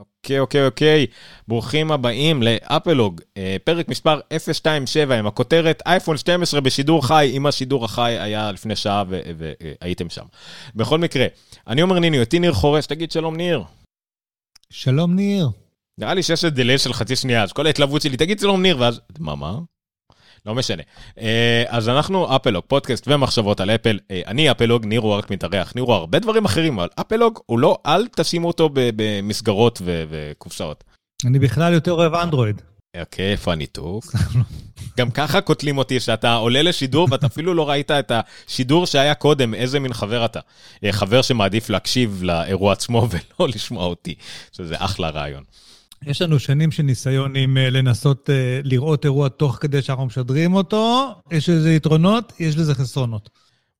אוקיי, אוקיי, אוקיי. ברוכים הבאים לאפלוג, אה, פרק מספר 027 עם הכותרת אייפון 12 בשידור חי, אם השידור החי היה לפני שעה והייתם שם. בכל מקרה, אני אומר ניני, אותי ניר חורש, תגיד שלום ניר. שלום ניר. נראה לי שיש דיליי של חצי שנייה, אז כל ההתלהבות שלי, תגיד שלום ניר, ואז, מה, מה? לא משנה. אה, אז אנחנו אפלוג, פודקאסט ומחשבות על אפל. אה, אני אפלוג, ניר הוא רק מתארח, ניר הוא הרבה דברים אחרים, אבל אפלוג הוא לא, אל תשימו אותו במסגרות וקופסאות. אני בכלל יותר אוהב אנדרואיד. אוקיי, איפה הניתוק? גם ככה קוטלים אותי שאתה עולה לשידור ואתה אפילו לא ראית את השידור שהיה קודם, איזה מין חבר אתה. אה, חבר שמעדיף להקשיב לאירוע עצמו ולא לשמוע אותי, שזה אחלה רעיון. יש לנו שנים של ניסיון עם uh, לנסות uh, לראות אירוע תוך כדי שאנחנו משדרים אותו. יש לזה יתרונות, יש לזה חסרונות.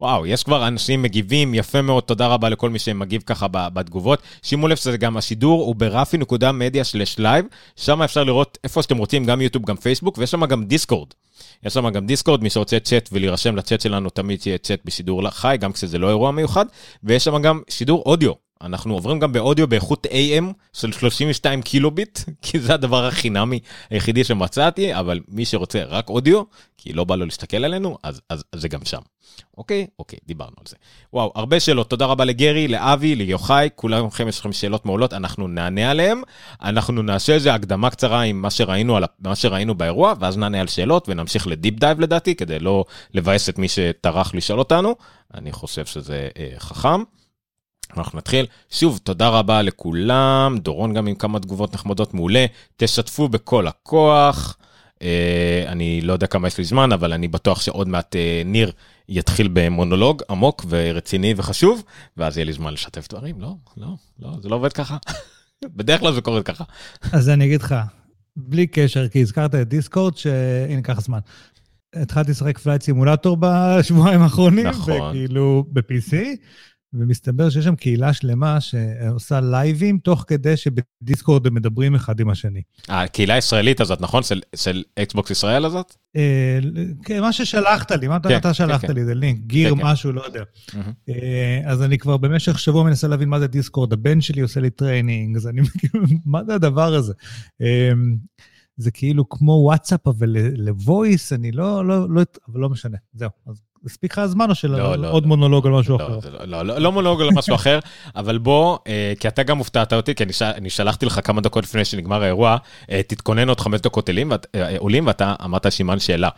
וואו, יש כבר אנשים מגיבים, יפה מאוד, תודה רבה לכל מי שמגיב ככה בתגובות. שימו לב שזה גם השידור הוא ברפי נקודה מדיה slash live, שם אפשר לראות איפה שאתם רוצים, גם יוטיוב, גם פייסבוק, ויש שם גם דיסקורד. יש שם גם דיסקורד, מי שרוצה צ'אט ולהירשם לצ'אט שלנו, תמיד יהיה צ'אט בשידור חי, גם כשזה לא אירוע מיוחד, ויש שם גם שידור אודיו. אנחנו עוברים גם באודיו באיכות AM של 32 קילוביט, כי זה הדבר החינמי היחידי שמצאתי, אבל מי שרוצה רק אודיו, כי לא בא לו להסתכל עלינו, אז, אז, אז זה גם שם. אוקיי? אוקיי, דיברנו על זה. וואו, הרבה שאלות, תודה רבה לגרי, לאבי, ליוחאי, כולכם יש לכם שאלות מעולות, אנחנו נענה עליהן. אנחנו נעשה איזה הקדמה קצרה עם מה שראינו, על, מה שראינו באירוע, ואז נענה על שאלות ונמשיך ל deep dive לדעתי, כדי לא לבאס את מי שטרח לשאול אותנו. אני חושב שזה אה, חכם. אנחנו נתחיל. שוב, תודה רבה לכולם, דורון גם עם כמה תגובות נחמדות, מעולה. תשתפו בכל הכוח. Uh, אני לא יודע כמה יש לי זמן, אבל אני בטוח שעוד מעט uh, ניר יתחיל במונולוג עמוק ורציני וחשוב, ואז יהיה לי זמן לשתף דברים. לא, לא, לא, זה לא עובד ככה. בדרך כלל זה קורה ככה. אז אני אגיד לך, בלי קשר, כי הזכרת את דיסקורד, שהנה, קח זמן. התחלתי לשחק Flight Simulator בשבועיים האחרונים, נכון. וכאילו ב-PC. ומסתבר שיש שם קהילה שלמה שעושה לייבים תוך כדי שבדיסקורד הם מדברים אחד עם השני. הקהילה הישראלית הזאת, נכון? של, של אקסבוקס ישראל הזאת? אה, כן, מה ששלחת לי, מה כן, אתה כן, שלחת כן. לי, זה לינק, גיר כן, כן. משהו, לא יודע. Mm-hmm. אז אני כבר במשך שבוע מנסה להבין מה זה דיסקורד, הבן שלי עושה לי training, אז אני כאילו, מה זה הדבר הזה? אה, זה כאילו כמו וואטסאפ, אבל ל voice, אני לא, לא, לא, אבל לא משנה, זהו. אז הספיק לך הזמן או של לא, לא, עוד לא, מונולוג על משהו לא, אחר? לא, לא, לא, לא מונולוג על משהו אחר, אבל בוא, אה, כי אתה גם הופתעת אותי, כי אני, שלחתי לך כמה דקות לפני שנגמר האירוע, אה, תתכונן עוד חמש דקות עולים, אה, ואתה אמרת סימן שאלה.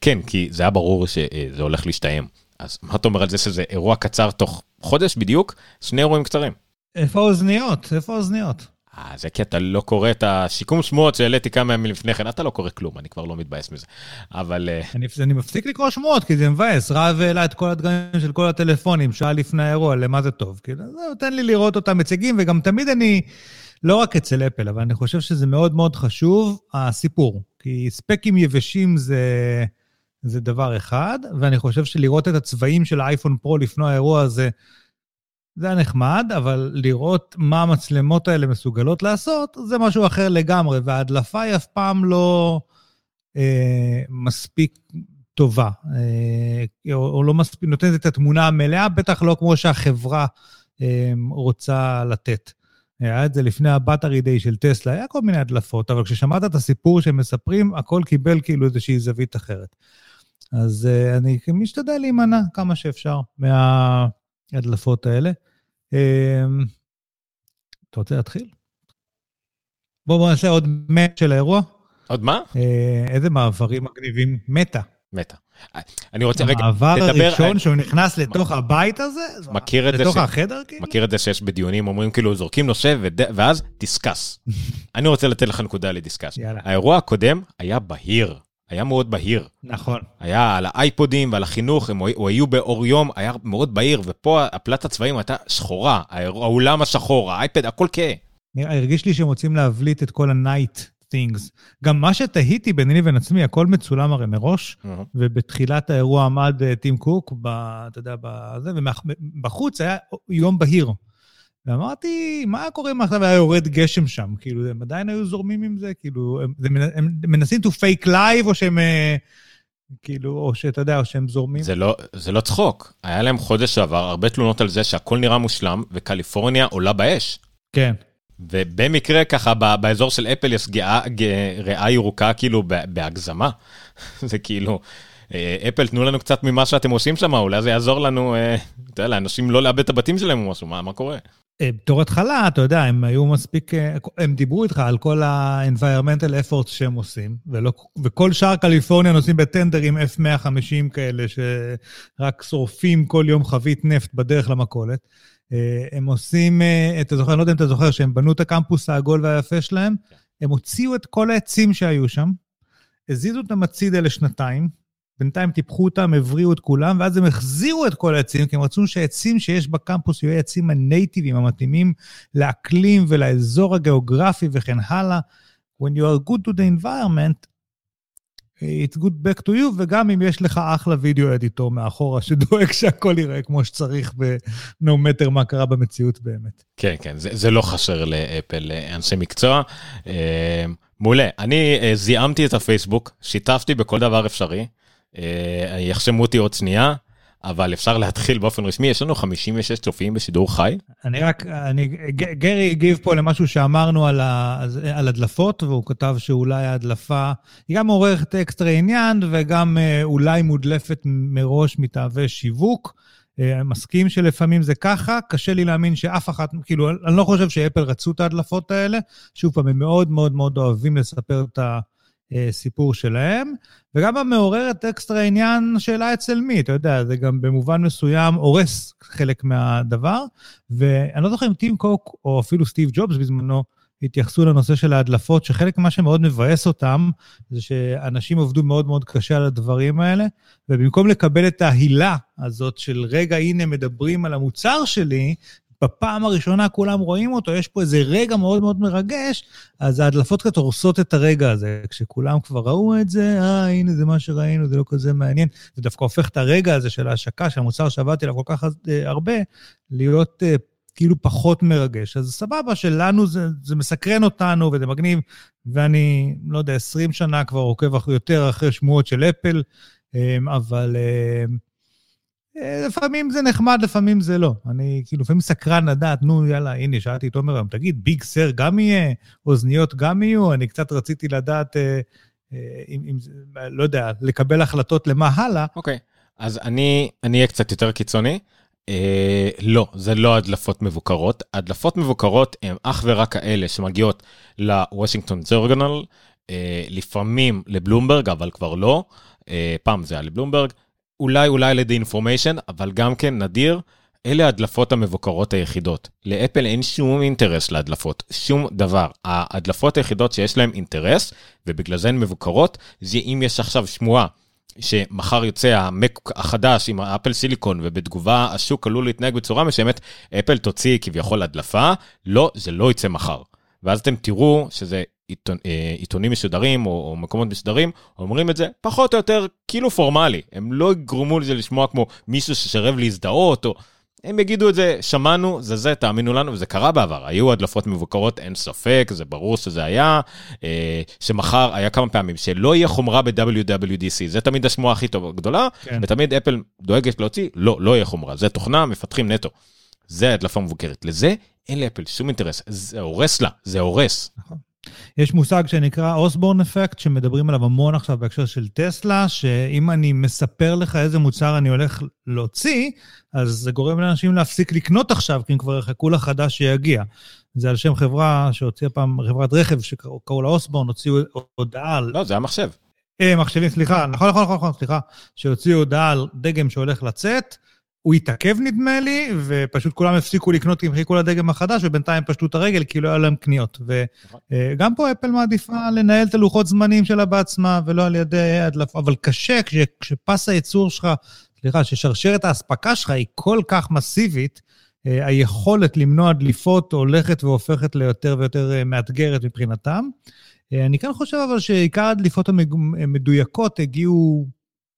כן, כי זה היה ברור שזה הולך להשתיים. אז מה אתה אומר על זה שזה אירוע קצר תוך חודש בדיוק? שני אירועים קצרים. איפה האוזניות? איפה האוזניות? אה, זה כי אתה לא קורא את השיקום שמועות שהעליתי כמה ימים לפני כן, אתה לא קורא כלום, אני כבר לא מתבאס מזה. אבל... אה, אני, אני מפסיק לקרוא שמועות, כי זה מבאס. רב העלה את כל הדגמים של כל הטלפונים, שעה לפני האירוע, למה זה טוב. כאילו, תן לי לראות אותם מציגים, וגם תמיד אני, לא רק אצל אפל, אבל אני חושב שזה מאוד מאוד חשוב, הסיפור. כי ספקים יבשים זה, זה דבר אחד, ואני חושב שלראות את הצבעים של האייפון פרו לפני האירוע הזה, זה היה נחמד, אבל לראות מה המצלמות האלה מסוגלות לעשות, זה משהו אחר לגמרי, וההדלפה היא אף פעם לא אה, מספיק טובה, אה, או, או לא מספיק נותנת את התמונה המלאה, בטח לא כמו שהחברה אה, רוצה לתת. היה את זה לפני הבטרי דיי של טסלה, היה כל מיני הדלפות, אבל כששמעת את הסיפור שהם מספרים, הכל קיבל כאילו איזושהי זווית אחרת. אז uh, אני משתדל להימנע כמה שאפשר מה... ההדלפות האלה. אמ, אתה רוצה להתחיל? בואו נעשה עוד מט של האירוע. עוד מה? אה, איזה מעברים מגניבים? מטה. מטה. אני רוצה רגע, המעבר הראשון שהוא נכנס לתוך הבית הזה, מכיר את זה, לתוך החדר כאילו? מכיר את זה שיש בדיונים, אומרים כאילו זורקים נושא ואז דיסקס. אני רוצה לתת לך נקודה לדיסקס. האירוע הקודם היה בהיר. היה מאוד בהיר. נכון. היה על האייפודים ועל החינוך, הם היו באור יום, היה מאוד בהיר, ופה הפלט הצבעים הייתה שחורה, האולם השחור, האייפד, הכל כהה. הרגיש לי שהם רוצים להבליט את כל ה-night things. גם מה שתהיתי ביני לבין עצמי, הכל מצולם הרי מראש, mm-hmm. ובתחילת האירוע עמד אה, טים קוק, ב, אתה יודע, בזה, ובחוץ היה יום בהיר. ואמרתי, מה קורה אם עכשיו היה יורד גשם שם? כאילו, הם עדיין היו זורמים עם זה? כאילו, הם, הם, הם מנסים to fake live, או שהם... אה, כאילו, או שאתה יודע, או שהם זורמים. זה לא, זה לא צחוק. היה להם חודש שעבר הרבה תלונות על זה שהכל נראה מושלם, וקליפורניה עולה באש. כן. ובמקרה ככה באזור של אפל יש גאה, ריאה ירוקה כאילו בהגזמה. זה כאילו, אה, אפל תנו לנו קצת ממה שאתם עושים שם, אולי זה יעזור לנו, אה, אתה יודע, לאנשים לא לאבד את הבתים שלהם או משהו, מה, מה קורה? אה, בתור התחלה, אתה יודע, הם היו מספיק, הם דיברו איתך על כל ה-environmental efforts שהם עושים, ולא, וכל שאר קליפורניה נוסעים בטנדרים F-150 כאלה, שרק שורפים כל יום חבית נפט בדרך למכולת. הם עושים, אתה זוכר, אני לא יודע אם אתה זוכר, שהם בנו את הקמפוס העגול והיפה שלהם, הם הוציאו את כל העצים שהיו שם, הזיזו אותם הצידה לשנתיים, בינתיים טיפחו אותם, הבריאו את כולם, ואז הם החזירו את כל העצים, כי הם רצו שהעצים שיש בקמפוס יהיו העצים הנייטיביים, המתאימים לאקלים ולאזור הגיאוגרפי וכן הלאה. When you are good to the environment, it's good back to you, וגם אם יש לך אחלה וידאו אדיטור מאחורה, שדואג שהכל יראה כמו שצריך, ב-no matter מה קרה במציאות באמת. כן, כן, זה, זה לא חסר לאפל, אנשי מקצוע. אה, מעולה, אני אה, זיהמתי את הפייסבוק, שיתפתי בכל דבר אפשרי. אה, יחשמו אותי עוד שנייה, אבל אפשר להתחיל באופן רשמי, יש לנו 56 צופים בשידור חי. אני רק, אני, גרי הגיב פה למשהו שאמרנו על, ה, על הדלפות, והוא כתב שאולי ההדלפה היא גם מעוררת אקסטרה עניין, וגם אה, אולי מודלפת מראש מתאווה שיווק. אה, מסכים שלפעמים זה ככה, קשה לי להאמין שאף אחת, כאילו, אני לא חושב שאפל רצו את ההדלפות האלה. שוב פעם, הם מאוד מאוד מאוד אוהבים לספר את ה... סיפור שלהם, וגם המעוררת אקסטרה עניין שאלה אצל מי, אתה יודע, זה גם במובן מסוים הורס חלק מהדבר, ואני לא זוכר אם טים קוק או אפילו סטיב ג'ובס בזמנו, התייחסו לנושא של ההדלפות, שחלק ממה שמאוד מבאס אותם, זה שאנשים עבדו מאוד מאוד קשה על הדברים האלה, ובמקום לקבל את ההילה הזאת של רגע, הנה מדברים על המוצר שלי, בפעם הראשונה כולם רואים אותו, יש פה איזה רגע מאוד מאוד מרגש, אז ההדלפות קצת הורסות את הרגע הזה. כשכולם כבר ראו את זה, אה, הנה זה מה שראינו, זה לא כזה מעניין. זה דווקא הופך את הרגע הזה של ההשקה, של המוצר שעבדתי עליו כל כך אה, הרבה, להיות אה, כאילו פחות מרגש. אז סבבה שלנו זה, זה מסקרן אותנו וזה מגניב, ואני, לא יודע, 20 שנה כבר עוקב יותר אחרי שמועות של אפל, אה, אבל... אה, לפעמים זה נחמד, לפעמים זה לא. אני כאילו לפעמים סקרן לדעת, נו יאללה, הנה, שאלתי את עומר היום, תגיד, ביג סר גם יהיה? אוזניות גם יהיו? אני קצת רציתי לדעת, אה, אה, אם, אם, לא יודע, לקבל החלטות למה הלאה. אוקיי, okay. אז אני אהיה קצת יותר קיצוני. אה, לא, זה לא הדלפות מבוקרות. הדלפות מבוקרות הן אך ורק כאלה שמגיעות לוושינגטון ג'ורגנל, אה, לפעמים לבלומברג, אבל כבר לא. אה, פעם זה היה לבלומברג. אולי אולי לדי אינפורמיישן, אבל גם כן נדיר, אלה ההדלפות המבוקרות היחידות. לאפל אין שום אינטרס להדלפות, שום דבר. ההדלפות היחידות שיש להן אינטרס, ובגלל זה הן מבוקרות, זה אם יש עכשיו שמועה שמחר יוצא המק החדש עם האפל סיליקון, ובתגובה השוק עלול להתנהג בצורה מסוימת, אפל תוציא כביכול הדלפה, לא, זה לא יצא מחר. ואז אתם תראו שזה עיתונ, אה, עיתונים משודרים או, או מקומות משודרים אומרים את זה פחות או יותר כאילו פורמלי. הם לא יגרמו לזה לשמוע כמו מישהו ששרב להזדהות, או... הם יגידו את זה, שמענו, זה זה, תאמינו לנו, וזה קרה בעבר. היו הדלפות מבוקרות, אין ספק, זה ברור שזה היה. אה, שמחר היה כמה פעמים שלא יהיה חומרה ב-WWDC, זה תמיד השמועה הכי טובה, גדולה, כן. ותמיד אפל דואגת להוציא, לא, לא יהיה חומרה, זה תוכנה, מפתחים נטו. זה הדלפה מבוקרת. לזה אין לאפל שום אינטרס, זה הורס לה, זה הורס. נכון. יש מושג שנקרא אוסבורן אפקט, שמדברים עליו המון עכשיו בהקשר של טסלה, שאם אני מספר לך איזה מוצר אני הולך להוציא, אז זה גורם לאנשים להפסיק לקנות עכשיו, כי הם כבר יחכו לחדש שיגיע. זה על שם חברה שהוציאה פעם, חברת רכב שקראו לה אוסבורן, הוציאו הודעה על... לא, זה המחשב. אה, מחשבים, סליחה, נכון, נכון, נכון, נכון, סליחה, שהוציאו הודעה על דגם שהולך לצאת, הוא התעכב נדמה לי, ופשוט כולם הפסיקו לקנות כי הם חיכו לדגם החדש, ובינתיים פשטו את הרגל כי לא היה להם קניות. וגם פה אפל מעדיפה לנהל את הלוחות זמנים שלה בעצמה, ולא על ידי הדלפה, אבל קשה כש, כשפס הייצור שלך, סליחה, ששרשרת האספקה שלך היא כל כך מסיבית, אה, היכולת למנוע דליפות הולכת והופכת ליותר ויותר אה, מאתגרת מבחינתם. אה, אני כן חושב אבל שעיקר הדליפות המדויקות הגיעו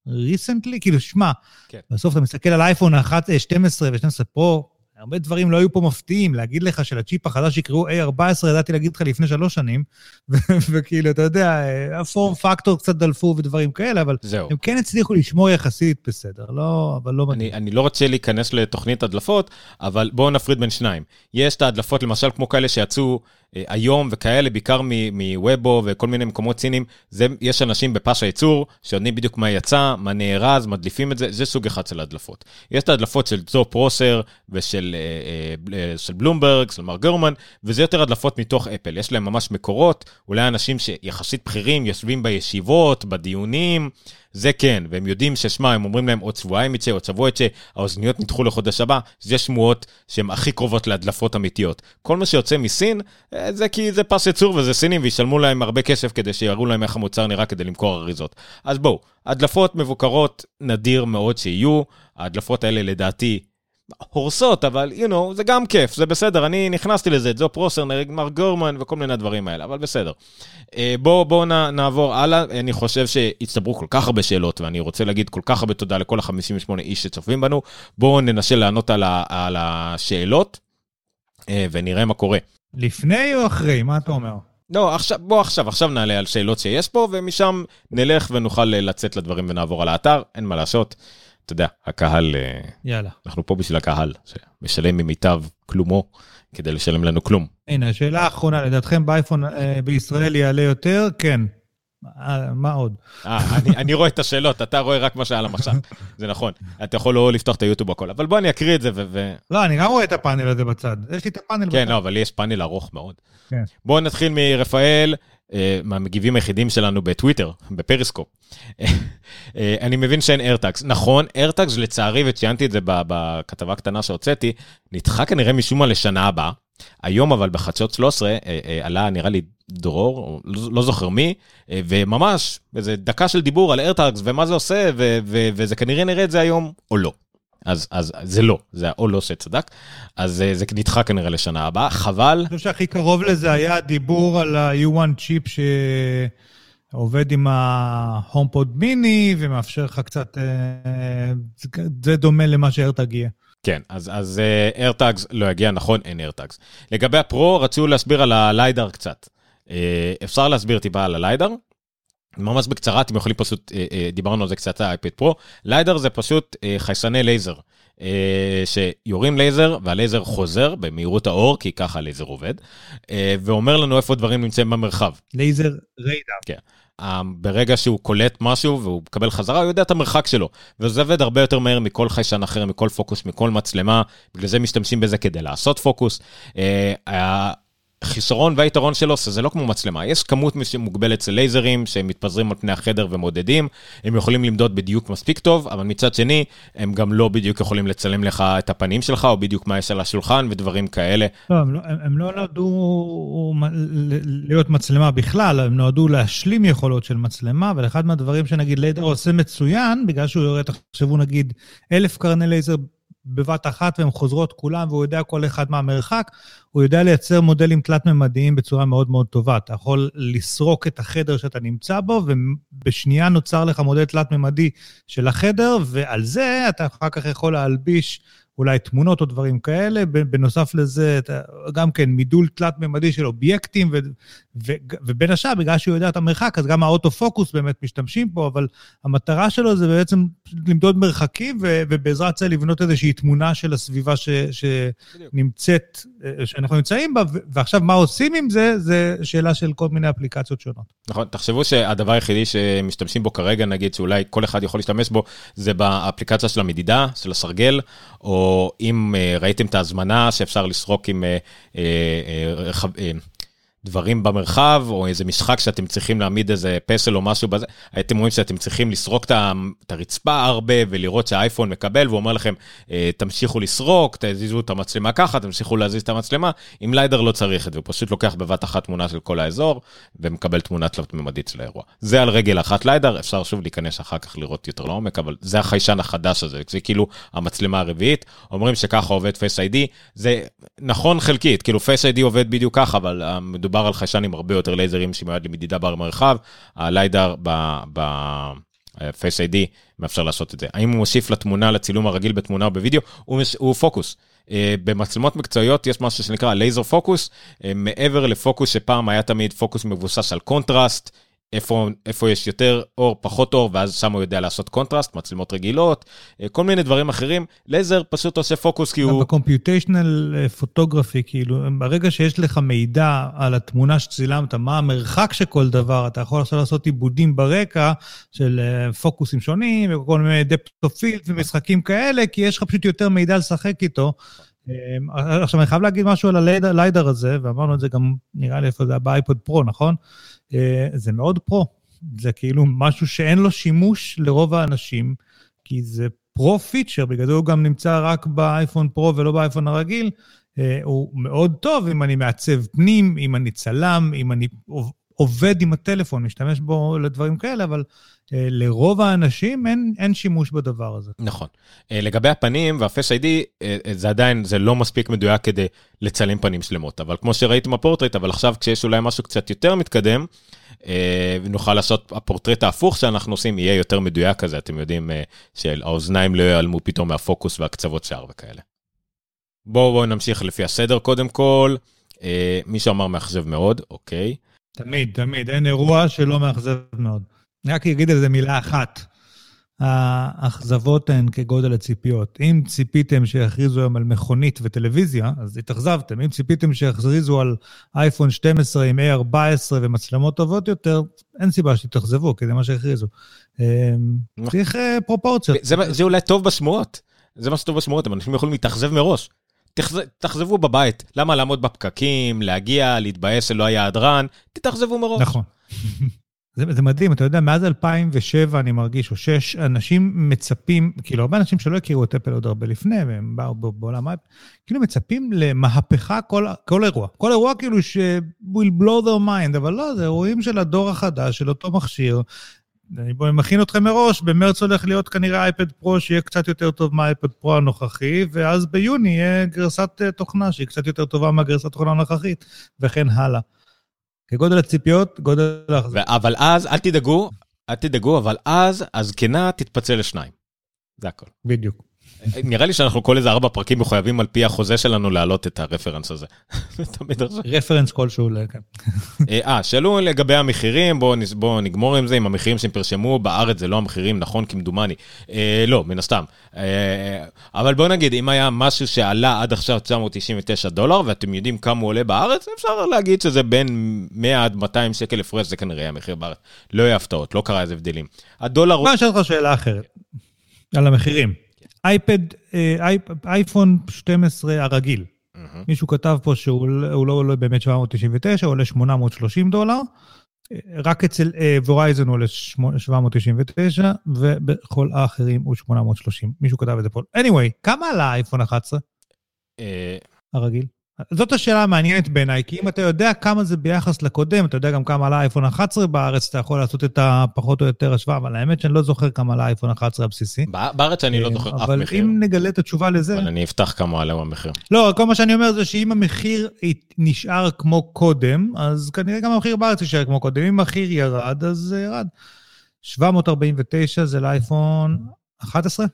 ריסנטלי, כאילו, שמע, כן. בסוף אתה מסתכל על אייפון 11, 12 ו-12 פרו, הרבה דברים לא היו פה מפתיעים. להגיד לך שלצ'יפ החדש יקראו A14, ידעתי להגיד לך לפני שלוש שנים, וכאילו, אתה יודע, הפורם פקטור קצת דלפו ודברים כאלה, אבל זהו. הם כן הצליחו לשמור יחסית בסדר, לא, אבל לא מדהים. אני, אני לא רוצה להיכנס לתוכנית הדלפות, אבל בואו נפריד בין שניים. יש את ההדלפות, למשל, כמו כאלה שיצאו אה, היום וכאלה, בעיקר מוובו וכל מיני מקומות ציניים, זה, יש אנשים בפס הייצור שיודעים בדיוק מה יצא, מה נארז, מדליפים את זה, זה סוג אחד של הדלפות. יש את ההדלפות של זו פרוסר ושל אה, אה, של בלומברג, של מר גרמן, וזה יותר הדלפות מתוך אפל. יש להם ממש מקורות, אולי אנשים שיחסית בכירים יושבים בישיבות, בדיונים. זה כן, והם יודעים ששמע, הם אומרים להם עוד שבועיים יצא, עוד שבוע יצא, האוזניות נדחו לחודש הבא, זה שמועות שהן הכי קרובות להדלפות אמיתיות. כל מה שיוצא מסין, אה, זה כי זה פס ייצור וזה סינים, וישלמו להם הרבה כסף כדי שיראו להם איך המוצר נראה כדי למכור אריזות. אז בואו, הדלפות מבוקרות נדיר מאוד שיהיו, ההדלפות האלה לדעתי הורסות, אבל, you know, זה גם כיף, זה בסדר, אני נכנסתי לזה, את זו פרוסר, מר גורמן וכל מיני דברים האלה, אבל בסדר. אה, בואו בוא נעבור הלאה, אני חושב שהצטברו כל כך הרבה שאלות, ואני רוצה להגיד כל כך הרבה תודה לכל ה-58 איש שצופים בנו. בואו ננסה לענות על, ה- על השאלות, אה, ונראה מה קורה. לפני או אחרי? מה אתה אומר? לא, עכשיו, בוא עכשיו, עכשיו נעלה על שאלות שיש פה, ומשם נלך ונוכל לצאת לדברים ונעבור על האתר, אין מה לעשות. אתה יודע, הקהל, אה, יאללה. אנחנו פה בשביל הקהל, שמשלם ממיטב כלומו כדי לשלם לנו כלום. הנה, השאלה האחרונה, לדעתכם באייפון אה, בישראל יעלה יותר? כן. אה, מה עוד? אה, אני, אני רואה את השאלות, אתה רואה רק מה שעל המחשב, זה נכון. אתה יכול לא לפתוח את היוטיוב הכל, אבל בוא אני אקריא את זה ו... ו... לא, אני גם רואה את הפאנל הזה בצד. יש לי את הפאנל כן, בצד. לא, אבל לי יש פאנל ארוך מאוד. כן. בואו נתחיל מרפאל, אה, מהמגיבים היחידים שלנו בטוויטר, בפריסקופ. אה, אני מבין שאין איירטאגס. נכון, איירטאגס לצערי, וציינתי את זה בכתבה הקטנה שהוצאתי, נדחה כנראה משום מה לשנה הבאה. היום אבל בחדשות 13 אה, אה, עלה נראה לי דרור, לא, לא זוכר מי, וממש איזה דקה של דיבור על איירטאגס ומה זה עושה, ו- ו- וזה כנראה נראה את זה היום או לא. אז, אז זה לא, זה או לא שצדק, אז זה נדחה כנראה לשנה הבאה, חבל. אני חושב שהכי קרוב לזה היה הדיבור על ה-U1 צ'יפ שעובד עם ה-HomePod מיני ומאפשר לך קצת... אה, זה- דומה למה שהארטאג יהיה. כן, אז, אז uh, AirTags לא יגיע, נכון, אין AirTags. לגבי הפרו, רצו להסביר על הליידר קצת. Uh, אפשר להסביר טיפה על הליידר? ממש בקצרה, אתם יכולים פשוט, דיברנו על זה קצת האייפד פרו. ליידר זה פשוט חיישני לייזר, שיורים לייזר והלייזר חוזר במהירות האור, כי ככה הלייזר עובד, ואומר לנו איפה דברים נמצאים במרחב. laser radar. אה, ברגע שהוא קולט משהו והוא מקבל חזרה, הוא יודע את המרחק שלו. וזה עובד הרבה יותר מהר מכל חיישן אחר, מכל פוקוס, מכל מצלמה, בגלל זה משתמשים בזה כדי לעשות פוקוס. החיסרון והיתרון שלו, שזה לא כמו מצלמה, יש כמות מוגבלת של לייזרים שמתפזרים על פני החדר ומודדים, הם יכולים למדוד בדיוק מספיק טוב, אבל מצד שני, הם גם לא בדיוק יכולים לצלם לך את הפנים שלך, או בדיוק מה יש על השולחן ודברים כאלה. לא, הם לא, הם, לא נועדו להיות מצלמה בכלל, הם נועדו להשלים יכולות של מצלמה, ואחד מהדברים שנגיד ליידר עושה מצוין, בגלל שהוא יורה, תחשבו נגיד, אלף קרני לייזר בבת אחת והן חוזרות כולן, והוא יודע כל אחד מהמרחק, הוא יודע לייצר מודלים תלת-ממדיים בצורה מאוד מאוד טובה. אתה יכול לסרוק את החדר שאתה נמצא בו, ובשנייה נוצר לך מודל תלת-ממדי של החדר, ועל זה אתה אחר כך יכול להלביש אולי תמונות או דברים כאלה. בנוסף לזה, גם כן מידול תלת-ממדי של אובייקטים, ו, ו, ובין השאר, בגלל שהוא יודע את המרחק, אז גם האוטו-פוקוס באמת משתמשים פה, אבל המטרה שלו זה בעצם למדוד מרחקים, ו, ובעזרת זה לבנות איזושהי תמונה של הסביבה ש, שנמצאת, שאנחנו נמצאים בה, ועכשיו מה עושים עם זה, זה שאלה של כל מיני אפליקציות שונות. נכון, תחשבו שהדבר היחידי שמשתמשים בו כרגע, נגיד שאולי כל אחד יכול להשתמש בו, זה באפליקציה של המדידה, של הסרגל, או אם uh, ראיתם את ההזמנה שאפשר לסרוק עם uh, uh, דברים במרחב, או איזה משחק שאתם צריכים להעמיד איזה פסל או משהו בזה, הייתם רואים שאתם צריכים לסרוק את הרצפה הרבה ולראות שהאייפון מקבל, והוא אומר לכם, תמשיכו לסרוק, תזיזו את המצלמה ככה, תמשיכו להזיז את המצלמה, עם ליידר לא צריך את זה, הוא פשוט לוקח בבת אחת תמונה של כל האזור, ומקבל תמונה תלת-ממדית של האירוע. זה על רגל אחת ליידר, אפשר שוב להיכנס אחר כך לראות יותר לעומק, אבל זה החיישן החדש הזה, זה כאילו המצלמה הרביעית, אומרים שככה עובד Face ID, זה נכון חלקית, כאילו Face ID עובד בדיוק ככה, אבל מדובר על חיישן עם הרבה יותר לייזרים שמיועד למדידה במרחב, הליידר ב-Face ID מאפשר לעשות את זה. האם הוא מוסיף לתמונה, לצילום הרגיל בתמונה או בווידאו? הוא, הוא פוקוס. במצלמות מקצועיות יש משהו שנקרא laser focus, מעבר לפוקוס שפעם היה תמיד פוקוס מבוסס על קונטרסט, איפה, איפה יש יותר אור, פחות אור, ואז שם הוא יודע לעשות קונטרסט, מצלמות רגילות, אה, כל מיני דברים אחרים. לייזר פשוט עושה פוקוס כי הוא... ב computational photography, כאילו, ברגע שיש לך מידע על התמונה שצילמת, מה המרחק של כל דבר, אתה יכול עכשיו לעשות עיבודים ברקע של אה, פוקוסים שונים, וכל מיני depth of field ומשחקים כאלה, כי יש לך פשוט יותר מידע לשחק איתו. אה, עכשיו, אני חייב להגיד משהו על הליידר הזה, ואמרנו את זה גם, נראה לי איפה זה היה באייפד פרו, נכון? אה, זה מאוד פרו. זה כאילו משהו שאין לו שימוש לרוב האנשים, כי זה פרו פיצ'ר, בגלל זה הוא גם נמצא רק באייפון פרו ולא באייפון הרגיל. אה, הוא מאוד טוב אם אני מעצב פנים, אם אני צלם, אם אני עובד עם הטלפון, משתמש בו לדברים כאלה, אבל לרוב האנשים אין, אין שימוש בדבר הזה. נכון. אה, לגבי הפנים והפס איי-די, אה, זה עדיין, זה לא מספיק מדויק כדי לצלם פנים שלמות, אבל כמו שראיתם בפורטרט, אבל עכשיו כשיש אולי משהו קצת יותר מתקדם, נוכל לעשות, הפורטרט ההפוך שאנחנו עושים יהיה יותר מדויק כזה, אתם יודעים שהאוזניים לא ייעלמו פתאום מהפוקוס והקצוות שער וכאלה. בואו בוא נמשיך לפי הסדר קודם כל. מישהו אמר מאכזב מאוד, אוקיי. תמיד, תמיד, אין אירוע שלא מאכזב מאוד. אני רק אגיד על זה מילה אחת. האכזבות הן כגודל הציפיות. אם ציפיתם שיכריזו היום על מכונית וטלוויזיה, אז התאכזבתם. אם ציפיתם שיכריזו על אייפון 12 עם A14 ומצלמות טובות יותר, אין סיבה שתתאכזבו, כי זה מה שהכריזו. אמ, צריך אה, פרופורציות. זה, זה אולי טוב בשמועות. זה מה שטוב בשמועות, אנשים יכולים להתאכזב מראש. תאכזבו בבית. למה לעמוד בפקקים, להגיע, להתבאס שלא היה הדרן? תתאכזבו מראש. נכון. זה, זה מדהים, אתה יודע, מאז 2007 אני מרגיש, או 6, אנשים מצפים, כאילו, הרבה אנשים שלא הכירו את אפל עוד הרבה לפני, והם באו בעולם כאילו מצפים למהפכה כל, כל אירוע. כל אירוע כאילו ש- will blow their mind, אבל לא, זה אירועים של הדור החדש, של אותו מכשיר. אני מכין אתכם מראש, במרץ הולך להיות כנראה אייפד פרו שיהיה קצת יותר טוב מהאייפד פרו הנוכחי, ואז ביוני יהיה גרסת אה, תוכנה שהיא קצת יותר טובה מהגרסת תוכנה הנוכחית, וכן הלאה. כגודל הציפיות, גודל ההחזר. אבל אז, אל תדאגו, אל תדאגו, אבל אז הזקנה תתפצל לשניים. זה הכל. בדיוק. נראה לי שאנחנו כל איזה ארבע פרקים מחויבים על פי החוזה שלנו להעלות את הרפרנס הזה. רפרנס כלשהו, כן. אה, אה, שאלו לגבי המחירים, בואו נגמור עם זה, עם המחירים שהם פרשמו, בארץ זה לא המחירים, נכון, כמדומני. אה, לא, מן הסתם. אה, אבל בואו נגיד, אם היה משהו שעלה עד עכשיו 999 דולר, ואתם יודעים כמה הוא עולה בארץ, אפשר להגיד שזה בין 100 עד 200 שקל הפרש, זה כנראה המחיר בארץ. לא יהיה הפתעות, לא קרה איזה הבדלים. הדולר... בוא נשאל אותך שאלה אחרת, על המחירים. אייפד, אה, אייפון 12 הרגיל. מישהו כתב פה שהוא לא עולה באמת 799, הוא עולה 830 דולר. רק אצל וורייזן הוא עולה 799, ובכל האחרים הוא 830. מישהו כתב את זה פה. anyway, כמה עלה האייפון 11? אה, הרגיל. זאת השאלה המעניינת בעיניי, כי אם אתה יודע כמה זה ביחס לקודם, אתה יודע גם כמה עלה אייפון 11 בארץ, אתה יכול לעשות את הפחות או יותר השוואה, אבל האמת שאני לא זוכר כמה עלה אייפון 11 הבסיסי. בארץ אני לא זוכר אף מחיר. אבל אם נגלה את התשובה לזה... אבל אני אפתח כמה עלה המחיר. לא, כל מה שאני אומר זה שאם המחיר נשאר כמו קודם, אז כנראה גם המחיר בארץ יישאר כמו קודם. אם המחיר ירד, אז זה ירד. 749 זה לאייפון 11?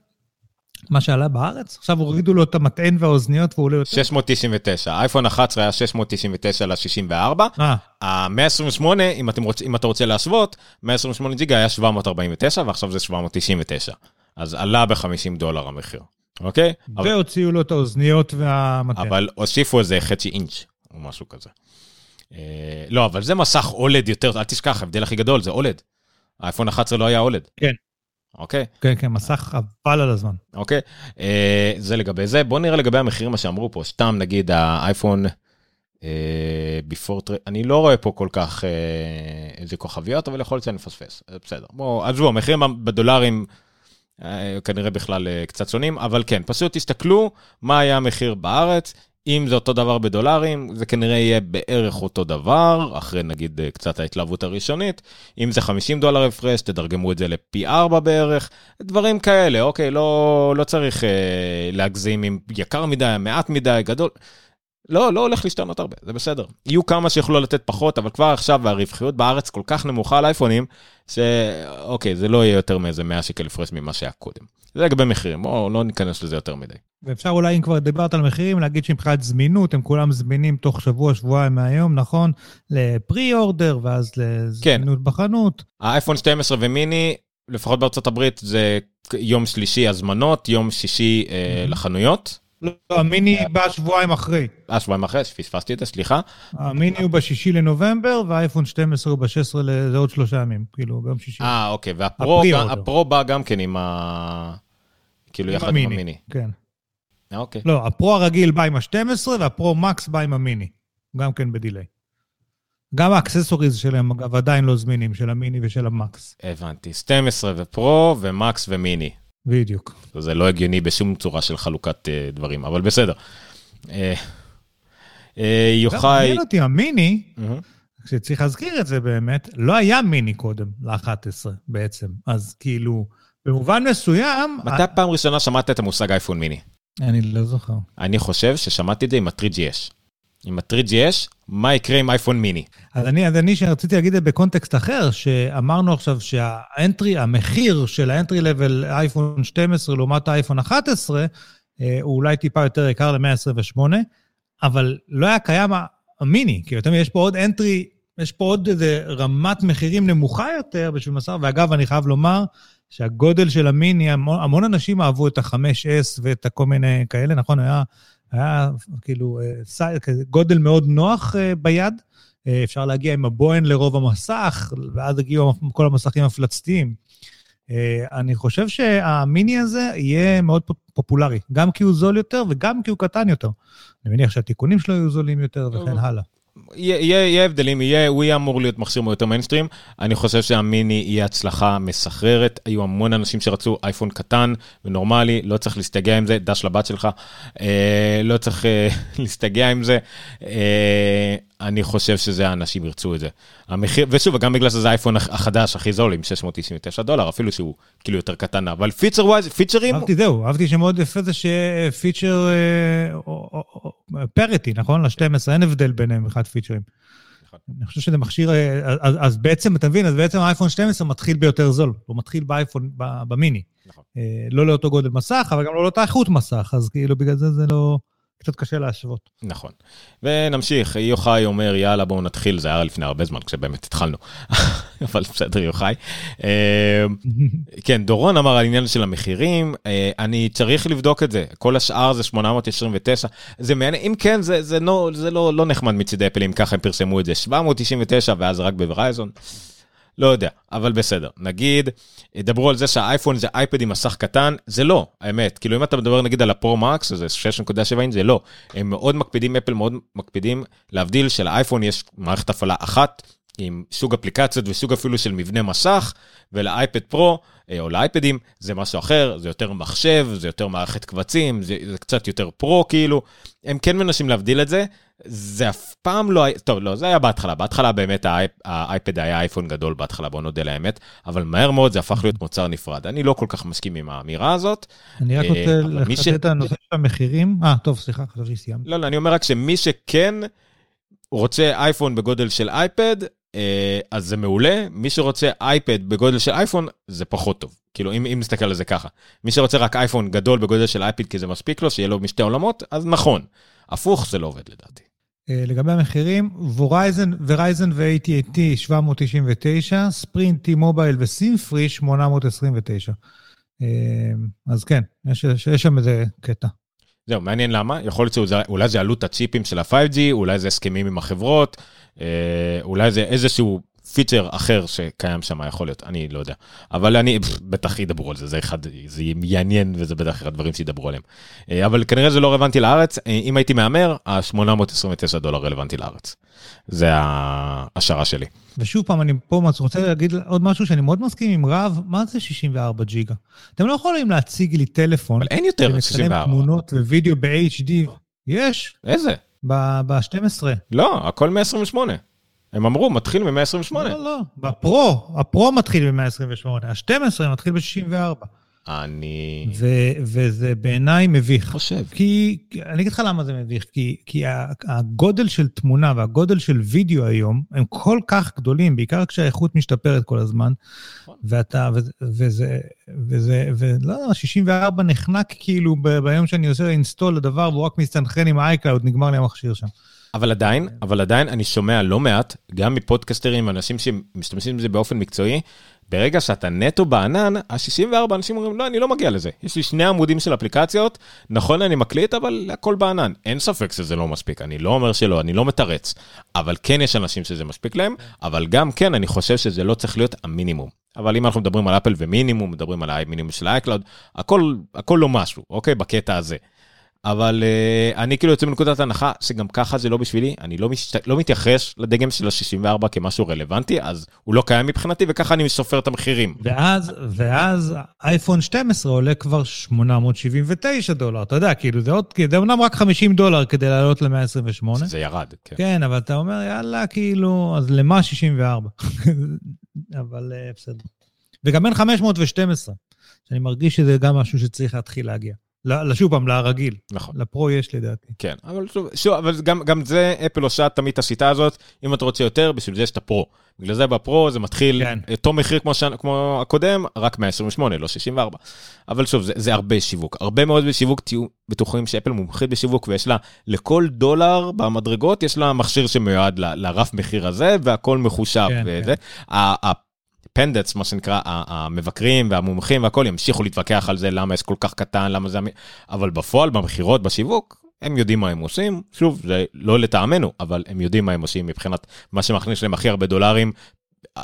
מה שעלה בארץ? עכשיו הורידו לו את המטען והאוזניות והוא עולה יותר? 699, אייפון 11 היה 699 ל-64. ה-128, אם, רוצ, אם אתה רוצה להשוות, 128 ג'יגה היה 749 ועכשיו זה 799. אז עלה ב-50 דולר המחיר, אוקיי? והוציאו לו את האוזניות והמטען. אבל הוסיפו איזה חצי אינץ' או משהו כזה. אה, לא, אבל זה מסך אולד יותר, אל תשכח, ההבדל הכי גדול זה אולד. האייפון 11 לא היה אולד. כן. אוקיי? כן, כן, מסך חבל על הזמן. אוקיי, אה, זה לגבי זה. בוא נראה לגבי המחירים, מה שאמרו פה. סתם נגיד האייפון אה, אני לא רואה פה כל כך אה, איזה כוכביות, אבל יכול להיות שאני מפספס. בסדר. בואו, עזבו, המחירים בדולרים כנראה בכלל קצת שונים, אבל כן, פשוט תסתכלו מה היה המחיר בארץ. אם זה אותו דבר בדולרים, זה כנראה יהיה בערך אותו דבר, אחרי נגיד אה, קצת ההתלהבות הראשונית. אם זה 50 דולר הפרש, תדרגמו את זה לפי 4 בערך, דברים כאלה, אוקיי, לא, לא צריך אה, להגזים אם יקר מדי, מעט מדי, גדול. לא, לא הולך להשתנות הרבה, זה בסדר. יהיו כמה שיוכלו לתת פחות, אבל כבר עכשיו הרווחיות בארץ כל כך נמוכה על אייפונים, שאוקיי, זה לא יהיה יותר מאיזה 100 שקל הפרש ממה שהיה קודם. זה לגבי מחירים, בואו לא ניכנס לזה יותר מדי. ואפשר אולי, אם כבר דיברת על מחירים, להגיד שמבחינת זמינות, הם כולם זמינים תוך שבוע, שבועיים מהיום, נכון? לפרי אורדר, ואז לזמינות כן. בחנות. האייפון 12 ומיני, לפחות בארצות הברית, זה יום שלישי הזמנות, יום שישי אה, לחנויות. לא, המיני בא שבועיים אחרי. אה, שבועיים אחרי, פספסתי את זה, סליחה. המיני הוא בשישי לנובמבר, והאייפון 12 הוא ב-16 זה עוד שלושה ימים, כאילו, ביום שישי. אה, אוקיי, והפרו בא גם כן עם ה... כאילו, יחד עם המיני. כן. אה, אוקיי. לא, הפרו הרגיל בא עם ה-12, והפרו מקס בא עם המיני. גם כן ב delay. גם ה accessories שלהם, אגב, עדיין לא זמינים, של המיני ושל המקס. הבנתי. 12 ופרו, ומקס ומיני. בדיוק. זה לא הגיוני בשום צורה של חלוקת uh, דברים, אבל בסדר. Uh, uh, יוחאי... מעניין אותי, המיני, כשצריך להזכיר את זה באמת, לא היה מיני קודם, ל-11 בעצם. אז כאילו, במובן מסוים... מתי פעם ראשונה שמעת את המושג אייפון מיני? אני לא זוכר. אני חושב ששמעתי את זה עם ה-3GS. עם ה-3GS, מה יקרה עם אייפון מיני? אז אני, אז אני רציתי להגיד את זה בקונטקסט אחר, שאמרנו עכשיו שהאנטרי, המחיר של האנטרי לבל אייפון 12 לעומת האייפון 11, אה, הוא אולי טיפה יותר יקר ל-128, אבל לא היה קיים המיני, כי יותר יש פה עוד אנטרי, יש פה עוד איזה רמת מחירים נמוכה יותר בשביל מסר, ואגב, אני חייב לומר שהגודל של המיני, המון, המון אנשים אהבו את ה-5S ואת כל מיני כאלה, נכון? היה היה כאילו אה, גודל מאוד נוח אה, ביד. אה, אפשר להגיע עם הבוהן לרוב המסך, ואז הגיעו כל המסכים המפלצתיים. אני חושב שהמיני הזה יהיה מאוד פופולרי, גם כי הוא זול יותר וגם כי הוא קטן יותר. אני מניח שהתיקונים שלו יהיו זולים יותר וכן הלאה. יהיה הבדלים, יהיה, הוא יהיה אמור להיות מכשיר יותר מיינסטרים. אני חושב שהמיני יהיה הצלחה מסחררת. היו המון אנשים שרצו אייפון קטן ונורמלי, לא צריך להסתגע עם זה, דש לבת שלך. אה, לא צריך אה, להסתגע עם זה. אה, אני חושב שזה האנשים ירצו את זה. המחיר, ושוב, גם בגלל שזה האייפון החדש הכי זול עם 699 דולר, אפילו שהוא כאילו יותר קטן, אבל feature wise, פיצ'רים... אהבתי, זהו, אהבתי שמאוד יפה זה שפיצ'ר פריטי, נכון? ל-12, אין הבדל ביניהם מבחינת פיצ'רים. נכון. אני חושב שזה מכשיר, אה, אז, אז בעצם, אתה מבין, אז בעצם האייפון 12 מתחיל ביותר זול, הוא מתחיל באייפון, במיני. נכון. אה, לא לאותו גודל מסך, אבל גם לא לאותה איכות מסך, אז כאילו בגלל זה זה לא... קצת קשה להשוות. נכון. ונמשיך, יוחאי אומר, יאללה, בואו נתחיל, זה היה לפני הרבה זמן, כשבאמת התחלנו. אבל בסדר, יוחאי. אה, כן, דורון אמר על עניין של המחירים, אה, אני צריך לבדוק את זה, כל השאר זה 829. זה מעניין, אם כן, זה, זה, לא, זה לא, לא נחמד מצידי אפל, אם ככה הם פרסמו את זה, 799 ואז רק בוורייזון. לא יודע, אבל בסדר. נגיד, דברו על זה שהאייפון זה אייפד עם מסך קטן, זה לא, האמת. כאילו אם אתה מדבר נגיד על הפרו-מקס, שזה 6.7 אינץ', זה לא. הם מאוד מקפידים, אפל מאוד מקפידים להבדיל שלאייפון יש מערכת הפעלה אחת, עם סוג אפליקציות וסוג אפילו של מבנה מסך, ולאייפד פרו, אה, או לאייפדים, זה משהו אחר, זה יותר מחשב, זה יותר מערכת קבצים, זה, זה קצת יותר פרו כאילו. הם כן מנסים להבדיל את זה, זה אף פעם לא היה, טוב, לא, זה היה בהתחלה, בהתחלה באמת האייפ, האייפד היה אייפון גדול בהתחלה, בוא נודה לאמת, אבל מהר מאוד זה הפך להיות מוצר נפרד. אני לא כל כך מסכים עם האמירה הזאת. אני רק רוצה אה, לחדד ש... את הנושא של המחירים. אה, טוב, סליחה, חשבתי שסיימת. לא, לא, אני אומר רק שמי שכן רוצה אייפון בגודל של אייפד, אה, אז זה מעולה, מי שרוצה אייפד בגודל של אייפון, זה פחות טוב. כאילו, אם, אם נסתכל על זה ככה. מי שרוצה רק אייפון גדול בגודל של אייפד כי זה מספיק לו, שיהיה לו משתי עולמות, אז נכון. הפוך זה לא עובד לדעתי. אה, לגבי המחירים, Verizon, Verizon ו-AT&T 799, Sprint, T-Mobile ו SIM-free 829. אז כן, יש, יש שם איזה קטע. זהו, מעניין למה, יכול להיות שאולי זה עלות הצ'יפים של ה-5G, אולי זה הסכמים עם החברות, אה, אולי זה איזשהו פיצ'ר אחר שקיים שם יכול להיות, אני לא יודע. אבל אני, בטח ידברו על זה, זה אחד, זה יעניין וזה בטח אחד הדברים שידברו עליהם. אה, אבל כנראה זה לא רלוונטי לארץ, אה, אם הייתי מהמר, ה-829 דולר רלוונטי לארץ. זה ההשערה שלי. ושוב פעם, אני פה רוצה להגיד עוד משהו שאני מאוד מסכים עם רב, מה זה 64 ג'יגה? אתם לא יכולים להציג לי טלפון, אבל אין יותר 64. תמונות ווידאו ב-HD. יש. איזה? ב-12. לא, הכל 128. הם אמרו, מתחיל מ-128. לא, לא, בפרו, הפרו מתחיל מ-128, ה-12 מתחיל ב-64. אני ו- וזה בעיניי מביך. חושב. כי, אני אגיד לך למה זה מביך, כי, כי הגודל של תמונה והגודל של וידאו היום הם כל כך גדולים, בעיקר כשהאיכות משתפרת כל הזמן, נכון. ואתה, וזה, וזה, וזה, ולא יודע, 64 נחנק כאילו ב- ביום שאני עושה אינסטול לדבר והוא רק מסתנכרן עם iCloud, נגמר לי המכשיר שם. אבל עדיין, אבל עדיין אני שומע לא מעט, גם מפודקסטרים ואנשים שמשתמשים בזה באופן מקצועי, ברגע שאתה נטו בענן, ה-64 אנשים אומרים, לא, אני לא מגיע לזה. יש לי שני עמודים של אפליקציות, נכון, אני מקליט, אבל הכל בענן. אין ספק שזה לא מספיק, אני לא אומר שלא, אני לא מתרץ. אבל כן יש אנשים שזה מספיק להם, אבל גם כן, אני חושב שזה לא צריך להיות המינימום. אבל אם אנחנו מדברים על אפל ומינימום, מדברים על המינימום של iCloud, הכל, הכל לא משהו, אוקיי? בקטע הזה. אבל uh, אני כאילו יוצא מנקודת הנחה שגם ככה זה לא בשבילי, אני לא, מש... לא מתייחס לדגם של ה-64 כמשהו רלוונטי, אז הוא לא קיים מבחינתי, וככה אני סופר את המחירים. ואז, ואז אייפון 12 עולה כבר 879 דולר, אתה יודע, כאילו זה עוד, זה אומנם רק 50 דולר כדי לעלות ל-128. זה ירד, כן. כן, אבל אתה אומר, יאללה, כאילו, אז למה 64? אבל uh, בסדר. וגם אין 512, שאני מרגיש שזה גם משהו שצריך להתחיל להגיע. לשוב פעם, לרגיל. נכון. לפרו יש לדעתי. כן, אבל שוב, שוב אבל גם, גם זה, אפל עושה תמיד את השיטה הזאת, אם אתה רוצה יותר, בשביל זה יש את הפרו. בגלל זה בפרו זה מתחיל כן. אותו מחיר כמו, ש... כמו הקודם, רק 128, לא 64. אבל שוב, זה, זה הרבה שיווק. הרבה מאוד בשיווק, תהיו בטוחים שאפל מומחית בשיווק, ויש לה, לכל דולר במדרגות, יש לה מכשיר שמיועד ל, לרף מחיר הזה, והכל מחושב. כן, וזה. כן. ה- הפנדטס, מה שנקרא, המבקרים והמומחים והכל ימשיכו להתווכח על זה, למה יש כל כך קטן, למה זה... אבל בפועל, במכירות, בשיווק, הם יודעים מה הם עושים. שוב, זה לא לטעמנו, אבל הם יודעים מה הם עושים מבחינת מה שמכניס להם הכי הרבה דולרים.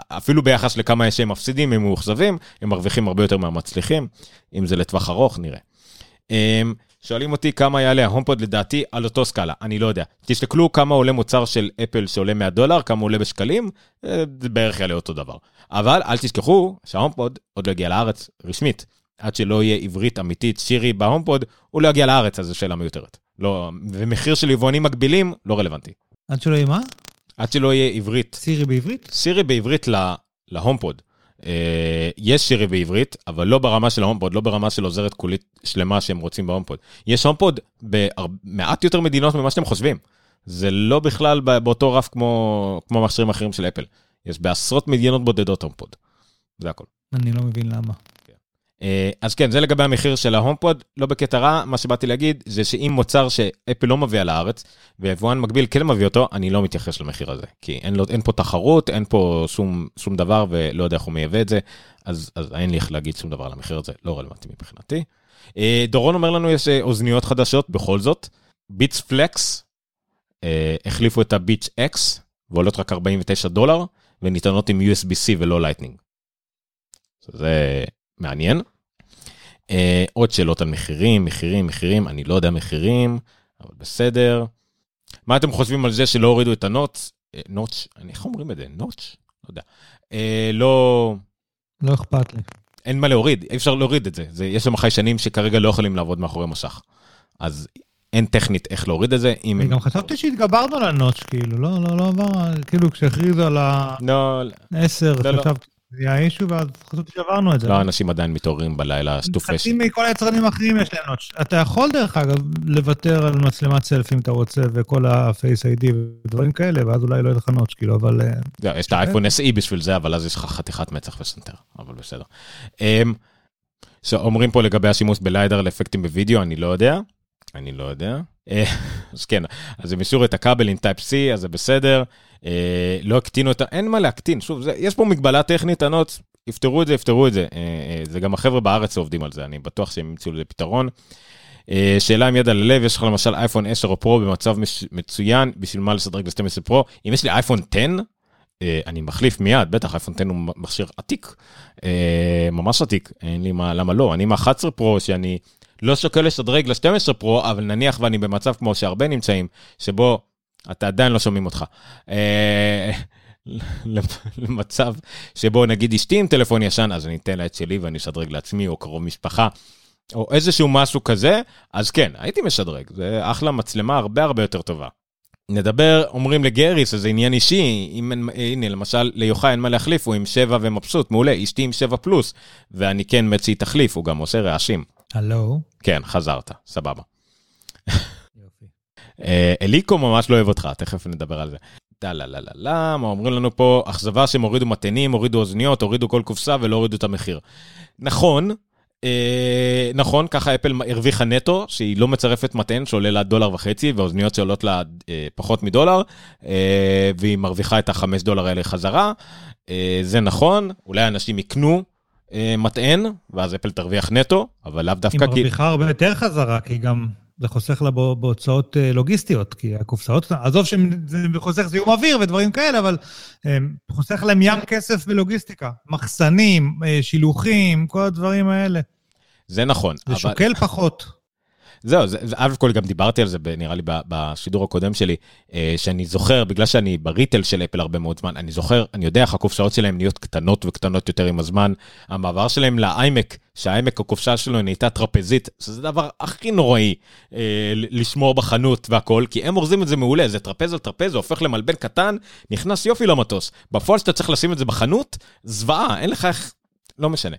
אפילו ביחס לכמה שהם מפסידים, הם מאוכזבים, הם מרוויחים הרבה יותר מהמצליחים. אם זה לטווח ארוך, נראה. שואלים אותי כמה יעלה ההומפוד לדעתי על אותו סקאלה, אני לא יודע. תסתכלו כמה עולה מוצר של אפל שעולה 100 דולר, כמה עולה בשקלים, אה, זה בערך יעלה אותו דבר. אבל אל תשכחו שההומפוד עוד לא הגיע לארץ רשמית. עד שלא יהיה עברית אמיתית סירי בהומפוד, הוא לא יגיע לארץ, אז זו שאלה מיותרת. לא, ומחיר של יבואנים מקבילים לא רלוונטי. עד שלא יהיה מה? עד שלא יהיה עברית, סירי בעברית? סירי בעברית ל- להומפוד. אה, יש סירי בעברית, אבל לא ברמה של ההומפוד, לא ברמה של עוזרת קולית שלמה שהם רוצים בהומפוד. יש הומפוד במעט יותר מדינות ממה שאתם חושבים. זה לא בכלל באותו רף כמו, כמו מכשירים אחרים של אפל. יש בעשרות מדינות בודדות הומפוד. זה הכל. אני לא מבין למה. אה, אז כן, זה לגבי המחיר של ההומפוד, לא בקטע רע, מה שבאתי להגיד זה שאם מוצר שאפל לא מביאה לארץ, ויבואן מקביל כן מביא אותו, אני לא מתייחס למחיר הזה. כי אין, לו, אין פה תחרות, אין פה שום, שום דבר, ולא יודע איך הוא מייבא את זה, אז, אז אין לי איך להגיד שום דבר על המחיר הזה, לא רלוונטי מבחינתי. אה, דורון אומר לנו, יש אה, אוזניות חדשות, בכל זאת. Beats Flex, החליפו את ה BeatsX, ועולות רק 49 דולר, וניתנות עם USB-C ולא Lightning. זה מעניין. Uh, עוד שאלות על מחירים, מחירים, מחירים, אני לא יודע מחירים, אבל בסדר. מה אתם חושבים על זה שלא הורידו את הנוטש? Uh, notch? איך אומרים את זה? notch? לא יודע. Uh, לא... לא אכפת לי. אין מה להוריד, אי אפשר להוריד את זה. זה יש שם חיישנים שכרגע לא יכולים לעבוד מאחורי מסך. אז אין טכנית איך להוריד את זה. אם... אני גם חשבתי שהתגברנו על ה notch, כאילו, לא, לא, לא עבר, כאילו, כשהכריזו על לא, ה-10, לא, לא. חשבתי, זה היה issue, ואז חשבתי שעברנו את זה. לא, אנשים עדיין מתעוררים בלילה שטופי זיעה מכל היצרנים האחרים יש להם notch. אתה יכול, דרך אגב, לוותר על מצלמת סלפי אם אתה רוצה, וכל ה-Face ID ודברים כאלה, ואז אולי לא יהיה לך notch, כאילו, אבל... אה, זה, יש את האייפון SE בשביל זה, אבל אז יש לך חתיכת מצח וסנטר, אבל בסדר. אמ, שאומרים פה לגבי השימוש ב LiDAR לאפקטים בווידאו, אני לא יודע. אני לא יודע. אה, אז כן, אז הם השאירו את הכבל עם Type-C, אז זה בסדר. אה, לא הקטינו את ה... אין מה להקטין, שוב, זה, יש פה מגבלה טכנית, ה notch, יפתרו את זה, יפתרו את זה. אה, זה גם החבר'ה בארץ עובדים על זה, אני בטוח שהם ימצאו לזה פתרון. שאלה עם יד על הלב, יש לך למשל אייפון 10 או Pro במצב מש- מצוין, בשביל מה לשדרג ל-12 Pro? אם יש לי אייפון 10, אה, אני מחליף מיד, בטח אייפון 10 הוא מכשיר עתיק, ממש עתיק, אין לי מה, למה לא? אני עם ה-11 Pro שאני לא שוקל לשדרג ל-12 Pro, אבל נניח ואני במצב כמו שהרבה נמצאים, שבו אתה עדיין לא שומעים אותך. אה, למצב שבו נגיד אשתי עם טלפון ישן, אז אני אתן לה את שלי ואני אשדרג לעצמי, או קרוב משפחה, או איזשהו משהו כזה, אז כן, הייתי משדרג, זה אחלה מצלמה הרבה הרבה יותר טובה. נדבר, אומרים לגרי שזה עניין אישי, אם אין, הנה למשל ליוחאי אין מה להחליף, הוא עם 7 ומבסוט, מעולה, אשתי עם 7 פלוס, ואני כן מת שהיא תחליף, הוא גם עושה רעשים. הלו? כן, חזרת, סבבה. אה, אליקו ממש לא אוהב אותך, תכף נדבר על זה. טה לה לה לה לה, מה אומרים לנו פה? אכזבה שהם הורידו מתנים, הורידו אוזניות, הורידו כל קופסה ולא הורידו את המחיר. נכון, אה, נכון, ככה אפל הרוויחה נטו, שהיא לא מצרפת מטען שעולה לה דולר וחצי, ואוזניות שעולות לה אה, פחות מדולר, אה, והיא מרוויחה את החמש דולר האלה חזרה. אה, זה נכון, אולי אנשים יקנו מטען, ואז אפל תרוויח נטו, אבל לאו דווקא היא מרוויחה הרבה יותר חזרה, כי גם זה חוסך לה בהוצאות אה, לוגיסטיות, כי הקופסאות, עזוב שזה חוסך זיהום אוויר ודברים כאלה, אבל אה, חוסך להם ים כסף בלוגיסטיקה. מחסנים, אה, שילוחים, כל הדברים האלה. זה נכון. זה אבל... שוקל פחות. זהו, זה, א' כל גם דיברתי על זה, נראה לי, בשידור הקודם שלי, אה, שאני זוכר, בגלל שאני בריטל של אפל הרבה מאוד זמן, אני זוכר, אני יודע איך הקופסאות שלהם נהיות קטנות וקטנות יותר עם הזמן. המעבר שלהם לאיימק, שהאיימק, הקופסה שלו נהייתה טרפזית, שזה הדבר הכי נוראי אה, לשמור בחנות והכל, כי הם אורזים את זה מעולה, זה טרפז על טרפז, זה הופך למלבן קטן, נכנס יופי למטוס. בפועל שאתה צריך לשים את זה בחנות, זוועה, אין לך איך לא משנה.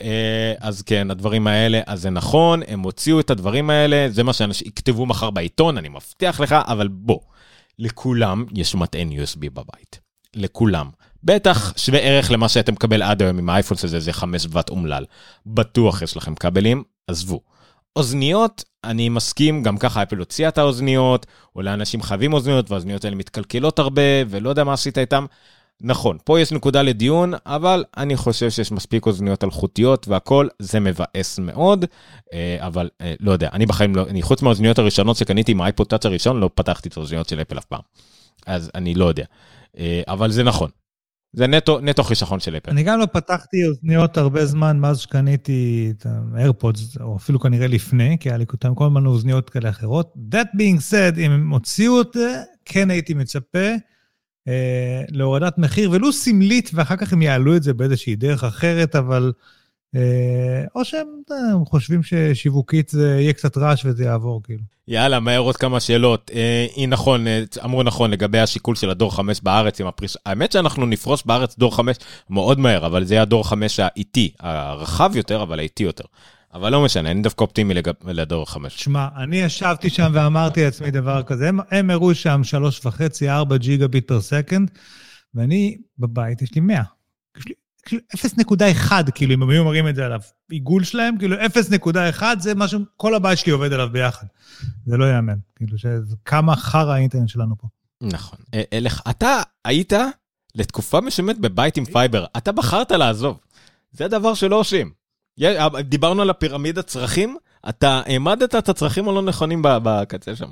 אה, אז כן, הדברים האלה, אז זה נכון, הם הוציאו את הדברים האלה, זה מה שאנשים יכתבו מחר בעיתון, אני מבטיח לך, אבל בוא, לכולם יש מטען USB בבית. לכולם. בטח שווה ערך למה שאתם מקבל עד היום עם האייפון הזה, זה 5 ואט אומלל. בטוח יש לכם כבלים, עזבו. אוזניות, אני מסכים, גם ככה אפל הוציאה את האוזניות, אולי אנשים חייבים אוזניות, והאוזניות האלה מתקלקלות הרבה, ולא יודע מה עשית איתם. נכון, פה יש נקודה לדיון, אבל אני חושב שיש מספיק אוזניות אלחוטיות והכל, זה מבאס מאוד, אה, אבל אה, לא יודע, אני בחיים לא, אני חוץ מהאוזניות הראשונות שקניתי עם האייפוד טאץ' הראשון, לא פתחתי את האוזניות של אפל אף פעם. אז אני לא יודע, אה, אבל זה נכון. זה נטו, נטו חיסכון של אפל. אני גם לא פתחתי אוזניות הרבה זמן מאז שקניתי את האיירפודס, או אפילו כנראה לפני, כי היה לי כל הזמן אוזניות כאלה אחרות. That being said, אם הם הוציאו את זה, כן הייתי מצפה. אה, להורדת מחיר, ולו סמלית, ואחר כך הם יעלו את זה באיזושהי דרך אחרת, אבל... אה, או שהם הם חושבים ששיווקית זה יהיה קצת רעש וזה יעבור, כאילו. יאללה, מהר עוד כמה שאלות. אה, נכון, אה, אמרו נכון לגבי השיקול של הדור 5 בארץ עם הפריש... האמת שאנחנו נפרוש בארץ דור 5 מאוד מהר, אבל זה יהיה הדור 5 האיטי, הרחב יותר, אבל האיטי יותר. אבל לא משנה, אני דווקא אופטימי לג... לדור החמש. שמע, אני ישבתי שם ואמרתי לעצמי דבר כזה, הם, הם הראו שם שלוש וחצי, ארבע ג'יגה ביט פר סקנד, ואני בבית, יש לי 100. יש לי כאילו 0.1, כאילו, אם הם היו מראים את זה עליו, עיגול שלהם, כאילו 0.1 זה מה שכל הבית שלי עובד עליו ביחד. זה לא ייאמן, כאילו, כמה חרא האינטרנט שלנו פה. נכון. אלך, אתה היית לתקופה משמת בבית עם fiber, אתה בחרת לעזוב. זה דבר שלא עושים. דיברנו על הפירמידת צרכים, אתה העמדת את הצרכים הלא נכונים בקצה שם.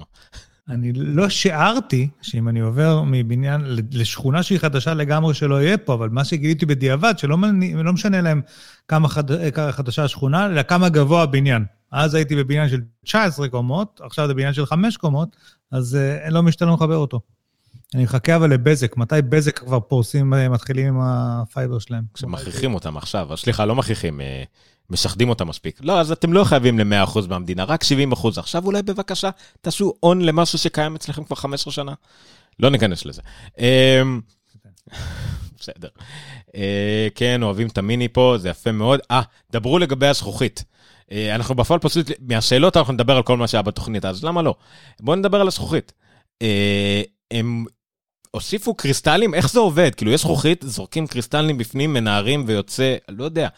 אני לא שיערתי שאם אני עובר מבניין לשכונה שהיא חדשה לגמרי שלא יהיה פה, אבל מה שגיליתי בדיעבד, שלא לא משנה להם כמה חד, חדשה השכונה, אלא כמה גבוה הבניין. אז הייתי בבניין של 19 קומות, עכשיו זה בניין של 5 קומות, אז uh, לא משתלם לחבר אותו. אני מחכה אבל לבזק, מתי בזק כבר פורסים, אה, מתחילים עם ה fiber שלהם? כשמכריחים אותם עכשיו, סליחה, לא מכריחים, אה, משחדים אותם מספיק. לא, אז אתם לא חייבים ל-100% מהמדינה, רק 70%. עכשיו אולי בבקשה תעשו on למשהו שקיים אצלכם כבר 15 שנה. לא ניכנס לזה. אמ, בסדר. אה, כן, אוהבים את המיני פה, זה יפה מאוד. אה, דברו לגבי הזכוכית. אנחנו בפועל פשוט, מהשאלות אנחנו נדבר על כל מה שהיה בתוכנית, אז למה לא? בואו נדבר על הזכוכית. הם הוסיפו קריסטלים, איך זה עובד? כאילו, יש זכוכית, זורקים קריסטלים בפנים, מנערים ויוצא, לא יודע.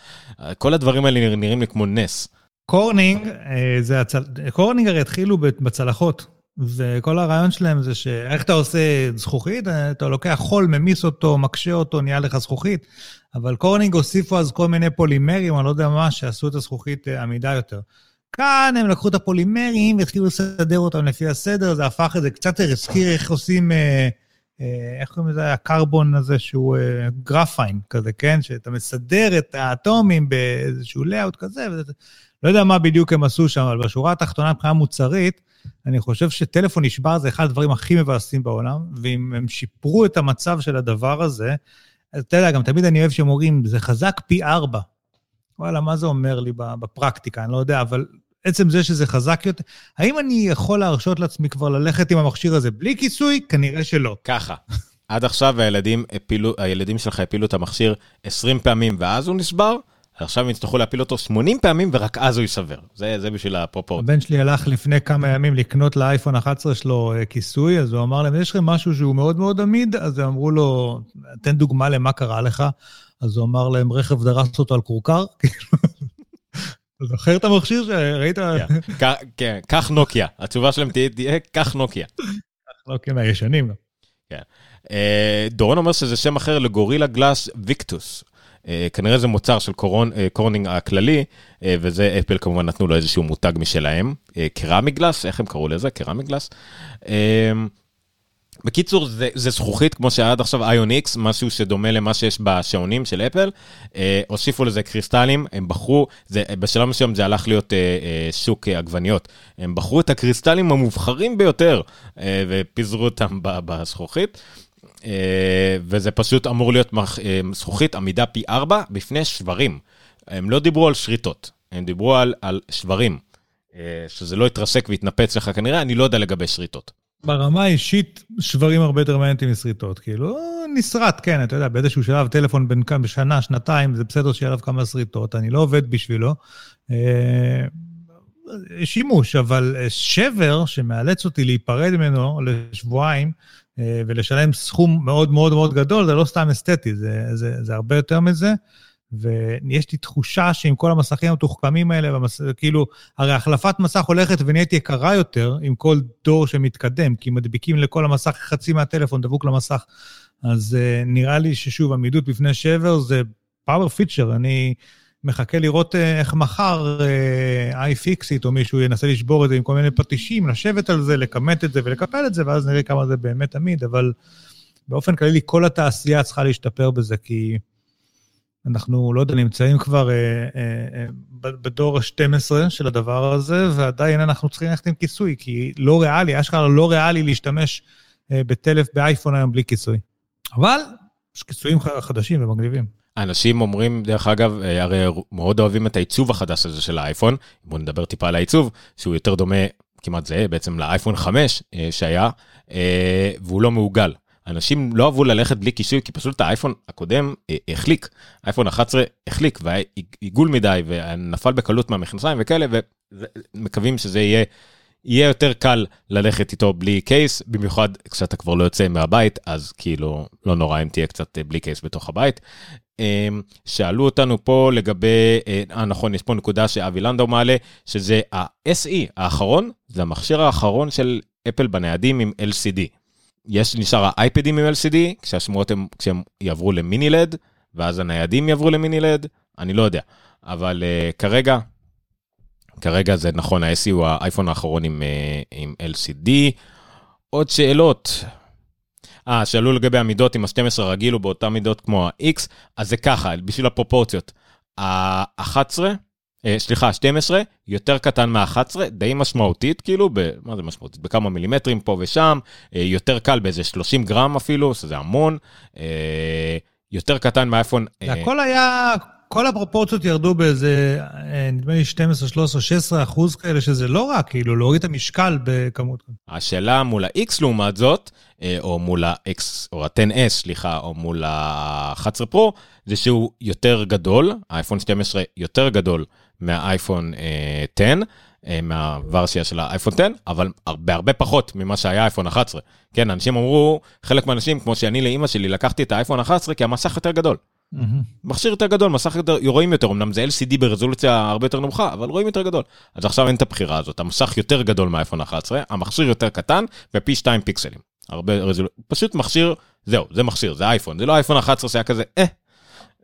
כל הדברים האלה נראים לי כמו נס. Corning, אה, זה הצל... Corning הרי התחילו בצלחות, וכל הרעיון שלהם זה שאיך אתה עושה זכוכית, אתה לוקח חול, ממיס אותו, מקשה אותו, נהיה לך זכוכית, אבל Corning הוסיפו אז כל מיני פולימרים, אני לא יודע מה, שעשו את הזכוכית אה, עמידה יותר. כאן הם לקחו את הפולימרים והתחילו לסדר אותם לפי הסדר, זה הפך את זה קצת הזכיר איך עושים... אה, אה, איך קוראים לזה, הקרבון הזה שהוא אה, graphene כזה, כן? שאתה מסדר את האטומים באיזשהו layout כזה, וזה, לא יודע מה בדיוק הם עשו שם, אבל בשורה התחתונה מבחינה מוצרית, אני חושב שטלפון נשבר זה אחד הדברים הכי מבאסים בעולם, ואם הם שיפרו את המצב של הדבר הזה, אז אתה יודע, גם תמיד אני אוהב שהם אומרים, זה חזק פי ארבע. וואלה, מה זה אומר לי בפרקטיקה? אני לא יודע, אבל עצם זה שזה חזק יותר, האם אני יכול להרשות לעצמי כבר ללכת עם המכשיר הזה בלי כיסוי? כנראה שלא. ככה, עד עכשיו הילדים, הפילו, הילדים שלך הפילו את המכשיר 20 פעמים ואז הוא נשבר, עכשיו הם יצטרכו להפיל אותו 80 פעמים ורק אז הוא ייסבר. זה, זה בשביל הפרופורט. הבן שלי הלך לפני כמה ימים לקנות לאייפון 11 שלו אה, כיסוי, אז הוא אמר להם, יש לכם משהו שהוא מאוד מאוד עמיד? אז הם אמרו לו, תן דוגמה למה קרה לך. אז הוא אמר להם, רכב דרס אותו על כורכר. זוכר את המכשיר שראית? כן, כן, קח נוקיה. התשובה שלהם תהיה, קח נוקיה. קח נוקיה מהישנים. כן. אה, דורון אומר שזה שם אחר לגורילה גלאס ויקטוס. כנראה זה מוצר של קורנינג הכללי, אה, וזה אפל כמובן נתנו לו איזשהו מותג משלהם. קרמי גלאס, איך הם קראו לזה? קרמי גלאס. בקיצור, זה, זה זכוכית כמו שהיה עד עכשיו איון איקס, משהו שדומה למה שיש בשעונים של אפל. אה, הוסיפו לזה קריסטלים, הם בחרו, זה, בשלב מסוים זה הלך להיות אה, אה, שוק אה, עגבניות. הם בחרו את הקריסטלים המובחרים ביותר אה, ופיזרו אותם בזכוכית. אה, וזה פשוט אמור להיות מח, אה, זכוכית עמידה פי 4 בפני שברים. הם לא דיברו על שריטות, הם דיברו על, על שברים. אה, שזה לא יתרסק ויתנפץ לך כנראה, אני לא יודע לגבי שריטות. ברמה האישית, שברים הרבה יותר מעניינים משריטות. כאילו, נסרט, כן, אתה יודע, באיזשהו שלב טלפון בין כאן בשנה, שנתיים, זה בסדר שיהיה עליו כמה שריטות, אני לא עובד בשבילו. אה, שימוש, אבל שבר שמאלץ אותי להיפרד ממנו לשבועיים אה, ולשלם סכום מאוד מאוד מאוד גדול, זה לא סתם אסתטי, זה, זה, זה הרבה יותר מזה. ויש לי תחושה שעם כל המסכים המתוחכמים האלה, במס... כאילו, הרי החלפת מסך הולכת ונהיית יקרה יותר עם כל דור שמתקדם, כי מדביקים לכל המסך חצי מהטלפון דבוק למסך. אז uh, נראה לי ששוב, עמידות בפני שבר זה פאוור פיצ'ר, אני מחכה לראות uh, איך מחר iFixit uh, או מישהו ינסה לשבור את זה עם כל מיני פטישים, לשבת על זה, לכמת את זה ולקפל את זה, ואז נראה כמה זה באמת עמיד, אבל באופן כללי כל התעשייה צריכה להשתפר בזה, כי... אנחנו, לא יודע, נמצאים כבר אה, אה, אה, בדור ה-12 של הדבר הזה, ועדיין אנחנו צריכים ללכת עם כיסוי, כי לא ריאלי, אשכרה לא ריאלי להשתמש אה, בטלף, באייפון היום בלי כיסוי. אבל יש כיסויים חדשים ומגניבים. אנשים אומרים, דרך אגב, אה, הרי מאוד אוהבים את העיצוב החדש הזה של האייפון, בואו נדבר טיפה על העיצוב, שהוא יותר דומה, כמעט זהה בעצם לאייפון 5 אה, שהיה, אה, והוא לא מעוגל. אנשים לא אהבו ללכת בלי כיסוי, כי פשוט האייפון הקודם אה, החליק. האייפון 11 החליק והיה עיגול מדי ונפל בקלות מהמכנסיים וכאלה, ומקווים שזה יהיה, יהיה יותר קל ללכת איתו בלי קייס, במיוחד כשאתה כבר לא יוצא מהבית, אז כאילו לא נורא אם תהיה קצת אה, בלי קייס בתוך הבית. אמ, שאלו אותנו פה לגבי, אה, אה, נכון, יש פה נקודה שאבי לנדאו מעלה, שזה ה-SE האחרון, זה המכשיר האחרון של אפל בניידים עם LCD. יש, נשאר האייפדים עם LCD, כשהשמועות הם, כשהם יעברו למיני לד, ואז הניידים יעברו למיני לד, אני לא יודע. אבל uh, כרגע, כרגע זה נכון, ה-SE הוא האייפון האחרון עם, uh, עם LCD. עוד שאלות. אה, שאלו לגבי המידות, אם ה-12 רגיל הוא באותה מידות כמו ה-X, אז זה ככה, בשביל הפרופורציות. ה-11, אה, סליחה, 12, יותר קטן מה-11, די משמעותית, כאילו, ב, מה זה משמעותית? בכמה מילימטרים פה ושם, אה, יותר קל באיזה 30 גרם אפילו, שזה המון, אה, יותר קטן מהאייפון. הכל היה, כל הפרופורציות ירדו באיזה, נדמה לי 12, 13, 16 אחוז כאלה, שזה לא רע, כאילו, להוריד את המשקל בכמות. השאלה מול ה-X לעומת זאת, או מול ה-X, או ה-10S, סליחה, או מול ה-11 פרו, זה שהוא יותר גדול, האייפון 12 יותר גדול מהאייפון 10, אה, אה, מהוורסיה של האייפון 10, אבל בהרבה פחות ממה שהיה אייפון 11. כן, אנשים אמרו, חלק מהאנשים, כמו שאני לאימא שלי, לקחתי את האייפון 11 כי המסך יותר גדול. Mm-hmm. מכשיר יותר גדול, מסך יותר, רואים יותר, אמנם זה LCD ברזולוציה הרבה יותר נמוכה, אבל רואים יותר גדול. אז עכשיו אין את הבחירה הזאת, המסך יותר גדול מהאייפון 11, המכשיר יותר קטן ופי 2 פיקסלים. הרבה רזולוציה, פשוט מכשיר, זהו, זה מכשיר, זה אייפון, זה לא אייפון 11 שהיה כזה, אה,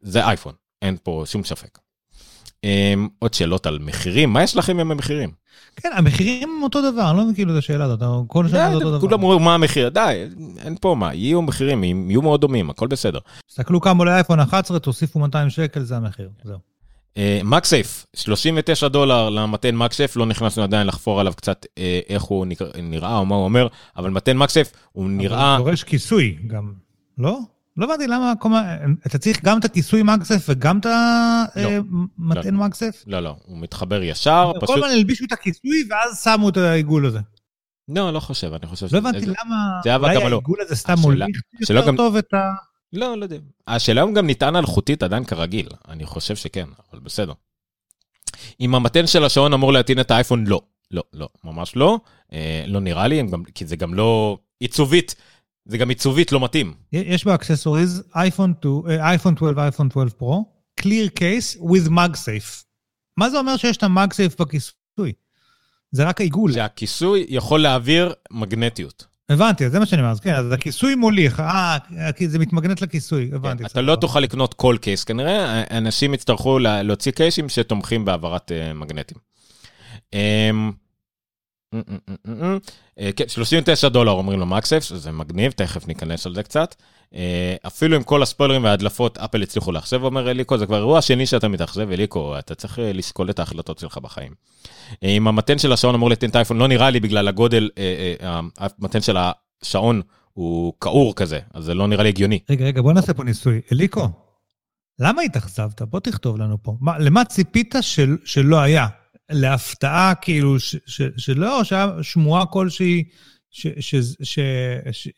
זה אייפון, אין פה שום ספק. Um, עוד שאלות על מחירים, מה יש לכם עם המחירים? כן, המחירים הם אותו דבר, אני לא מבין כאילו את השאלה הזאת, כל שנה זה אותו דבר. כולם אומרים מה המחיר, די, אין פה מה, יהיו מחירים, יהיו מאוד דומים, הכל בסדר. תסתכלו כמה עולה אייפון 11, תוסיפו 200 שקל, זה המחיר, זהו. מקסייף, uh, 39 דולר למתן מקסייף, לא נכנסנו עדיין לחפור עליו קצת uh, איך הוא נראה או מה הוא אומר, אבל מתן מקסייף הוא נראה... אבל הוא דורש כיסוי גם, לא? לא הבנתי למה, אתה צריך גם את הכיסוי מגסף וגם את המתן לא, מגסף? לא, לא, הוא מתחבר ישר, פשוט... כל הזמן הלבישו את הכיסוי ואז שמו את העיגול הזה. לא, לא חושב, אני חושב לא הבנתי למה, אולי לא. העיגול הזה סתם מוליך יותר טוב את ה... לא, לא יודע. השאלה אם גם נטען אלחוטית עדיין כרגיל, אני חושב שכן, אבל בסדר. אם המטען של השעון אמור להטעין את האייפון, לא. לא, לא, ממש לא. אה, לא נראה לי, גם, כי זה גם לא עיצובית, זה גם עיצובית לא מתאים. יש ב accessories אייפון 12, אייפון 12 Pro, clear case with MagSafe. מה זה אומר שיש את ה MagSafe בכיסוי? זה רק העיגול. שהכיסוי יכול להעביר מגנטיות. הבנתי, זה מה שאני אומר, אז כן, אז הכיסוי מוליך, אה, זה מתמגנט לכיסוי, הבנתי. כן, אתה לא תוכל לקנות כל קייס כנראה, אנשים יצטרכו להוציא קייסים שתומכים בהעברת uh, מגנטים. Um, 39 דולר אומרים לו מקסף, שזה מגניב, תכף ניכנס על זה קצת. אפילו עם כל הספוילרים וההדלפות, אפל הצליחו לאכזב, אומר אליקו, זה כבר אירוע שני שאתה מתאכזב, אליקו, אתה צריך לשקול את ההחלטות שלך בחיים. אם המתן של השעון אמור לטעין את האייפון, לא נראה לי בגלל הגודל, המתן של השעון הוא כעור כזה, אז זה לא נראה לי הגיוני. רגע, רגע, בוא נעשה פה ניסוי. אליקו, למה התאכזבת? בוא תכתוב לנו פה. מה, למה ציפית של, שלא היה? להפתעה, כאילו, ש, ש, שלא, שהיה שמועה כלשהי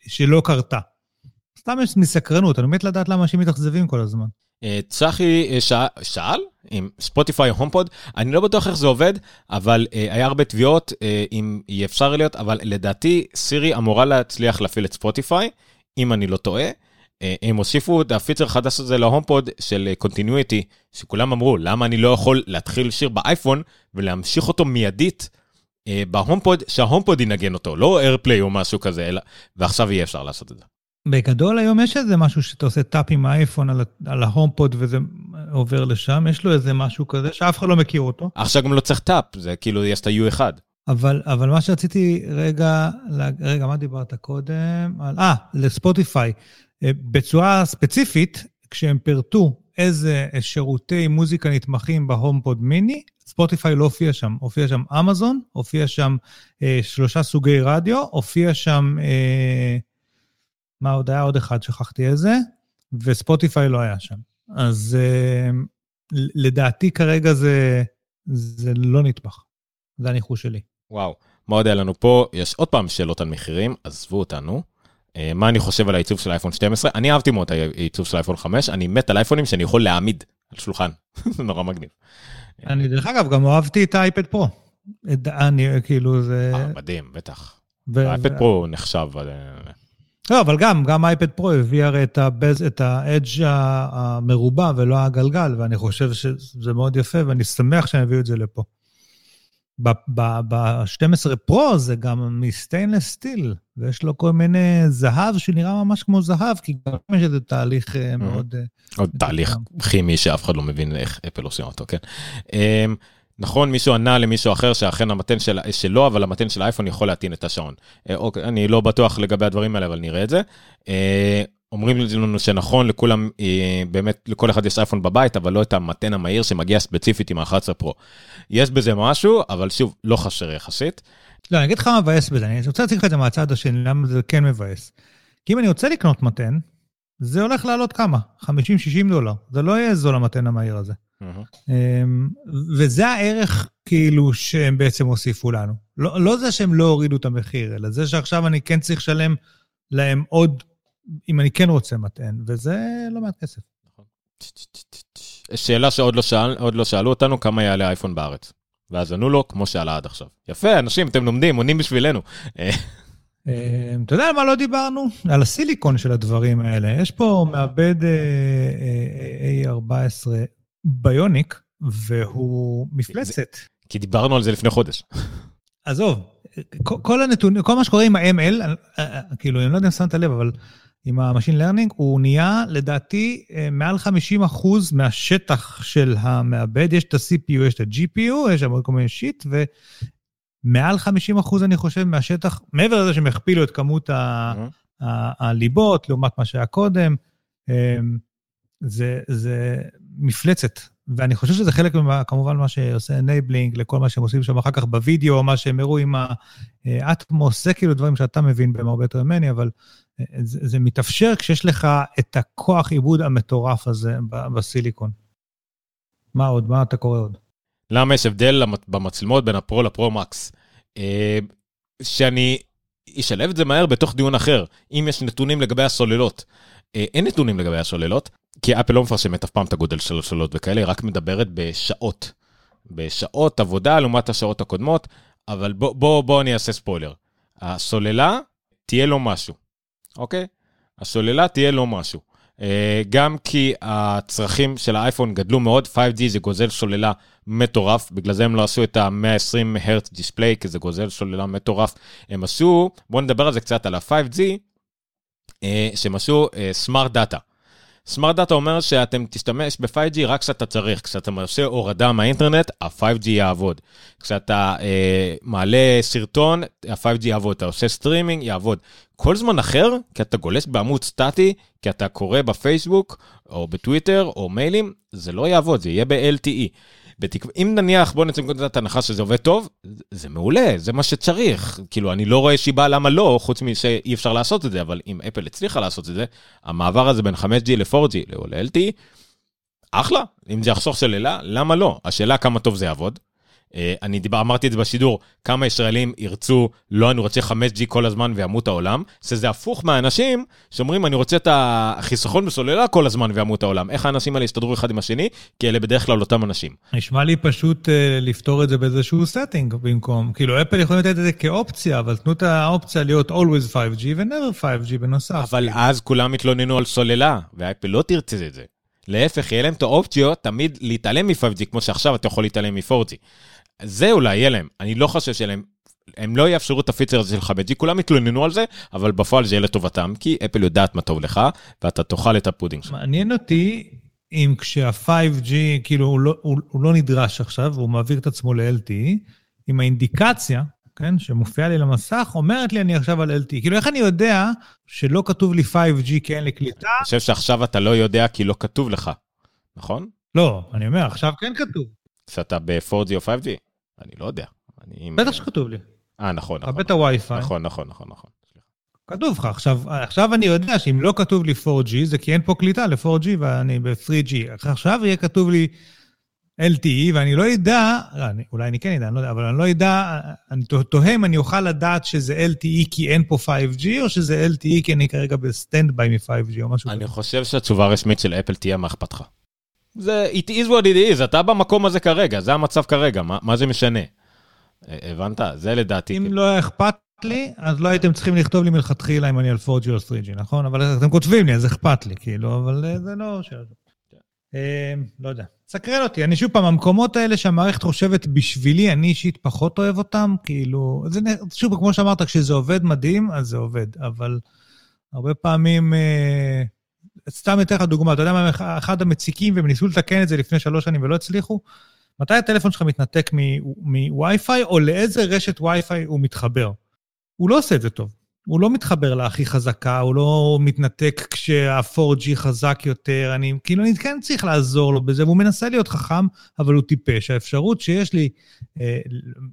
שלא קרתה. סתם יש מסקרנות, אני מת לדעת למה אנשים מתאכזבים כל הזמן. אה, צחי אה, שאל, עם ספוטיפיי הומפוד, אני לא בטוח איך זה עובד, אבל uh, היה הרבה תביעות אם יהיה אפשר להיות, אבל לדעתי סירי אמורה להצליח להפעיל את ספוטיפיי, אם אני לא טועה. Uh, הם הוסיפו את הפיצ'ר החדש הזה ל HomePod של continuity, שכולם אמרו, למה אני לא יכול להתחיל שיר באייפון ולהמשיך אותו מיידית uh, ב HomePod, שה HomePod ינגן אותו, לא AirPlay או משהו כזה, אלא... ועכשיו יהיה אפשר לעשות את זה. בגדול היום יש איזה משהו שאתה עושה tap עם האייפון על, על ה HomePod וזה עובר לשם, יש לו איזה משהו כזה שאף אחד לא מכיר אותו. עכשיו גם לא צריך tap, זה כאילו יש את ה-U1. אבל, אבל מה שרציתי רגע, רגע, מה דיברת קודם? אה, לספוטיפיי. אה, בצורה ספציפית, כשהם פירטו איזה שירותי מוזיקה נתמכים ב HomePod mini, ספוטיפיי לא הופיע שם. הופיע שם אמזון, הופיע שם אה, שלושה סוגי רדיו, הופיע שם... אה, מה עוד היה? עוד אחד, שכחתי איזה, וספוטיפיי לא היה שם. אז uh, לדעתי כרגע זה, זה לא נטבח. זה הניחוש שלי. וואו, מה עוד היה לנו פה? יש עוד פעם שאלות על מחירים, עזבו אותנו. Uh, מה אני חושב על העיצוב של אייפון 12? אני אהבתי מאוד את העיצוב של אייפון 5, אני מת על אייפונים שאני יכול להעמיד על שולחן. זה נורא מגניב. אני דרך אגב גם אהבתי את האייפד פרו. אני כאילו זה... אה, מדהים, בטח. האייפד פרו נחשב... לא, אבל גם, גם אייפד פרו הביא הרי את, האדג' המרובע ולא הגלגל, ואני חושב שזה מאוד יפה, ואני שמח שהם הביאו את זה לפה. ב-12 פרו זה גם מסטיינלס סטיל, ויש לו כל מיני זהב שנראה ממש כמו זהב, כי גם יש איזה תהליך אה, מאוד... אה, עוד תהליך כימי שאף אחד לא מבין איך אפל עושים אותו, כן. אמ, נכון, מישהו ענה למישהו אחר שאכן המתן של, שלו, אבל המתן של האייפון יכול להטעין את השעון. אה, אוקיי, אני לא בטוח לגבי הדברים האלה, אבל נראה את זה. אומרים לנו שנכון, לכולם, אה, באמת, לכל אחד יש אייפון בבית, אבל לא את המתן המהיר שמגיע ספציפית עם ה-11 פרו. יש בזה משהו, אבל שוב, לא חסר יחסית. לא, אני אגיד לך מה מבאס בזה, אני רוצה להציג לך את זה מהצד השני, למה זה כן מבאס. כי אם אני רוצה לקנות מתן, זה הולך לעלות כמה? 50-60 דולר. זה לא יהיה זול המתן המהיר הזה. אמ, וזה הערך כאילו שהם בעצם הוסיפו לנו. לא, לא זה שהם לא הורידו את המחיר, אלא זה שעכשיו אני כן צריך לשלם להם עוד, אם אני כן רוצה מטען, וזה לא מעט כסף. נכון. שאלה שעוד לא, שאל, לא שאלו אותנו, כמה יעלה אייפון בארץ? ואז ענו לו, כמו שעלה עד עכשיו. יפה, אנשים, אתם לומדים, עונים בשבילנו. אמ, אתה יודע על מה לא דיברנו? על הסיליקון של הדברים האלה. יש פה מעבד אה, אה, A14 ביוניק, והוא מפלצת. כי דיברנו על זה לפני חודש. עזוב, כל הנתונים, כל מה שקורה עם ה-ML, אה, אה, כאילו, אני לא יודע אם שמת לב, אבל עם ה-Machine Learning, הוא נהיה, לדעתי, אה, מעל 50 אחוז מהשטח של המעבד. יש את ה-CPU, יש את ה-GPU, יש שם עוד כל מיני שיט, ומעל 50 אחוז, אני חושב, מהשטח, מעבר לזה שהם הכפילו את כמות הליבות לעומת מה שהיה קודם, זה, זה מפלצת. ואני חושב שזה חלק, ממה, כמובן, מה שעושה enabling לכל מה שהם עושים שם אחר כך בווידאו, מה שהם הראו עם ה Atmos, זה כאילו דברים שאתה מבין בהם הרבה יותר ממני, אבל זה, זה מתאפשר כשיש לך את הכוח עיבוד המטורף הזה בסיליקון. מה עוד? מה אתה קורא עוד? למה יש הבדל במצלמות בין הפרו ל Pro Max? שאני אשלב את זה מהר בתוך דיון אחר, אם יש נתונים לגבי הסוללות. אין נתונים לגבי הסוללות, כי אפל לא מפרשמת אף פעם את הגודל של הסוללות וכאלה, היא רק מדברת בשעות. בשעות עבודה לעומת השעות הקודמות, אבל בוא, בוא, בוא אני אעשה ספוילר. הסוללה תהיה לו משהו, אוקיי? הסוללה תהיה לו משהו. אה, גם כי הצרכים של האייפון גדלו מאוד, 5G זה גוזל סוללה מטורף, בגלל זה הם לא עשו את ה-120 הרץ display, כי זה גוזל סוללה מטורף. הם עשו, בואו נדבר על זה קצת, על ה-5G, עשו smart data. smart data אומר שאתם תשתמש ב-5G רק כשאתה צריך, כשאתה עושה הורדה מהאינטרנט, ה-5G יעבוד. כשאתה אה, מעלה סרטון, ה-5G יעבוד. אתה עושה סטרימינג, יעבוד. כל זמן אחר, כי אתה גולש בעמוד סטטי, כי אתה קורא בפייסבוק, או בטוויטר, או מיילים, זה לא יעבוד, זה יהיה ב-LTE. בתקווה, אם נניח, בוא נצא מנקודת הנחה שזה עובד טוב, זה מעולה, זה מה שצריך. כאילו, אני לא רואה שיבה למה לא, חוץ משאי אפשר לעשות את זה, אבל אם אפל הצליחה לעשות את זה, המעבר הזה בין 5G ל-4G או ל-LTE, אחלה, אם זה יחסוך סוללה, למה לא? השאלה כמה טוב זה יעבוד. אה, אני דיבר, אמרתי את זה בשידור, כמה ישראלים ירצו, לא, אני רוצה 5G כל הזמן וימות העולם, שזה הפוך מהאנשים שאומרים, אני רוצה את החיסכון בסוללה כל הזמן וימות העולם. איך האנשים האלה יסתדרו אחד עם השני? כי אלה בדרך כלל אותם אנשים. נשמע לי פשוט uh, לפתור את זה באיזשהו setting במקום. כאילו, אפל יכולים לתת את זה כאופציה, אבל תנו את האופציה להיות always 5G ו-never 5G בנוסף. אבל אז כולם התלוננו על סוללה, ואפל לא תרצה את זה. להפך, יהיה להם את האופציות תמיד להתעלם מ-5G, כמו שעכשיו אתה יכול להתעלם מ-4G. זה אולי יהיה להם, אני לא חושב שיהיה להם, הם לא יאפשרו את ה feature הזה של 5G, כולם יתלוננו על זה, אבל בפועל זה יהיה לטובתם, כי אפל יודעת מה טוב לך, ואתה תאכל את הפודינג שלך. מעניין אותי אם כשה-5G, כאילו, הוא לא, הוא, הוא לא נדרש עכשיו, והוא מעביר את עצמו ל-LTE, עם האינדיקציה, כן, שמופיעה לי למסך, אומרת לי אני עכשיו על LTE. כאילו, איך אני יודע שלא כתוב לי 5G כי אין לי קליטה? אני חושב שעכשיו אתה לא יודע כי לא כתוב לך, נכון? לא, אני אומר, עכשיו כן כתוב. שאתה ב-4G או 5G? אני לא יודע. אני... בטח שכתוב לי. אה, נכון, נכון. הבאת וי-פיי. נכון, נכון, נכון, נכון. כתוב לך. עכשיו, עכשיו אני יודע שאם לא כתוב לי 4G, זה כי אין פה קליטה ל-4G ואני ב-3G. עכשיו יהיה כתוב לי LTE, ואני לא אדע, לא, אני, אולי אני כן אדע, אני לא יודע, אבל אני לא אדע, אני תוהה אם אני אוכל לדעת שזה LTE כי אין פה 5G, או שזה LTE כי אני כרגע בסטנד ביי מ-5G או משהו כזה. אני חושב שהתשובה הרשמית של אפל תהיה מה אכפת לך. זה it is what it is, אתה במקום הזה כרגע, זה המצב כרגע, מה, מה זה משנה? הבנת? זה לדעתי. אם לא היה אכפת לי, אז לא הייתם צריכים לכתוב לי מלכתחילה אם אני על 4G או 3G, נכון? אבל אתם כותבים לי, אז אכפת לי, כאילו, אבל אה, זה לא. אה, לא יודע. סקרן אותי, אני שוב פעם, המקומות האלה שהמערכת חושבת בשבילי, אני אישית פחות אוהב אותם, כאילו, זה, שוב, כמו שאמרת, כשזה עובד מדהים, אז זה עובד, אבל הרבה פעמים... אה, סתם אתן לך דוגמה, אתה יודע מה אחד המציקים, והם ניסו לתקן את זה לפני שלוש שנים ולא הצליחו? מתי הטלפון שלך מתנתק מווי-פיי, או לאיזה רשת וי-פיי הוא מתחבר? הוא לא עושה את זה טוב. הוא לא מתחבר להכי חזקה, הוא לא מתנתק כשה-4G חזק יותר, אני כאילו, אני כן צריך לעזור לו בזה, והוא מנסה להיות חכם, אבל הוא טיפש. האפשרות שיש לי, אה,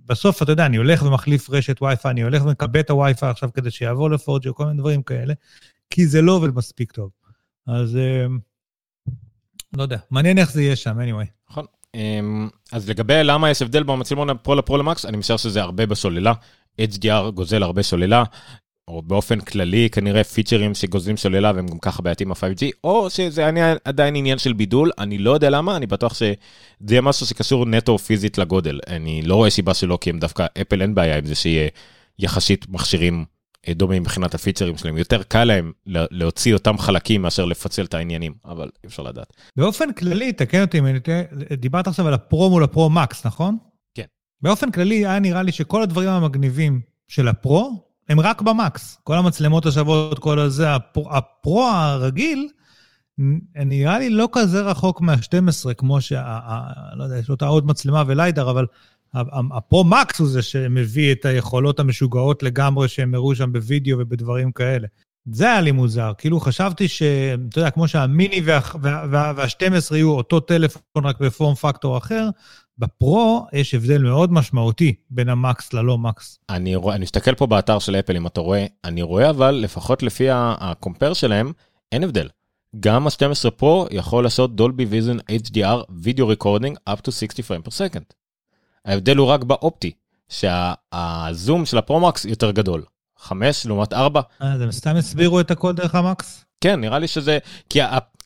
בסוף, אתה יודע, אני הולך ומחליף רשת וי-פיי, אני הולך ומקבל את הווי-פיי עכשיו כדי שיעבור ל-4G, או כל מיני דברים כאלה, כי זה לא עובד מספיק טוב. אז אה, לא יודע, מעניין איך זה יהיה שם, anyway. נכון. אמ, אז לגבי למה יש הבדל במצלמון הפרו לפרו למקס, אני משער שזה הרבה בסוללה. HDR גוזל הרבה סוללה, או באופן כללי כנראה פיצ'רים שגוזלים סוללה והם גם ככה בעייתים ב-5G, או שזה עדיין עניין של בידול, אני לא יודע למה, אני בטוח שזה יהיה משהו שקשור נטו פיזית לגודל. אני לא רואה סיבה שלא, כי הם דווקא, אפל אין בעיה עם זה שיהיה יחסית מכשירים דומים מבחינת הפיצ'רים שלהם, יותר קל להם להוציא אותם חלקים מאשר לפצל את העניינים, אבל אי אפשר לדעת. באופן כללי, תקן אותי דיברת עכשיו על הפרו מול הפרו מקס, נכון? כן. באופן כללי, היה נראה לי שכל הדברים המגניבים של הפרו, הם רק במקס. כל המצלמות השוות, כל הזה, הפרו, הפרו הרגיל, נראה לי לא כזה רחוק מה-12, כמו שה... לא יודע, יש לו את העוד מצלמה וליידר, אבל הפרו-מקס הוא זה שמביא את היכולות המשוגעות לגמרי שהם הראו שם בווידאו ובדברים כאלה. זה היה לי מוזר. כאילו חשבתי ש... אתה יודע, כמו שהמיני וה, וה, וה, וה-12 יהיו אותו טלפון רק ב form factor אחר, בפרו יש הבדל מאוד משמעותי בין המקס ללא מקס. אני רואה, אני מסתכל פה באתר של אפל אם אתה רואה, אני רואה אבל לפחות לפי הקומפר שלהם, אין הבדל. גם ה-12 פרו יכול לעשות Dolby Vision HDR video recording up to 60 frame per second. ההבדל הוא רק באופטי, שהזום של הפרו-מקס יותר גדול. 5 לעומת 4. אה, הם סתם הסבירו את הכל דרך המקס? כן, נראה לי שזה, כי,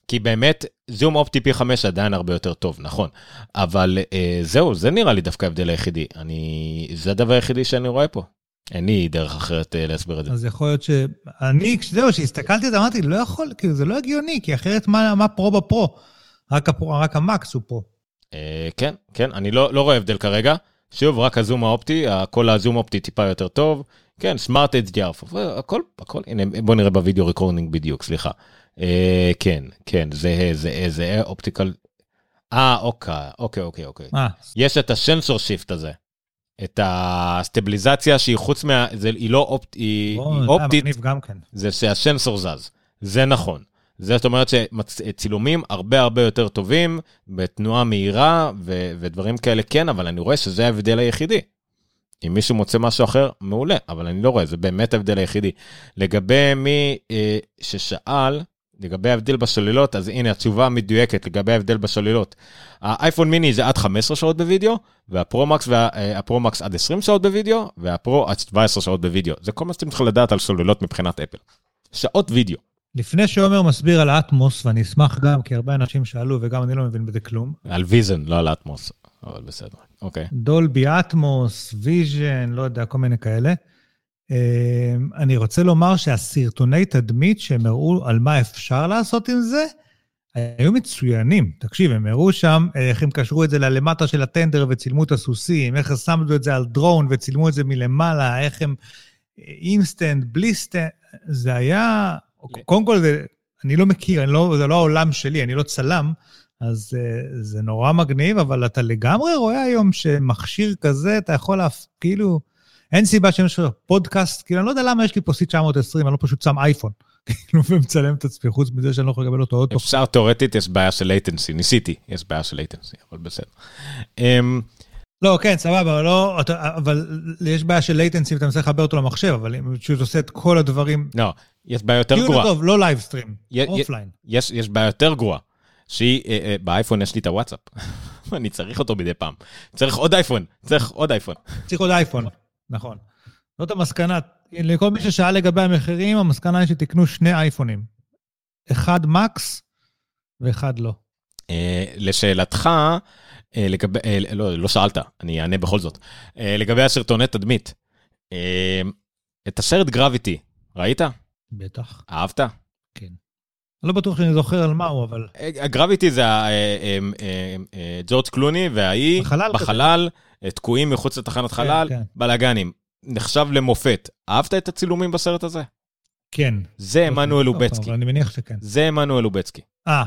כי באמת זום אופטי פי 5 עדיין הרבה יותר טוב, נכון. אבל אה, זהו, זה נראה לי דווקא ההבדל היחידי. אני, זה הדבר היחידי שאני רואה פה. אין לי דרך אחרת אה, להסביר את זה. אז יכול להיות שאני, זהו, כשהסתכלתי על זה, אמרתי, לא יכול, כאילו, זה לא הגיוני, כי אחרת מה, מה פרו בפרו? רק, הפרו, רק המקס הוא פרו. אה, כן, כן, אני לא, לא רואה הבדל כרגע. שוב, רק הזום האופטי, כל הזום אופטי טיפה יותר טוב. כן, smart HDR, הכל, הכל, הנה, בוא נראה ב video recording בדיוק, סליחה. אה, כן, כן, זה, זה, זה optical. אה, אוקיי, אוקיי, אוקיי, אוקיי. אה. יש את ה sensor shift הזה. את הסטביליזציה שהיא חוץ מה... זה, היא לא אופט, היא, היא זה אופטית, גם כן. זה שהסנסור זז. זה נכון. זאת אומרת שצילומים הרבה הרבה יותר טובים, בתנועה מהירה ו- ודברים כאלה כן, אבל אני רואה שזה ההבדל היחידי. אם מישהו מוצא משהו אחר, מעולה, אבל אני לא רואה, זה באמת ההבדל היחידי. לגבי מי אה, ששאל, לגבי ההבדל בשוללות, אז הנה התשובה המדויקת לגבי ההבדל בשוללות. האייפון מיני זה עד 15 שעות בווידאו, והפרו-מקס והפרו-מקס עד 20 שעות בווידאו, והפרו עד 17 שעות בווידאו. זה כל מה שאתם צריכים לדעת על שוללות מבחינת אפל. שעות וידאו. לפני שעומר מסביר על ה Atmos, ואני אשמח גם, כי הרבה אנשים שאלו, וגם אני לא מבין בזה כלום. על Vision, לא על Atmos, אבל בסדר, אוקיי. Dolby Atmos, Vision, לא יודע, כל מיני כאלה. אה, אני רוצה לומר שהסרטוני תדמית שהם הראו על מה אפשר לעשות עם זה, היו מצוינים. תקשיב, הם הראו שם איך הם קשרו את זה ללמטה של הטנדר וצילמו את הסוסים, איך שמו את זה על דרון וצילמו את זה מלמעלה, איך הם אינסטנט, בלי סטנט, זה היה... קודם כל, זה, אני לא מכיר, אני לא, זה לא העולם שלי, אני לא צלם, אז uh, זה נורא מגניב, אבל אתה לגמרי רואה היום שמכשיר כזה, אתה יכול להפ... כאילו, אין סיבה שיש לך פודקאסט, כאילו, אני לא יודע למה יש לי פה C920, אני לא פשוט שם אייפון. כאילו, ומצלם את עצמי, חוץ מזה שאני לא יכול לקבל אותו פעם. אפשר, תאורטית, יש בעיה של latency, ניסיתי, יש בעיה של latency, אבל בסדר. לא, כן, סבבה, אבל לא, אבל יש בעיה של latency ואתה מנסה לחבר אותו למחשב, אבל אם פשוט עושה את כל הדברים... לא, יש בעיה יותר גרועה. טוב, לא livestream, offline. יש, יש בעיה יותר גרועה, שהיא, אה, אה, באייפון יש לי את הוואטסאפ. אני צריך אותו מדי פעם. צריך עוד אייפון, צריך עוד אייפון. צריך עוד אייפון, נכון. זאת המסקנה. לכל מי ששאל לגבי המחירים, המסקנה היא שתקנו שני אייפונים. אחד מקס ואחד לא. אה, לשאלתך, לגבי, אה, לא, לא שאלת, אני אענה בכל זאת. אה, לגבי הסרטוני תדמית, את הסרט גרביטי, ראית? בטח. אהבת? כן. אני לא בטוח שאני זוכר על מה הוא, אבל... הגרביטי זה ג'ורג' קלוני והאי בחלל, בחלל תקועים מחוץ לתחנת חלל, כן. בלאגנים. נחשב למופת. אהבת את הצילומים בסרט הזה? כן. זה עמנואל לובצקי. אני מניח שכן. זה עמנואל לובצקי. אה,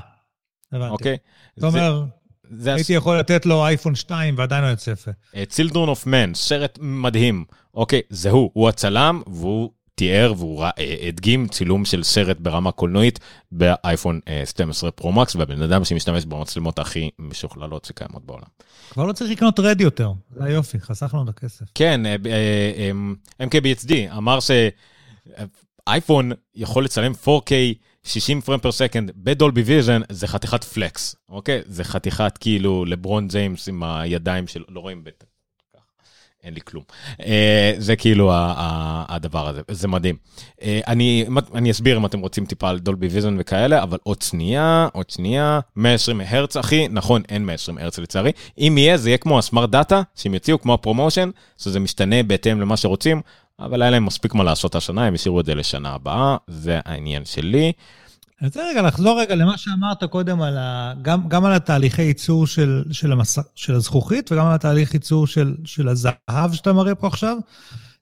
הבנתי. אוקיי? זאת אומרת... זה הייתי יכול לתת לו אייפון 2 ועדיין לא יוצא יפה. Children of Men, סרט מדהים. אוקיי, זה הוא, הוא הצלם, והוא תיאר והוא הדגים צילום של סרט ברמה קולנועית באייפון 12 פרו-מקס, והבן אדם שמשתמש במצלמות הכי משוכללות שקיימות בעולם. כבר לא צריך לקנות רד יותר, זה היופי, חסך לנו את הכסף. כן, MKBHD אמר שאייפון יכול לצלם 4K 60 frame per second ב Dolby Vision זה חתיכת flex, אוקיי? זה חתיכת כאילו לברון ג'יימס עם הידיים של... לא רואים בטן. אין לי כלום. אה, זה כאילו הדבר הזה, זה מדהים. אה, אני, אני אסביר אם אתם רוצים טיפה על Dolby Vision וכאלה, אבל עוד שנייה, עוד שנייה, 120 הרץ אחי, נכון, אין 120 הרץ לצערי. אם יהיה, זה יהיה כמו ה smart data, שהם יציעו כמו ה ProMotion, שזה משתנה בהתאם למה שרוצים, אבל היה להם מספיק מה לעשות השנה, הם השאירו את זה לשנה הבאה, זה העניין שלי. אני רוצה רגע לחזור רגע למה שאמרת קודם, על ה... גם, גם על התהליכי ייצור של, של, המס... של הזכוכית וגם על התהליך ייצור של, של הזהב שאתה מראה פה עכשיו.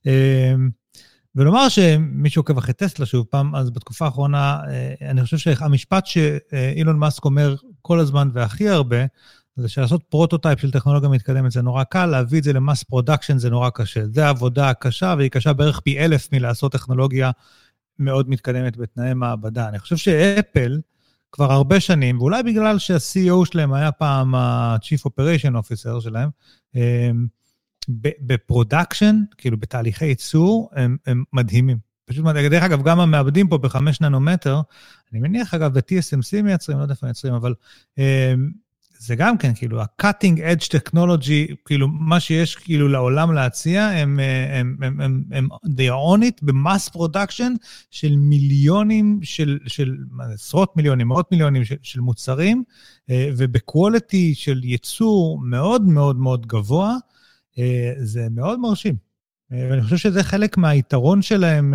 אמ, ולומר שמי שעוקב אחרי טסלה שוב פעם, אז בתקופה האחרונה, אה, אני חושב שהמשפט שאילון מאסק אומר כל הזמן והכי הרבה, זה שלעשות prototype של טכנולוגיה מתקדמת זה נורא קל, להביא את זה ל mass production זה נורא קשה. זה עבודה קשה, והיא קשה בערך פי אלף מלעשות טכנולוגיה מאוד מתקדמת בתנאי מעבדה. אני חושב שאפל כבר הרבה שנים, ואולי בגלל שה-CEO שלהם היה פעם ה-Chief Operation Officer שלהם, ב production, כאילו בתהליכי ייצור, הם, הם מדהימים. פשוט מדהים. דרך אגב, גם המעבדים פה בחמש ננומטר, אני מניח, אגב, ב-TSMC מייצרים, לא יודע איפה מייצרים, אבל זה גם כן, כאילו, ה-cutting edge technology, כאילו, מה שיש כאילו לעולם להציע, הם, הם, הם, הם, הם they are on it ב-mass production של מיליונים, של, של עשרות מיליונים, מאות מיליונים של, של מוצרים, וב-quality של ייצור מאוד מאוד מאוד גבוה, זה מאוד מרשים. ואני חושב שזה חלק מהיתרון שלהם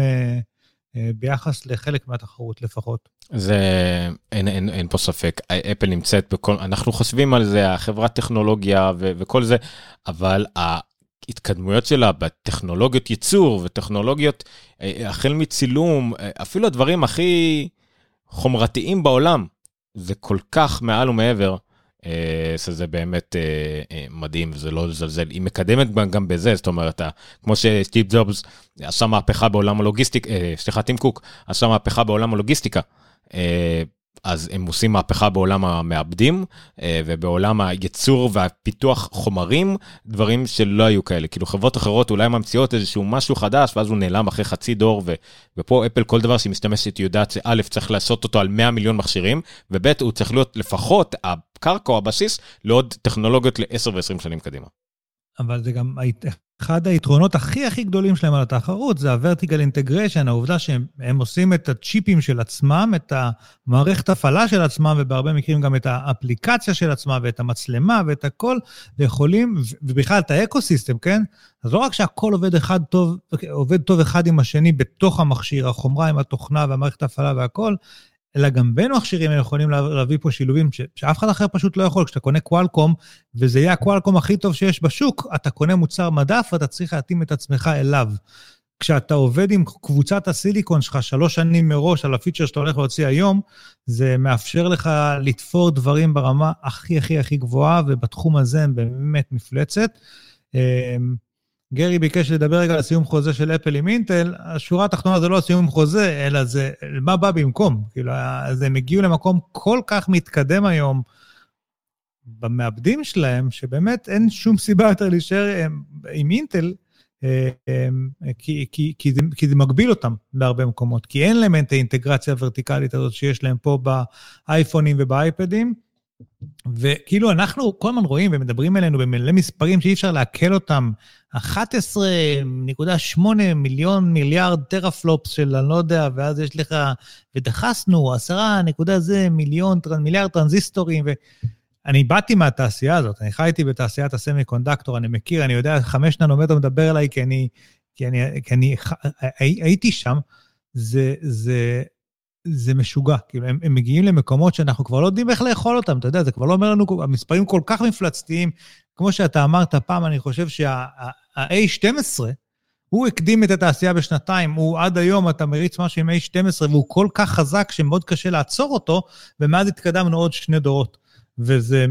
ביחס לחלק מהתחרות לפחות. זה, אין, אין, אין פה ספק, אפל נמצאת בכל, אנחנו חושבים על זה, החברת טכנולוגיה ו, וכל זה, אבל ההתקדמויות שלה בטכנולוגיות ייצור וטכנולוגיות, החל מצילום, אפילו הדברים הכי חומרתיים בעולם, זה כל כך מעל ומעבר. שזה באמת מדהים וזה לא לזלזל, היא מקדמת גם בזה, זאת אומרת, כמו שסטיב ג'ובס עשה מהפכה בעולם הלוגיסטיקה, סליחה, טים קוק עשה מהפכה בעולם הלוגיסטיקה. אז הם עושים מהפכה בעולם המעבדים ובעולם הייצור והפיתוח חומרים, דברים שלא היו כאלה. כאילו חברות אחרות אולי ממציאות איזשהו משהו חדש, ואז הוא נעלם אחרי חצי דור, ו, ופה אפל כל דבר שהיא משתמשת יודעת שא' צריך לעשות אותו על 100 מיליון מכשירים, וב' הוא צריך להיות לפחות הקרקע או הבסיס לעוד טכנולוגיות ל-10 ו-20 שנים קדימה. אבל זה גם אחד היתרונות הכי הכי גדולים שלהם על התחרות זה ה-vertical integration, העובדה שהם עושים את הצ'יפים של עצמם, את המערכת הפעלה של עצמם, ובהרבה מקרים גם את האפליקציה של עצמם, ואת המצלמה, ואת הכל, ויכולים, ובכלל את האקו-סיסטם, כן? אז לא רק שהכל עובד אחד טוב, עובד טוב אחד עם השני בתוך המכשיר, החומרה עם התוכנה והמערכת ההפעלה והכל, אלא גם בין מכשירים הם יכולים להביא פה שילובים ש, שאף אחד אחר פשוט לא יכול. כשאתה קונה קוואלקום, וזה יהיה הקוואלקום הכי טוב שיש בשוק, אתה קונה מוצר מדף ואתה צריך להתאים את עצמך אליו. כשאתה עובד עם קבוצת הסיליקון שלך שלוש שנים מראש על הפיצ'ר שאתה הולך להוציא היום, זה מאפשר לך לתפור דברים ברמה הכי הכי הכי גבוהה, ובתחום הזה הם באמת מפלצת. גרי ביקש לדבר רגע על סיום חוזה של אפל עם אינטל, השורה התחתונה זה לא סיום חוזה, אלא זה מה בא במקום. כאילו, אז הם הגיעו למקום כל כך מתקדם היום במעבדים שלהם, שבאמת אין שום סיבה יותר להישאר עם אינטל, אה, כי, כי, כי, זה, כי זה מגביל אותם בהרבה מקומות, כי אין להם את האינטגרציה הוורטיקלית הזאת שיש להם פה באייפונים ובאייפדים. וכאילו אנחנו כל הזמן רואים ומדברים אלינו במלא מספרים שאי אפשר לעכל אותם. 11.8 מיליון מיליארד טראפלופס של אני לא יודע, ואז יש לך, ודחסנו 10 נקודה זה מיליון, מיליארד טרנזיסטורים, ואני באתי מהתעשייה הזאת, אני חייתי בתעשיית ה-semiconductor, אני מכיר, אני יודע, חמש ננומטר מדבר אליי כי אני, כי אני, כי אני הייתי שם. זה, זה, זה משוגע, כאילו, הם, הם מגיעים למקומות שאנחנו כבר לא יודעים איך לאכול אותם, אתה יודע, זה כבר לא אומר לנו, המספרים כל כך מפלצתיים, כמו שאתה אמרת פעם, אני חושב שה-A12, הוא הקדים את התעשייה בשנתיים, הוא עד היום, אתה מריץ משהו עם A12, והוא כל כך חזק שמאוד קשה לעצור אותו, ומאז התקדמנו עוד שני דורות, וזה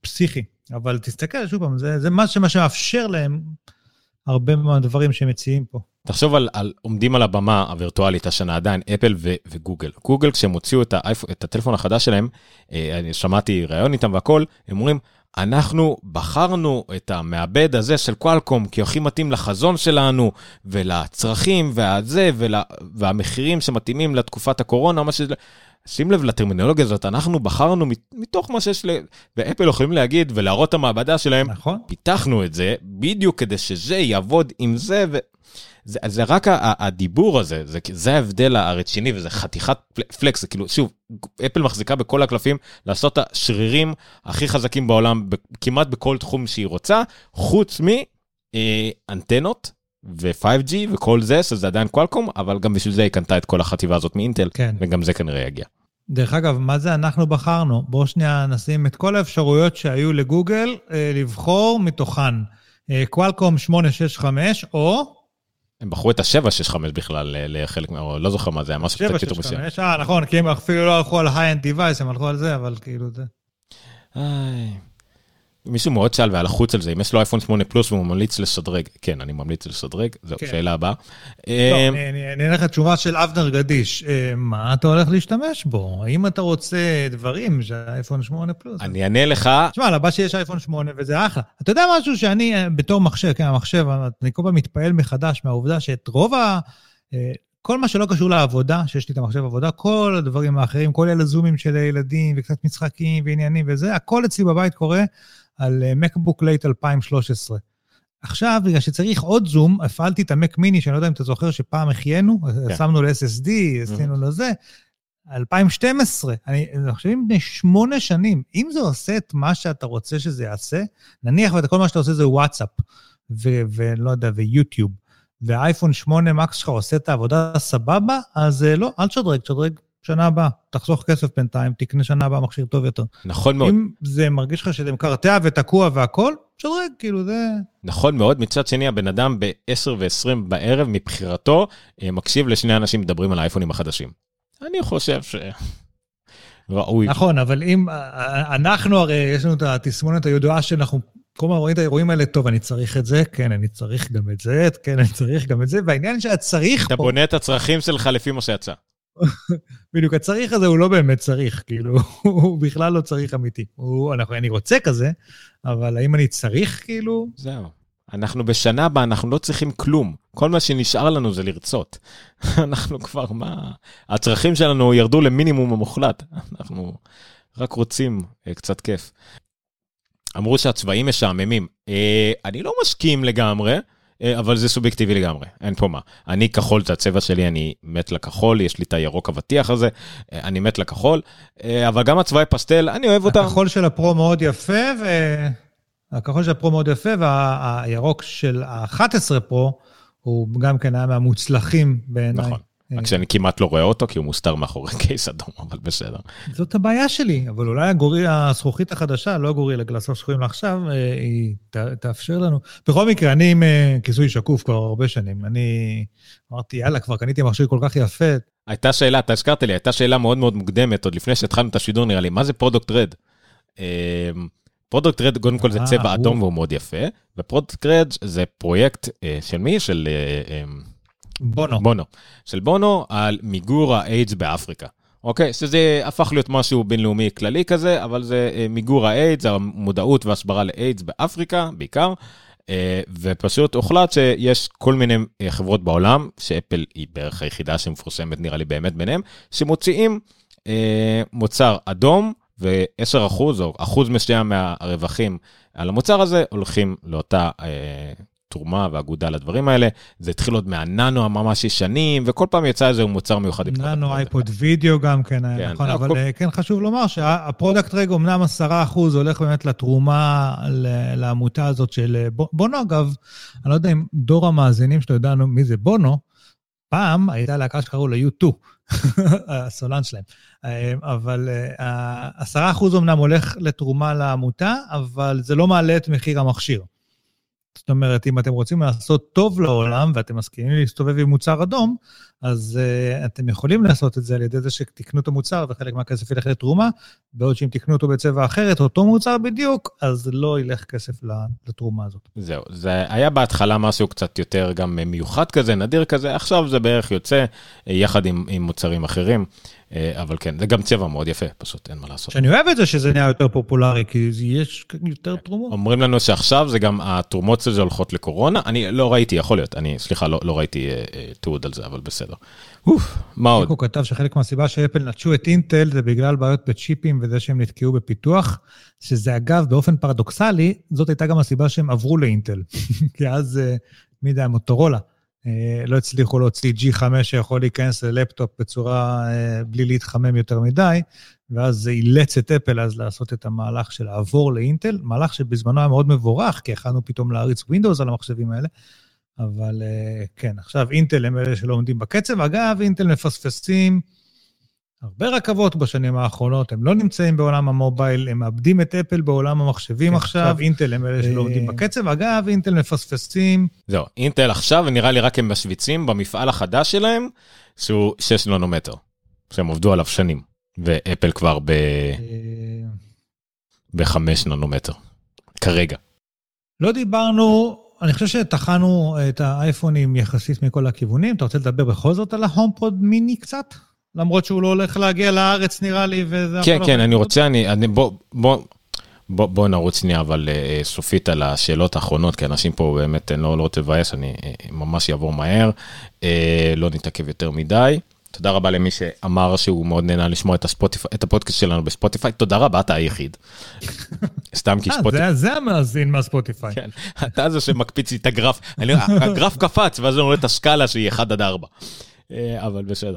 פסיכי. אבל תסתכל, שוב פעם, זה, זה מה שמאפשר להם הרבה מהדברים שהם מציעים פה. תחשוב על, על עומדים על הבמה הווירטואלית השנה עדיין אפל ו, וגוגל. גוגל כשהם הוציאו את, האייפ, את הטלפון החדש שלהם, אה, אני שמעתי ראיון איתם והכל, הם אומרים, אנחנו בחרנו את המעבד הזה של קואלקום כי הכי מתאים לחזון שלנו ולצרכים והזה ולה, והמחירים שמתאימים לתקופת הקורונה, מה שזה... שים לב לטרמינולוגיה הזאת, אנחנו בחרנו מתוך מה שיש ל... ואפל יכולים להגיד ולהראות את המעבדה שלהם, נכון. פיתחנו את זה בדיוק כדי שזה יעבוד עם זה, ו... זה, זה רק הדיבור הזה, זה, זה ההבדל הרציני וזה חתיכת פלקס, זה כאילו, שוב, אפל מחזיקה בכל הקלפים לעשות את השרירים הכי חזקים בעולם כמעט בכל תחום שהיא רוצה, חוץ מאנטנות ו-5G וכל זה, שזה עדיין קוואלקום, אבל גם בשביל זה היא קנתה את כל החטיבה הזאת מאינטל, כן. וגם זה כנראה יגיע. דרך אגב, מה זה אנחנו בחרנו? בואו שנייה נשים את כל האפשרויות שהיו לגוגל אה, לבחור מתוכן. אה, קוואלקום 865 או הם בחרו את ה-765 בכלל לחלק מה... לא זוכר מה זה היה, משהו קצת יותר מסוים. אה, נכון, כי הם אפילו לא הלכו על high-end device, הם הלכו על זה, אבל כאילו זה. מישהו מאוד שאל והיה לחוץ על זה, אם יש לו אייפון 8 פלוס והוא ממליץ לשדרג, כן, אני ממליץ לשדרג, זהו, כן. שאלה הבאה. לא, אה, אני- אענה לך תשובה של אבנר גדיש. אה, מה אתה הולך להשתמש בו? האם אתה רוצה דברים שהאייפון 8 פלוס? אני אענה לך, תשמע, לבא שיש אייפון 8 וזה אחלה. אתה יודע משהו שאני, אה, בתור מחשב, כן, המחשב, אני כל פעם מתפעל מחדש מהעובדה שאת רוב ה... כל מה שלא קשור לעבודה, שיש לי את המחשב עבודה, כל הדברים האחרים, כל אלה זומים של הילדים וקצת משחקים ועניינים וזה, הכל אצלי בבית קורה על מקבוק late 2013. עכשיו, בגלל שצריך עוד זום, הפעלתי את המק מיני, שאני לא יודע אם אתה זוכר שפעם החיינו, כן. שמנו ל-SSD, עשינו לזה, 2012, אני חושב בן שמונה שנים, אם זה עושה את מה שאתה רוצה שזה יעשה, נניח ואת כל מה שאתה עושה זה וואטסאפ, ו- ולא יודע, ויוטיוב, והאייפון 8 מקס שלך עושה את העבודה סבבה, אז אה, לא, אל תשדרג, תשדרג שנה הבאה. תחסוך כסף בינתיים, תקנה שנה הבאה מכשיר טוב יותר. נכון מאוד, אם זה מרגיש לך שזה מקרטע ותקוע והכול, תשדרג, כאילו זה... נכון מאוד, מצד שני הבן אדם ב-10 ו-20 בערב מבחירתו אה, מקשיב לשני אנשים מדברים על האייפונים החדשים. אני חושב ש... ראוי. נכון, אבל אם... אה, אנחנו הרי, יש לנו את התסמונת הידועה שאנחנו כל הזמן רואים את האירועים האלה, טוב, אני צריך את זה, כן, אני צריך גם את זה, כן, אני צריך גם את זה, והעניין שהצריך אתה פה, בונה את הצרכים שלך לפי מה שיצא. בדיוק, הצריך הזה הוא לא באמת צריך, כאילו, הוא בכלל לא צריך אמיתי. הוא, אנחנו, אני רוצה כזה, אבל האם אני צריך, כאילו... זהו. אנחנו בשנה הבאה, אנחנו לא צריכים כלום. כל מה שנשאר לנו זה לרצות. אנחנו כבר, מה... הצרכים שלנו ירדו למינימום המוחלט. אנחנו רק רוצים אה, קצת כיף. אמרו שהצבעים משעממים. אה, אני לא מסכים לגמרי, אבל זה סובייקטיבי לגמרי, אין פה מה. אני כחול זה הצבע שלי, אני מת לכחול, יש לי את הירוק אבטיח הזה, אה, אני מת לכחול, אה, אבל גם הצבעי פסטל, אני אוהב אותם. הכחול של הפרו מאוד יפה, ו... הכחול של הפרו מאוד יפה, והירוק של ה-11 פרו, הוא גם כן היה מהמוצלחים בעיניי. נכון. רק שאני כמעט לא רואה אותו, כי הוא מוסתר מאחורי קייס אדום, אבל בסדר. זאת הבעיה שלי, אבל אולי הגורי, הזכוכית החדשה, לא הגורי לגלסות שחורים לעכשיו, אה, היא ת, תאפשר לנו. בכל מקרה, אני עם אה, כיסוי שקוף כבר הרבה שנים. אני אמרתי, יאללה, כבר קניתי מכשיר כל כך יפה. הייתה שאלה, אתה הזכרת לי, הייתה שאלה מאוד מאוד מוקדמת, עוד לפני שהתחלנו את השידור נראה לי, מה זה פרודוקט רד? פרודוקט רד, קודם כל זה אה, צבע אדום והוא מאוד יפה, ופרודוקט רד זה פרויקט אה, של מי? של אה, אה, בונו. בונו. של בונו על מיגור האיידס באפריקה. אוקיי? שזה הפך להיות משהו בינלאומי כללי כזה, אבל זה אה, מיגור האיידס, המודעות והסברה לאיידס באפריקה בעיקר. אה, ופשוט הוחלט שיש כל מיני אה, חברות בעולם, שאפל היא בערך היחידה שמפורסמת נראה לי באמת ביניהם, שמוציאים מוצר אדום ו-10% או אחוז מסוים מהרווחים על המוצר הזה הולכים לאותה תרומה ואגודה לדברים האלה. זה התחיל עוד מהננו הממש ישנים, וכל פעם יצא איזה מוצר מיוחד. ננו פרודקט. אייפוד וידאו גם כן היה כן, נכון, הכל- אבל אה, כן חשוב לומר שהפרודקט רד אמנם 10% הולך באמת לתרומה לעמותה הזאת של אה, בו- בונו. אגב, אני לא יודע אם דור המאזינים שלנו יודע מי זה בונו, פעם הייתה להקה שקראו לה U2, הסולן שלהם. אה, אבל אה, 10% אמנם הולך לתרומה לעמותה, אבל זה לא מעלה את מחיר המכשיר. זאת אומרת, אם אתם רוצים לעשות טוב לעולם ואתם מסכימים להסתובב עם מוצר אדום, אז uh, אתם יכולים לעשות את זה על ידי זה שתקנו את המוצר וחלק מהכסף ילך לתרומה, בעוד שאם תקנו אותו בצבע אחרת, אותו מוצר בדיוק, אז לא ילך כסף לתרומה הזאת. זהו, זה היה בהתחלה משהו קצת יותר גם מיוחד כזה, נדיר כזה, עכשיו זה בערך יוצא אה, יחד עם, עם מוצרים אחרים, אה, אבל כן, זה גם צבע מאוד יפה, פשוט אין מה לעשות. שאני אוהב את זה שזה נהיה יותר פופולרי, כי יש יותר תרומות. אומרים לנו שעכשיו זה גם התרומות של זה הולכות לקורונה, אני לא ראיתי, יכול להיות, אני, סליחה, לא, לא ראיתי אה, אה, תיעוד על זה, אבל בסדר. אוף, מה עוד? הוא כתב שחלק מהסיבה שאפל נטשו את אינטל זה בגלל בעיות בצ'יפים וזה שהם נתקעו בפיתוח, שזה אגב, באופן פרדוקסלי, זאת הייתה גם הסיבה שהם עברו לאינטל. כי אז, אה, מי יודע, מוטורולה, אה, לא הצליחו להוציא G5 שיכול להיכנס ללפטופ בצורה, אה, בלי להתחמם יותר מדי, ואז זה אילץ את אפל אז לעשות את המהלך של לעבור לאינטל, מהלך שבזמנו היה מאוד מבורך, כי יכלנו פתאום להריץ Windows על המחשבים האלה. אבל אה, כן, עכשיו אינטל הם אלה שלא עומדים בקצב. אגב, אינטל מפספסים הרבה רכבות בשנים האחרונות, הם לא נמצאים בעולם המובייל, הם מאבדים את אפל בעולם המחשבים כן, עכשיו. עכשיו- אינטל הם אלה שלא עומדים אה, בקצב. אגב, אינטל מפספסים, זהו, אינטל עכשיו, נראה לי רק הם משוויצים במפעל החדש שלהם, שהוא 6 ננומטר, שהם עבדו עליו שנים, ואפל כבר ב... אה, ב-5 ננומטר. כרגע. לא דיברנו, אני חושב שטחנו את האייפונים יחסית מכל הכיוונים. אתה רוצה לדבר בכל זאת על ההומפוד מיני קצת? למרות שהוא לא הולך להגיע לארץ נראה לי, וזה... כן, כן, אני רוצה, אני, אני בוא, בוא, בוא, בוא נרוץ שנייה, אבל uh, סופית על השאלות האחרונות, כי אנשים פה באמת, אני לא, לא רוצה לבאס, אני uh, ממש אעבור מהר, uh, לא נתעכב יותר מדי. תודה רבה למי שאמר שהוא מאוד נהנה לשמוע את, הספוטיפ... את הפודקאסט שלנו בספוטיפיי, תודה רבה, אתה היחיד. סתם כי ספוטיפיי... זה המאזין מהספוטיפיי. כן, אתה זה שמקפיץ לי את הגרף, אני, הגרף קפץ, ואז אני רואה את הסקאלה שהיא 1 עד 4. אבל בסדר.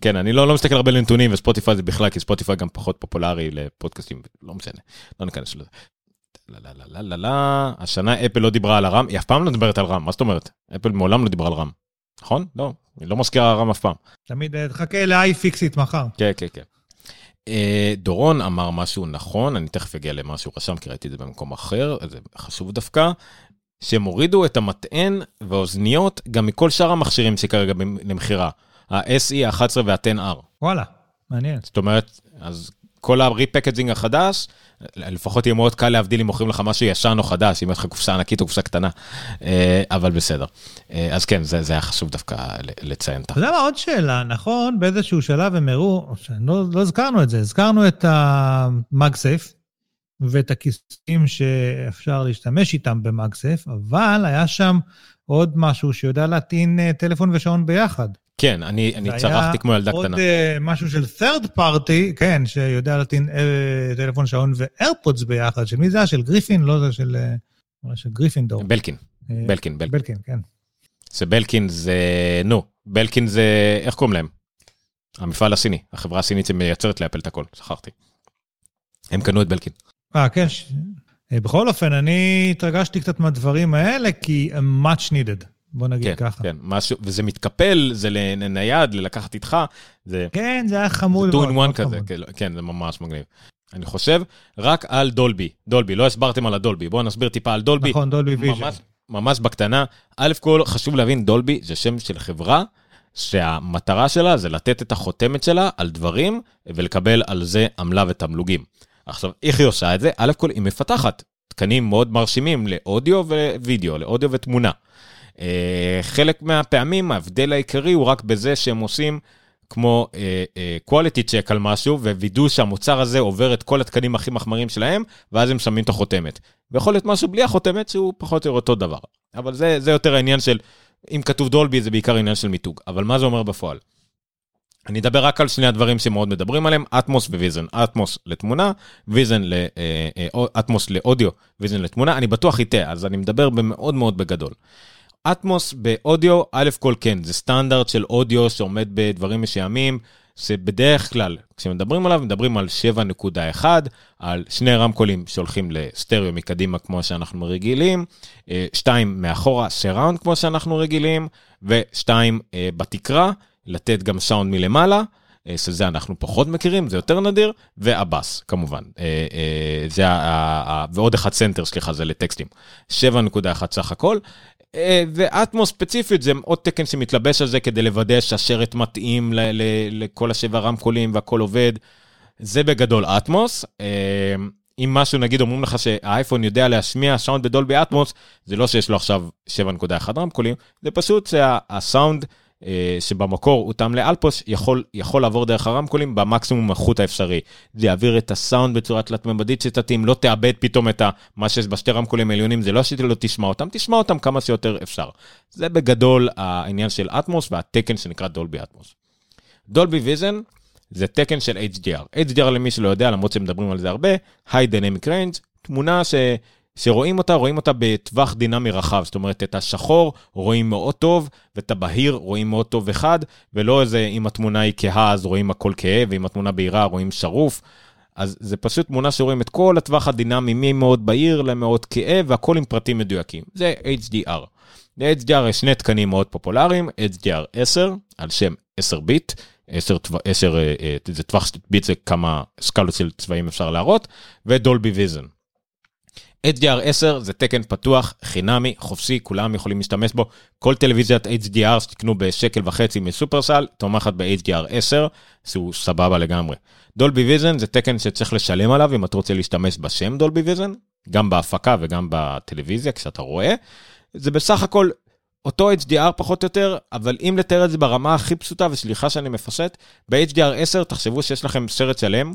כן, אני לא, לא מסתכל הרבה לנתונים, וספוטיפיי זה בכלל, כי ספוטיפיי גם פחות פופולרי לפודקאסטים, לא משנה, לא ניכנס לזה. לא, לא, לא, לא, לא, השנה אפל לא דיברה על הרם, היא אף פעם לא מדברת על רם, מה זאת אומרת? אפל מעולם לא דיברה על רם. נכון? לא, היא לא מזכירה רם אף פעם. תמיד תחכה ל-iFixit מחר. כן, כן, כן. דורון אמר משהו נכון, אני תכף אגיע למה שהוא רשם, כי ראיתי את זה במקום אחר, זה חשוב דווקא. שהם הורידו את המטען והאוזניות גם מכל שאר המכשירים שכרגע למכירה. ה-SE, ה-11 וה-10R. וואלה, מעניין. זאת אומרת, אז כל הריפקג'ינג החדש, לפחות יהיה מאוד קל להבדיל אם מוכרים לך משהו ישן או חדש, אם יש לך קופסה ענקית או קופסה קטנה, אה, אבל בסדר. אה, אז כן, זה, זה היה חשוב דווקא לציין את ה... אתה יודע מה, עוד שאלה, נכון? באיזשהו שלב הם הראו, לא, לא הזכרנו את זה, הזכרנו את המאגסייף ואת הכיסים שאפשר להשתמש איתם במאגסייף, אבל היה שם עוד משהו שיודע להטעין אה, טלפון ושעון ביחד. כן, אני, אני צרחתי כמו ילדה קטנה. היה עוד אה, משהו של third party, כן, שיודע להטעין אה, טלפון שעון ואיירפודס ביחד. של מי זה היה? של גריפין? לא זה של, אה, של גריפינדור. בלקין. בלקין, בלקין. בלקין, כן. זה בלקין זה, נו, בלקין זה, איך קוראים להם? המפעל הסיני, החברה הסינית שמייצרת לאפל את הכל, שכחתי. הם קנו את בלקין. אה, כן. בכל אופן, אני התרגשתי קצת מהדברים האלה, כי הם much needed. בוא נגיד כן, ככה. כן, משהו, וזה מתקפל, זה לנייד, ללקחת איתך, זה... כן, זה היה חמוד מאוד. זה 2 in 1 כזה, כן, כן, זה ממש מגניב. אני חושב רק על דולבי, דולבי, לא הסברתם על הדולבי, בואו נסביר טיפה על דולבי. נכון, דולבי ויז'ן. ממש, ממש בקטנה. קודם כל חשוב להבין, דולבי זה שם של חברה שהמטרה שלה זה לתת את החותמת שלה על דברים ולקבל על זה עמלה ותמלוגים. עכשיו, איך היא עושה את זה? א' כל היא מפתחת תקנים מאוד מרשימים לאודיו ווידאו, לאודיו ותמונה. אה, חלק מהפעמים ההבדל העיקרי הוא רק בזה שהם עושים כמו uh, uh, quality check על משהו ווידאו שהמוצר הזה עובר את כל התקנים הכי מחמרים שלהם ואז הם שמים את החותמת. ויכול להיות משהו בלי החותמת שהוא פחות או יותר אותו דבר. אבל זה, זה יותר העניין של, אם כתוב דולבי זה בעיקר עניין של מיתוג, אבל מה זה אומר בפועל? אני אדבר רק על שני הדברים שמאוד מדברים עליהם, אטמוס וויז'ן. אטמוס לתמונה, ויז'ן, אטמוס לאודיו, ויז'ן לתמונה. אני בטוח טועה, אז אני מדבר במאוד מאוד בגדול. אטמוס באודיו, קודם כל כן, זה סטנדרט של אודיו שעומד בדברים מסוימים, שבדרך כלל, כשמדברים עליו, מדברים על 7.1, על שני רמקולים שהולכים לסטריאו מקדימה כמו שאנחנו רגילים, שתיים מאחורה, surround כמו שאנחנו רגילים, ושתיים בתקרה, לתת גם סאונד מלמעלה. שזה אנחנו פחות מכירים, זה יותר נדיר, והבאס כמובן, זה ה... ועוד אחד center, סליחה, זה לטקסטים. 7.1 סך הכל, אה, ואטמוס ספציפית זה עוד תקן שמתלבש על זה כדי לוודא שהשרת מתאים לכל השבע רמקולים והכל עובד. זה בגדול אטמוס. אה, אם משהו נגיד אומרים לך שהאייפון יודע להשמיע סאונד בדולבי אטמוס, זה לא שיש לו עכשיו 7.1 רמקולים, זה פשוט שהסאונד שה שבמקור הותאם לאלפוס, יכול, יכול לעבור דרך הרמקולים במקסימום החוט האפשרי. זה יעביר את הסאונד בצורה תלת-ממדית שתתאים, לא תאבד פתאום את מה שיש בשתי רמקולים העליונים, זה לא שאתה לא תשמע אותם, תשמע אותם כמה שיותר אפשר. זה בגדול העניין של אטמוס והתקן שנקרא דולבי אטמוס. דולבי ויזן זה תקן של HDR. HDR למי שלא יודע, למרות שמדברים על זה הרבה, High Dynamic Range, תמונה ש... שרואים אותה, רואים אותה בטווח דינמי רחב. זאת אומרת, את השחור רואים מאוד טוב, ואת הבהיר רואים מאוד טוב אחד, ולא איזה, אם התמונה היא כהה אז רואים הכל כהה, ואם התמונה בהירה רואים שרוף. אז זה פשוט תמונה שרואים את כל הטווח הדינמי ממאוד בהיר למאוד כהה, והכל עם פרטים מדויקים. זה HDR. ל-HDR יש שני תקנים מאוד פופולריים, HDR 10, על שם 10 ביט, 10, 10 זה טווח ביט זה כמה סקלות של צבעים אפשר להראות, ודולבי ויזן. HDR10 זה תקן פתוח, חינמי, חופשי, כולם יכולים להשתמש בו. כל טלוויזיית HDR שתקנו בשקל וחצי מסופרסל, תומכת ב-HDR10, שהוא סבבה לגמרי. דולבי ויזן זה תקן שצריך לשלם עליו אם אתה רוצה להשתמש בשם דולבי ויזן, גם בהפקה וגם בטלוויזיה כשאתה רואה. זה בסך הכל אותו HDR פחות או יותר, אבל אם לתאר את זה ברמה הכי פשוטה, וסליחה שאני מפשט, ב-HDR10 תחשבו שיש לכם סרט שלם,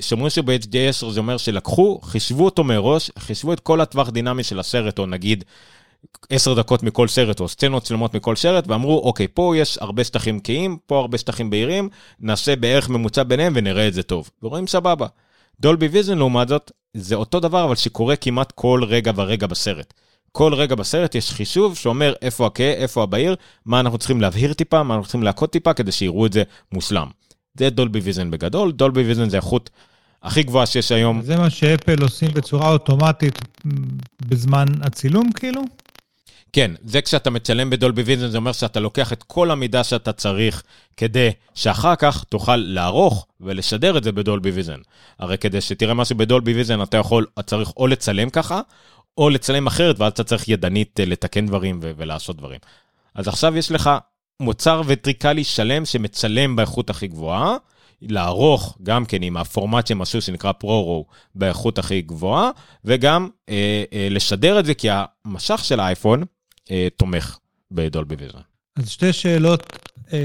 שאומרים שב-HDR10 זה אומר שלקחו, חישבו אותו מראש, חישבו את כל הטווח דינמי של הסרט, או נגיד 10 דקות מכל סרט, או סצנות שלמות מכל סרט, ואמרו, אוקיי, פה יש הרבה שטחים קהים, פה הרבה שטחים בהירים, נעשה בערך ממוצע ביניהם ונראה את זה טוב. ורואים סבבה. דולבי ויזן לעומת זאת, זה אותו דבר, אבל שקורה כמעט כל רגע ורגע בסרט. כל רגע בסרט יש חישוב שאומר איפה הכהה, איפה הבהיר, מה אנחנו צריכים להבהיר טיפה, מה אנחנו צריכים להכהות טיפה, כדי שיראו את זה מושלם. זה דולבי ויז'ן בגדול, דולבי ויז'ן זה איכות הכי גבוהה שיש היום. זה מה שאפל עושים בצורה אוטומטית בזמן הצילום, כאילו? כן, זה כשאתה מצלם בדולבי ויז'ן, זה אומר שאתה לוקח את כל המידע שאתה צריך כדי שאחר כך תוכל לערוך ולשדר את זה בדולבי ויז'ן. הרי כדי שתראה משהו בדולבי ויז'ן, אתה יכול, אתה צריך או לצלם ככה, או לצלם אחרת, ואז אתה צריך ידנית אה, לתקן דברים ולעשות דברים. אז עכשיו יש לך מוצר ורטיקלי שלם שמצלם באיכות הכי גבוהה, לערוך גם כן עם הפורמט שהם עשו שנקרא ProRAW באיכות הכי גבוהה, וגם אה, אה, לשדר את זה כי המסך של האייפון אה, תומך ב Dolby Vision. אז שתי שאלות אה,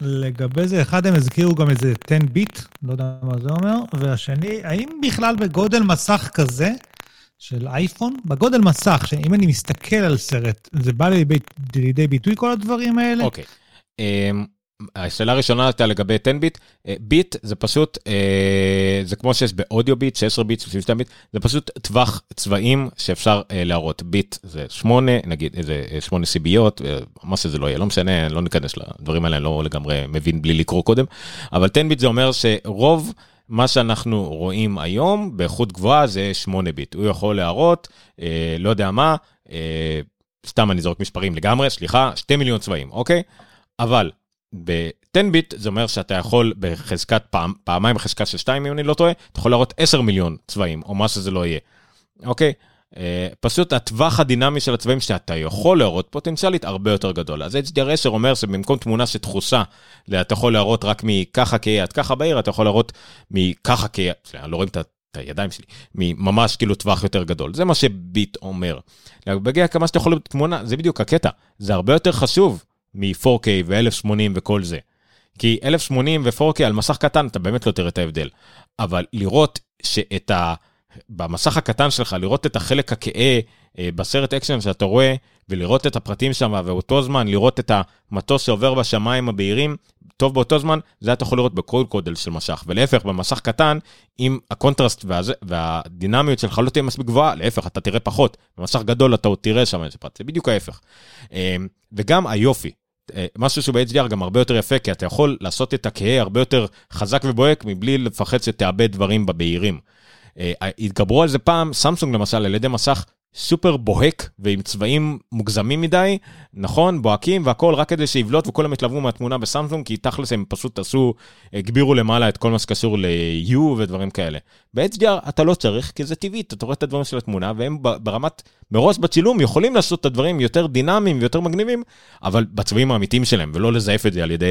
לגבי זה. אחד, הם הזכירו גם איזה 10 ביט, לא יודע מה זה אומר, והשני, האם בכלל בגודל מסך כזה, של אייפון, בגודל מסך, שאם אני מסתכל על סרט, זה בא לידי, לידי ביטוי כל הדברים האלה? אוקיי. Okay. אמ, um, השאלה הראשונה הייתה לגבי 10 ביט. ביט זה פשוט, uh, זה כמו שיש באודיו ביט, 16 ביט, 32 ביט, זה פשוט טווח צבעים שאפשר uh, להראות. ביט זה 8, נגיד איזה 8 סיביות, מה שזה לא יהיה, לא משנה, לא ניכנס לדברים האלה, אני לא לגמרי מבין בלי לקרוא קודם, אבל 10 ביט זה אומר שרוב... מה שאנחנו רואים היום באיכות גבוהה זה 8 ביט. הוא יכול להראות, אה, לא יודע מה, אה, סתם אני זורק מספרים לגמרי, סליחה, 2 מיליון צבעים, אוקיי? אבל ב-10 ביט זה אומר שאתה יכול בחזקת פעם, פעמיים בחזקה של 2, אם אני לא טועה, אתה יכול להראות 10 מיליון צבעים, או מה שזה לא יהיה, אוקיי? Uh, פשוט הטווח הדינמי של הצבעים שאתה יכול להראות פוטנציאלית הרבה יותר גדול. אז HDR10 אומר שבמקום תמונה שתחוסה, אתה יכול להראות רק מככה כהה עד ככה בהיר, אתה יכול להראות מככה כהה, לא רואים את הידיים שלי, ממש כאילו טווח יותר גדול. זה מה שביט אומר. בגיע כמה שאתה יכול לראות תמונה, זה בדיוק הקטע. זה הרבה יותר חשוב מ-4K ו-1080 וכל זה. כי 1080 ו-4K על מסך קטן אתה באמת לא תראה את ההבדל. אבל לראות שאת ה... במסך הקטן שלך, לראות את החלק הכהה אה, בסרט אקשן שאתה רואה, ולראות את הפרטים שם, ובאותו זמן לראות את המטוס שעובר בשמיים הבהירים, טוב באותו זמן, זה אתה יכול לראות בכל גודל של מסך. ולהפך, במסך קטן, אם הקונטרסט והזה, והדינמיות שלך לא תהיה מספיק גבוהה, להפך, אתה תראה פחות. במסך גדול אתה עוד תראה שם איזה פרט, זה בדיוק ההפך. אה, וגם היופי, אה, משהו שהוא ב-HDR גם הרבה יותר יפה, כי אתה יכול לעשות את הכהה הרבה יותר חזק ובוהק, מבלי לפחד שתאבד דברים בבהירים. אה, התגברו על זה פעם, סמסונג למשל, על ידי מסך סופר בוהק ועם צבעים מוגזמים מדי, נכון, בוהקים והכל, רק כדי שיבלוט וכולם יתלוו מהתמונה בסמסונג, כי תכלס הם פשוט עשו, הגבירו למעלה את כל מה שקשור ל-U ודברים כאלה. ב-HDR אתה לא צריך, כי זה טבעי, אתה רואה את הדברים של התמונה, והם ברמת, מראש בצילום יכולים לעשות את הדברים יותר דינמיים ויותר מגניבים, אבל בצבעים האמיתיים שלהם, ולא לזייף את זה על ידי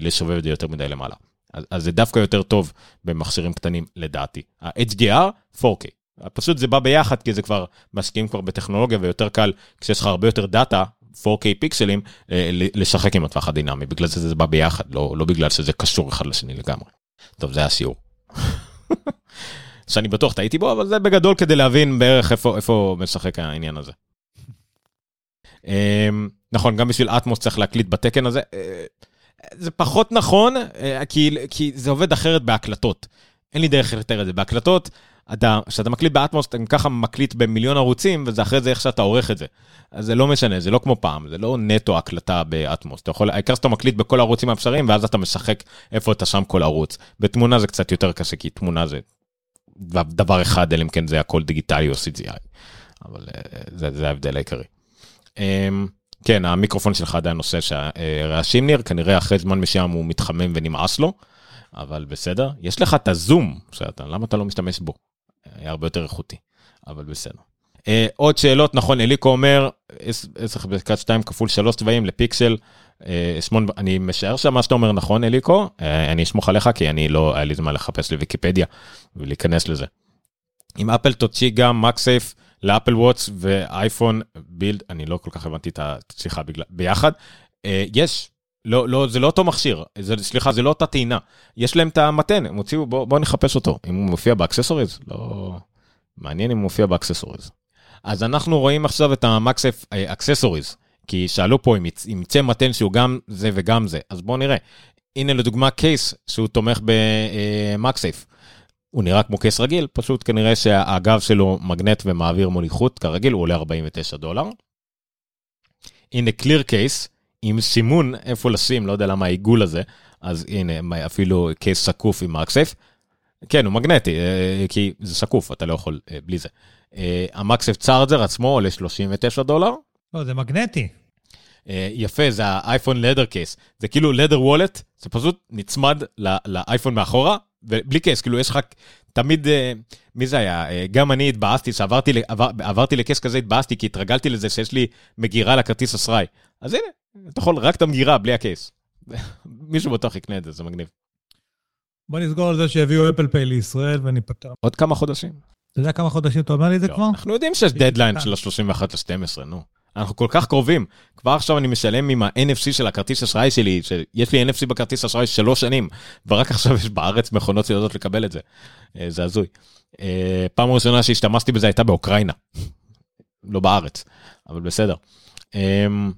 לשובב את זה יותר מדי למעלה. אז, זה דווקא יותר טוב במכשירים קטנים לדעתי. ה-HDR, 4K. פשוט זה בא ביחד כי זה כבר משקיעים כבר בטכנולוגיה ויותר קל כשיש לך הרבה יותר דאטה 4K פיקסלים אה, לשחק עם הטווח הדינמי בגלל זה זה בא ביחד לא לא בגלל שזה קשור אחד לשני לגמרי. טוב זה השיעור. שאני בטוח טעיתי בו אבל זה בגדול כדי להבין בערך איפה איפה משחק העניין הזה. אמ, נכון גם בשביל אטמוס צריך להקליט בתקן הזה. זה פחות נכון, אה, כי, כי זה עובד אחרת בהקלטות. אין לי דרך לתאר את זה. בהקלטות, אתה, כשאתה מקליט באטמוס, אתה ככה מקליט במיליון ערוצים, וזה אחרי זה איך שאתה עורך את זה. אז זה לא משנה, זה לא כמו פעם, זה לא נטו הקלטה באטמוס. אתה יכול, העיקר שאתה מקליט בכל הערוצים האפשריים, ואז אתה משחק איפה אתה שם כל ערוץ. בתמונה זה קצת יותר קשה, כי תמונה זה דבר אחד, אלא אם כן זה הכל דיגיטלי או CGI. אבל אה, זה, זה ההבדל העיקרי. כן, המיקרופון שלך עדיין עושה שהרעשים ניר, כנראה אחרי זמן מסוים הוא מתחמם ונמאס לו, אבל בסדר. יש לך את הזום, שאתה, למה אתה לא משתמש בו? היה הרבה יותר איכותי. אבל בסדר. Uh, עוד שאלות, נכון, אליקו אומר, 10 בחזקת 2 כפול 3 צבעים לפיקסל, uh, שמון, אני משער שמה שאתה אומר נכון, אליקו, uh, אני אסמוך עליך, כי אני לא, היה לי זמן לחפש לוויקיפדיה ולהיכנס לזה. אם אפל תוציא גם מקסייף ל Apple Watch ואייפון ביחד, אני לא כל כך הבנתי את השיחה בגלל, ביחד, אה, יש, לא, לא, זה לא אותו מכשיר, זה, סליחה, זה לא אותה טעינה. יש להם את המטען, הם הוציאו, בואו בוא נחפש אותו. אם הוא מופיע ב accessories, לא... מעניין אם הוא מופיע ב accessories. אז אנחנו רואים עכשיו את ה MagSafe accessories, כי שאלו פה אם יצא מטען שהוא גם זה וגם זה, אז בואו נראה. הנה לדוגמה case שהוא תומך ב MagSafe. הוא נראה כמו case רגיל, פשוט כנראה שהגב שלו מגנט ומעביר מוליכות, כרגיל הוא עולה 49 דולר. הנה clear case, עם סימון איפה לשים, לא יודע למה העיגול הזה, אז הנה אפילו case שקוף עם MagSafe. כן, הוא מגנטי, אה, כי זה שקוף, אתה לא יכול אה, בלי זה. אה, ה MagSafe charger עצמו עולה 39 דולר. לא, זה מגנטי. יפה, זה ה iPhone leather case. זה כאילו leather wallet, זה פשוט נצמד לאייפון מאחורה, ובלי case, כאילו יש לך תמיד, מי זה היה? גם אני התבאסתי, שעברתי עבר, עברתי ל case כזה, התבאסתי, כי התרגלתי לזה שיש לי מגירה לכרטיס אשראי. אז הנה, אתה יכול רק את המגירה, בלי ה case. מישהו בטוח יקנה את זה, זה מגניב. בוא נסגור על זה שיביאו Apple Pay לישראל וניפטר. עוד כמה חודשים. אתה יודע כמה חודשים אתה אומר לי את זה לא, כבר? אנחנו יודעים שיש דדליין של ה-31 ל-12, נו. אנחנו כל כך קרובים. כבר עכשיו אני משלם עם ה-NFC של הכרטיס אשראי שלי, שיש לי NFC בכרטיס אשראי שלוש שנים, ורק עכשיו יש בארץ מכונות שיודעות לקבל את זה. אה, זה הזוי. אה, פעם ראשונה שהשתמשתי בזה הייתה באוקראינה. לא בארץ, אבל בסדר. אמ,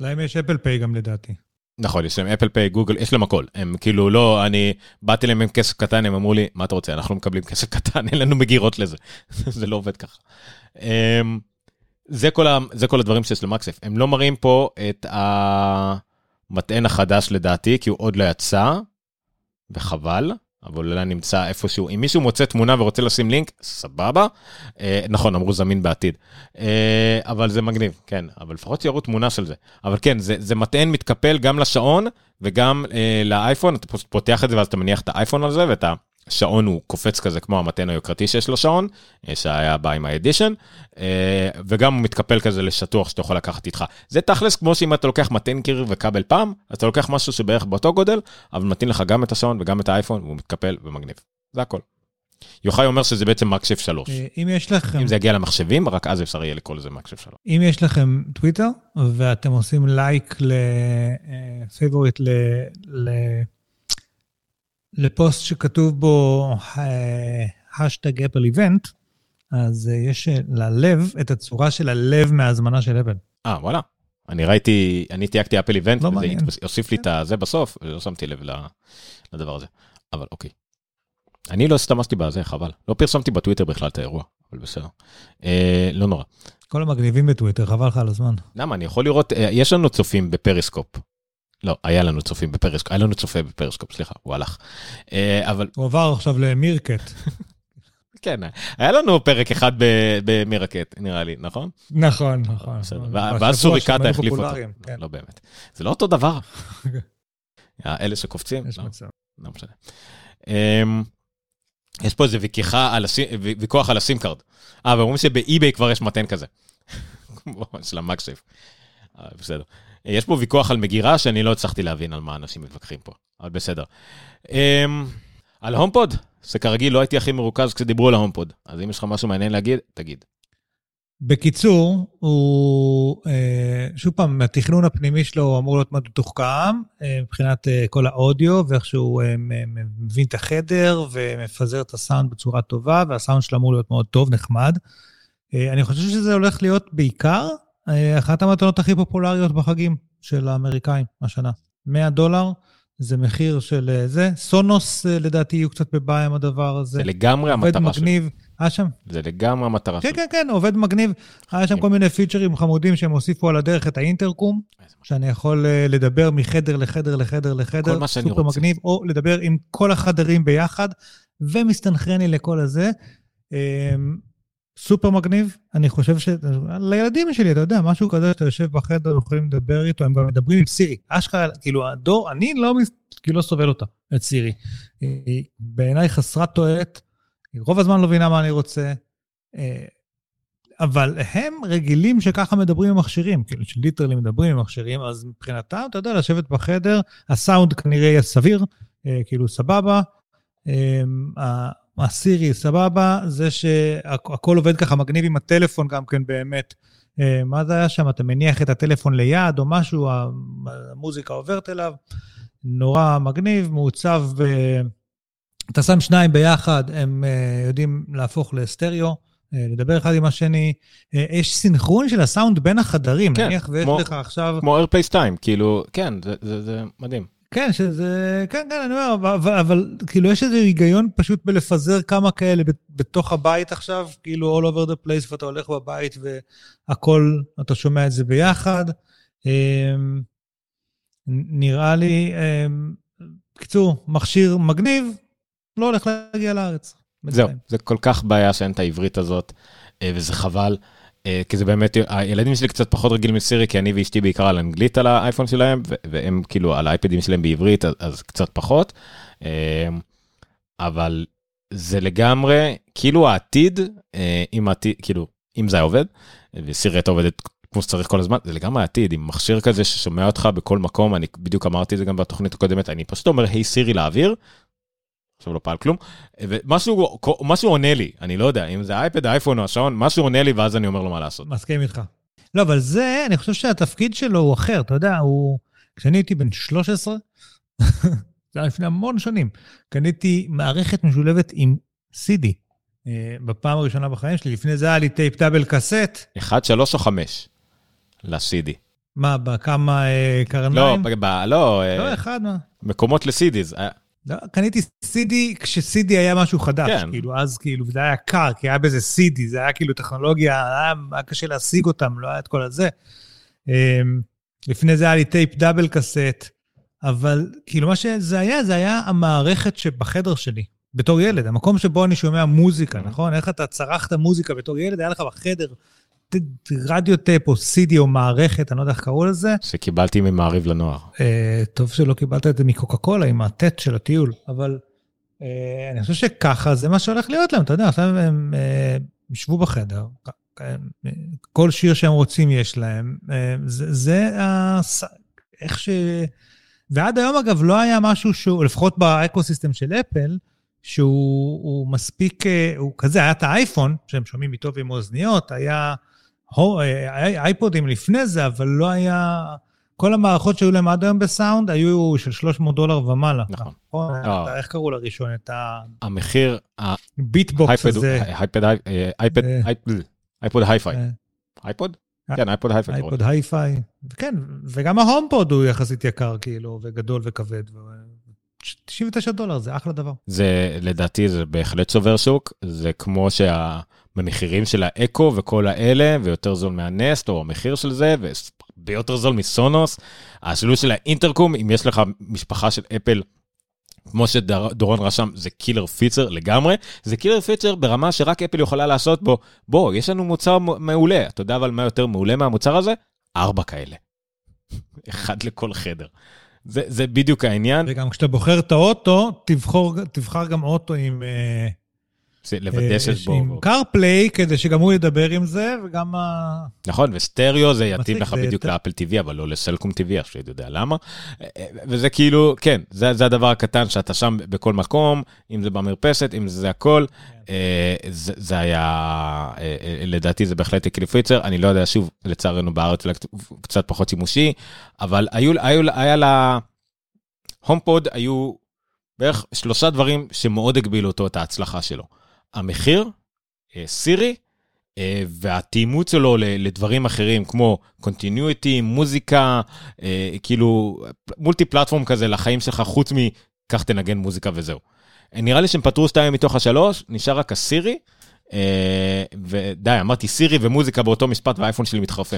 להם יש אפל פיי גם לדעתי. נכון, יש להם אפל פיי, גוגל, יש להם הכל. הם כאילו לא, אני באתי להם עם כסף קטן, הם אמרו לי, מה אתה רוצה, אנחנו מקבלים כסף קטן, אין לנו מגירות לזה. זה לא עובד ככה. זה כל, ה, זה כל הדברים שיש למקסף. הם לא מראים פה את המטען החדש לדעתי, כי הוא עוד לא יצא, וחבל. אבל אולי נמצא איפשהו, אם מישהו מוצא תמונה ורוצה לשים לינק, סבבה. אה, נכון, אמרו זמין בעתיד. אה, אבל זה מגניב, כן, אבל לפחות שיראו תמונה של זה. אבל כן, זה, זה מטען מתקפל גם לשעון וגם אה, לאייפון, אתה פשוט פותח את זה ואז אתה מניח את האייפון על זה ואתה שעון הוא קופץ כזה כמו המתן היוקרתי שיש לו שעון, אה, שהיה בא עם האדישן, אה, וגם הוא מתקפל כזה לשטוח שאתה יכול לקחת איתך. זה תכלס כמו שאם אתה לוקח מתן קיר וכבל פעם, אז אתה לוקח משהו שבערך באותו גודל, אבל מתאים לך גם את השעון וגם את האייפון, והוא מתקפל ומגניב. זה הכל. יוחאי אומר שזה בעצם MagSafe 3. אה, אם יש לכם... אם זה יגיע למחשבים, רק אז אפשר יהיה לקרוא לזה MagSafe 3. אם יש לכם טוויטר, ואתם עושים לייק ל favorite ל... לפוסט שכתוב בו hashtag Apple Event, אז אה, יש אה, ללב את הצורה של הלב מההזמנה של אפל. אה, וואלה. אני ראיתי, אני תייגתי Apple Event, לא וזה יוסיף לי את זה בסוף, לא שמתי לב לדבר הזה. אבל אוקיי. אני לא השתמשתי בזה, חבל. לא פרסמתי בטוויטר בכלל את האירוע, אבל בסדר. אה, לא נורא. כל המגניבים בטוויטר, חבל לך על הזמן. למה? אני יכול לראות, אה, יש לנו צופים ב Periscope. לא, היה לנו צופים ב Periscope, היה לנו צופה ב Periscope, סליחה, הוא הלך. אה, אבל... הוא עבר עכשיו ל Meerkat. כן, היה לנו פרק אחד ב Meerkat, נראה לי, נכון? נכון, נכון. ואז סוריקטה החליף אותו. כן. לא באמת. זה לא אותו דבר. אלה שקופצים? יש לא. מצב. לא משנה. אמ, יש פה איזה ויכוח על ה SIM card. אה, ואומרים שב eBay כבר יש מטען כזה. של ה MagSafe. אה, בסדר. יש פה ויכוח על מגירה שאני לא הצלחתי להבין על מה אנשים מתווכחים פה, אבל בסדר. אמ, על הומפוד, שכרגיל לא הייתי הכי מרוכז כשדיברו על ההומפוד, אז אם יש לך משהו מעניין להגיד, תגיד. בקיצור, הוא, אה, שוב פעם, התכנון הפנימי שלו אמור להיות מאוד מתוחכם, אה, מבחינת אה, כל האודיו ואיך שהוא מבין את החדר ומפזר את הסאונד בצורה טובה, והסאונד שלו אמור להיות מאוד טוב, נחמד. אני חושב שזה הולך להיות בעיקר אחת המתנות הכי פופולריות בחגים של האמריקאים השנה. 100 דולר, זה מחיר של אה, זה. סונוס, אה, לדעתי, יהיו קצת בבעיה עם הדבר הזה. זה לגמרי המטרה שלו. עובד מגניב. היה שם? זה לגמרי המטרה שלו. כן, כן, כן, עובד מגניב. היה שם כל מיני פיצ'רים חמודים שהם הוסיפו על הדרך את האינטרקום, שאני יכול לדבר מחדר לחדר לחדר לחדר. כל מה שאני רוצה. סופר מגניב, או לדבר עם כל החדרים ביחד, ומסתנכרן לי לכל הזה. סופר מגניב, אני חושב ש... לילדים שלי, אתה יודע, משהו כזה שאתה יושב בחדר, יכולים לדבר איתו, הם גם מדברים עם סירי. אשכרה, כאילו, הדור, אני לא, כאילו, לא סובל אותה, את סירי. היא בעיניי חסרת תועלת, היא רוב הזמן לא מבינה מה אני רוצה, אבל הם רגילים שככה מדברים עם מכשירים, כאילו שליטרלי מדברים עם מכשירים, אז מבחינתם, אתה יודע, לשבת בחדר, הסאונד כנראה יהיה סביר, כאילו סבבה. הסירי סבבה, זה שהכל עובד ככה מגניב עם הטלפון גם כן באמת. מה זה היה שם? אתה מניח את הטלפון ליד או משהו, המוזיקה עוברת אליו. נורא מגניב, מעוצב, אתה שם שניים ביחד, הם יודעים להפוך לסטריאו. לדבר אחד עם השני. יש סינכרון של הסאונד בין החדרים, כן, נניח ויש כמו, לך עכשיו... כמו איירפלייס 2, כאילו, כן, זה, זה, זה מדהים. כן, שזה, כן, כן, אני אומר, אבל, אבל כאילו יש איזה היגיון פשוט בלפזר כמה כאלה בתוך הבית עכשיו, כאילו all over the place, ואתה הולך בבית והכל, אתה שומע את זה ביחד. נראה לי, בקיצור, מכשיר מגניב, לא הולך להגיע לארץ. זהו, זה כל כך בעיה שאין את העברית הזאת, וזה חבל, כי זה באמת, הילדים שלי קצת פחות רגילים לסירי, כי אני ואשתי בעיקר על אנגלית על האייפון שלהם, והם כאילו על האייפדים שלהם בעברית, אז קצת פחות. אבל זה לגמרי, כאילו העתיד, אם העתיד, כאילו, אם זה היה עובד, וסירי הייתה עובדת כמו שצריך כל הזמן, זה לגמרי העתיד, עם מכשיר כזה ששומע אותך בכל מקום, אני בדיוק אמרתי את זה גם בתוכנית הקודמת, אני פשוט אומר, היי סירי לאוויר, עכשיו לא פעל כלום, ומשהו משהו עונה לי, אני לא יודע, אם זה אייפד, אייפון או השעון, משהו עונה לי ואז אני אומר לו מה לעשות. מסכים איתך. לא, אבל זה, אני חושב שהתפקיד שלו הוא אחר, אתה יודע, הוא... כשאני הייתי בן 13, זה היה לפני המון שנים, קניתי מערכת משולבת עם CD. בפעם הראשונה בחיים שלי, לפני זה היה לי טייפ double cassette. 1, 3 או 5 ל-CD. מה, בכמה קרניים? לא, ב, לא, לא, אחד מה. מקומות ל-CDs. לא, קניתי CD כש-CD היה משהו חדש, כן. כאילו, אז כאילו, זה היה יקר, כי היה בזה CD, זה היה כאילו טכנולוגיה, היה, היה קשה להשיג אותם, לא היה את כל הזה. לפני זה היה לי טייפ double cassette, אבל כאילו מה שזה היה, זה היה המערכת שבחדר שלי, בתור ילד, המקום שבו אני שומע מוזיקה, נכון? איך אתה צרכת מוזיקה בתור ילד, היה לך בחדר רדיו טייפ או סידי או מערכת, אני לא יודע איך קראו לזה. שקיבלתי ממעריב לנוער. אה, טוב שלא קיבלת את זה מקוקה קולה עם הטט של הטיול, אבל אה, אני חושב שככה זה מה שהולך להיות להם, אתה יודע, עכשיו הם אה, ישבו בחדר, כל שיר שהם רוצים יש להם, זה, זה הס... איך ש... ועד היום אגב לא היה משהו שהוא, לפחות ב ecosystem של אפל, שהוא מספיק, הוא כזה, היה את האייפון, שהם שומעים איתו ועם אוזניות, היה אייפודים לפני זה, אבל לא היה... כל המערכות שהיו להם עד היום בסאונד היו של 300 דולר ומעלה. נכון. אה. איך קראו לראשון? את ה... המחיר... Beatbox הזה. אייפד, אייפד, iPod Hi-Fi. אייפוד? כן, iPod Hi-Fi. אייפוד הייפיי. כן, וגם ה HomePod הוא יחסית יקר, כאילו, וגדול וכבד. 99 דולר, זה אחלה דבר. זה, לדעתי, זה בהחלט שובר שוק. זה כמו שהמחירים של האקו וכל האלה, ויותר זול מה Nest, או המחיר של זה, והרבה יותר זול מ Sonos. השילוש של האינטרקום, אם יש לך משפחה של אפל, כמו שדורון רשם, זה killer feature לגמרי. זה קילר פיצר ברמה שרק אפל יכולה לעשות בו. בוא, יש לנו מוצר מעולה. אתה יודע אבל מה יותר מעולה מהמוצר הזה? ארבע כאלה. אחד לכל חדר. זה, זה בדיוק העניין. וגם כשאתה בוחר את האוטו, תבחור, תבחר גם אוטו עם... לוודא שיש בו... עם קרפליי, כדי שגם הוא ידבר עם זה, וגם ה... נכון, וסטריאו זה יתאים לך בדיוק לאפל TV, אבל לא לסלקום TV, עכשיו אתה יודע למה. וזה כאילו, כן, זה, זה הדבר הקטן שאתה שם בכל מקום, אם זה במרפסת, אם זה הכל. זה, זה היה, לדעתי זה בהחלט כאילו פיצ'ר, אני לא יודע, שוב, לצערנו בארץ קצת פחות שימושי, אבל היו, היו, היה לה... HomePod היו בערך שלושה דברים שמאוד הגבילו אותו את ההצלחה שלו. המחיר, סירי, והתאימות שלו לדברים אחרים כמו Continuity, מוזיקה, כאילו multi-platform כזה לחיים שלך חוץ מכך תנגן מוזיקה וזהו. נראה לי שהם פתרו שתיים מתוך השלוש, נשאר רק הסירי, ודי, אמרתי סירי ומוזיקה באותו משפט והאייפון שלי מתחרפן.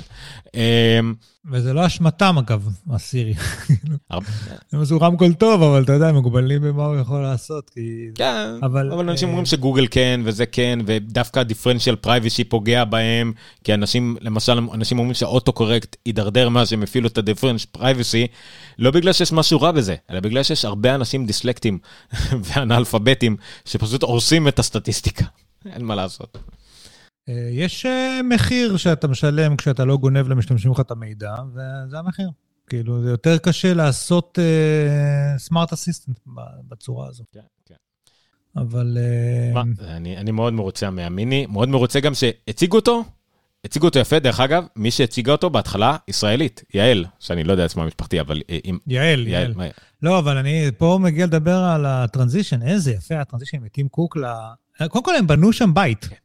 וזה לא אשמתם אגב, הסירי. הם עשו רמקול טוב, אבל אתה יודע, הם מוגבלים במה הוא יכול לעשות, כי... כן, אבל אנשים אומרים שגוגל כן, וזה כן, ודווקא differential privacy פוגע בהם, כי אנשים, למשל, אנשים אומרים שה autocorrect יידרדר מאז שהם הפעילו את ה differential privacy, לא בגלל שיש משהו רע בזה, אלא בגלל שיש הרבה אנשים דיסלקטים ואנאלפביתים, שפשוט הורסים את הסטטיסטיקה. אין מה לעשות. אה, יש אה, מחיר שאתה משלם כשאתה לא גונב למשתמשים לך את המידע, וזה המחיר. כאילו, זה יותר קשה לעשות סמארט uh, אסיסטנט בצורה הזו. כן, כן. אבל... מה, אני, אני מאוד מרוצה מהמיני, מאוד מרוצה גם שהציגו אותו, הציגו אותו יפה, דרך אגב, מי שהציגה אותו בהתחלה, ישראלית, יעל, שאני לא יודע את שמה המשפחתי, אבל עם... יעל, יעל. יעל. לא, אבל אני פה מגיע לדבר על הטרנזישן, איזה יפה הטרנזישן טים קוק ל... קודם כל הם בנו שם בית. כן.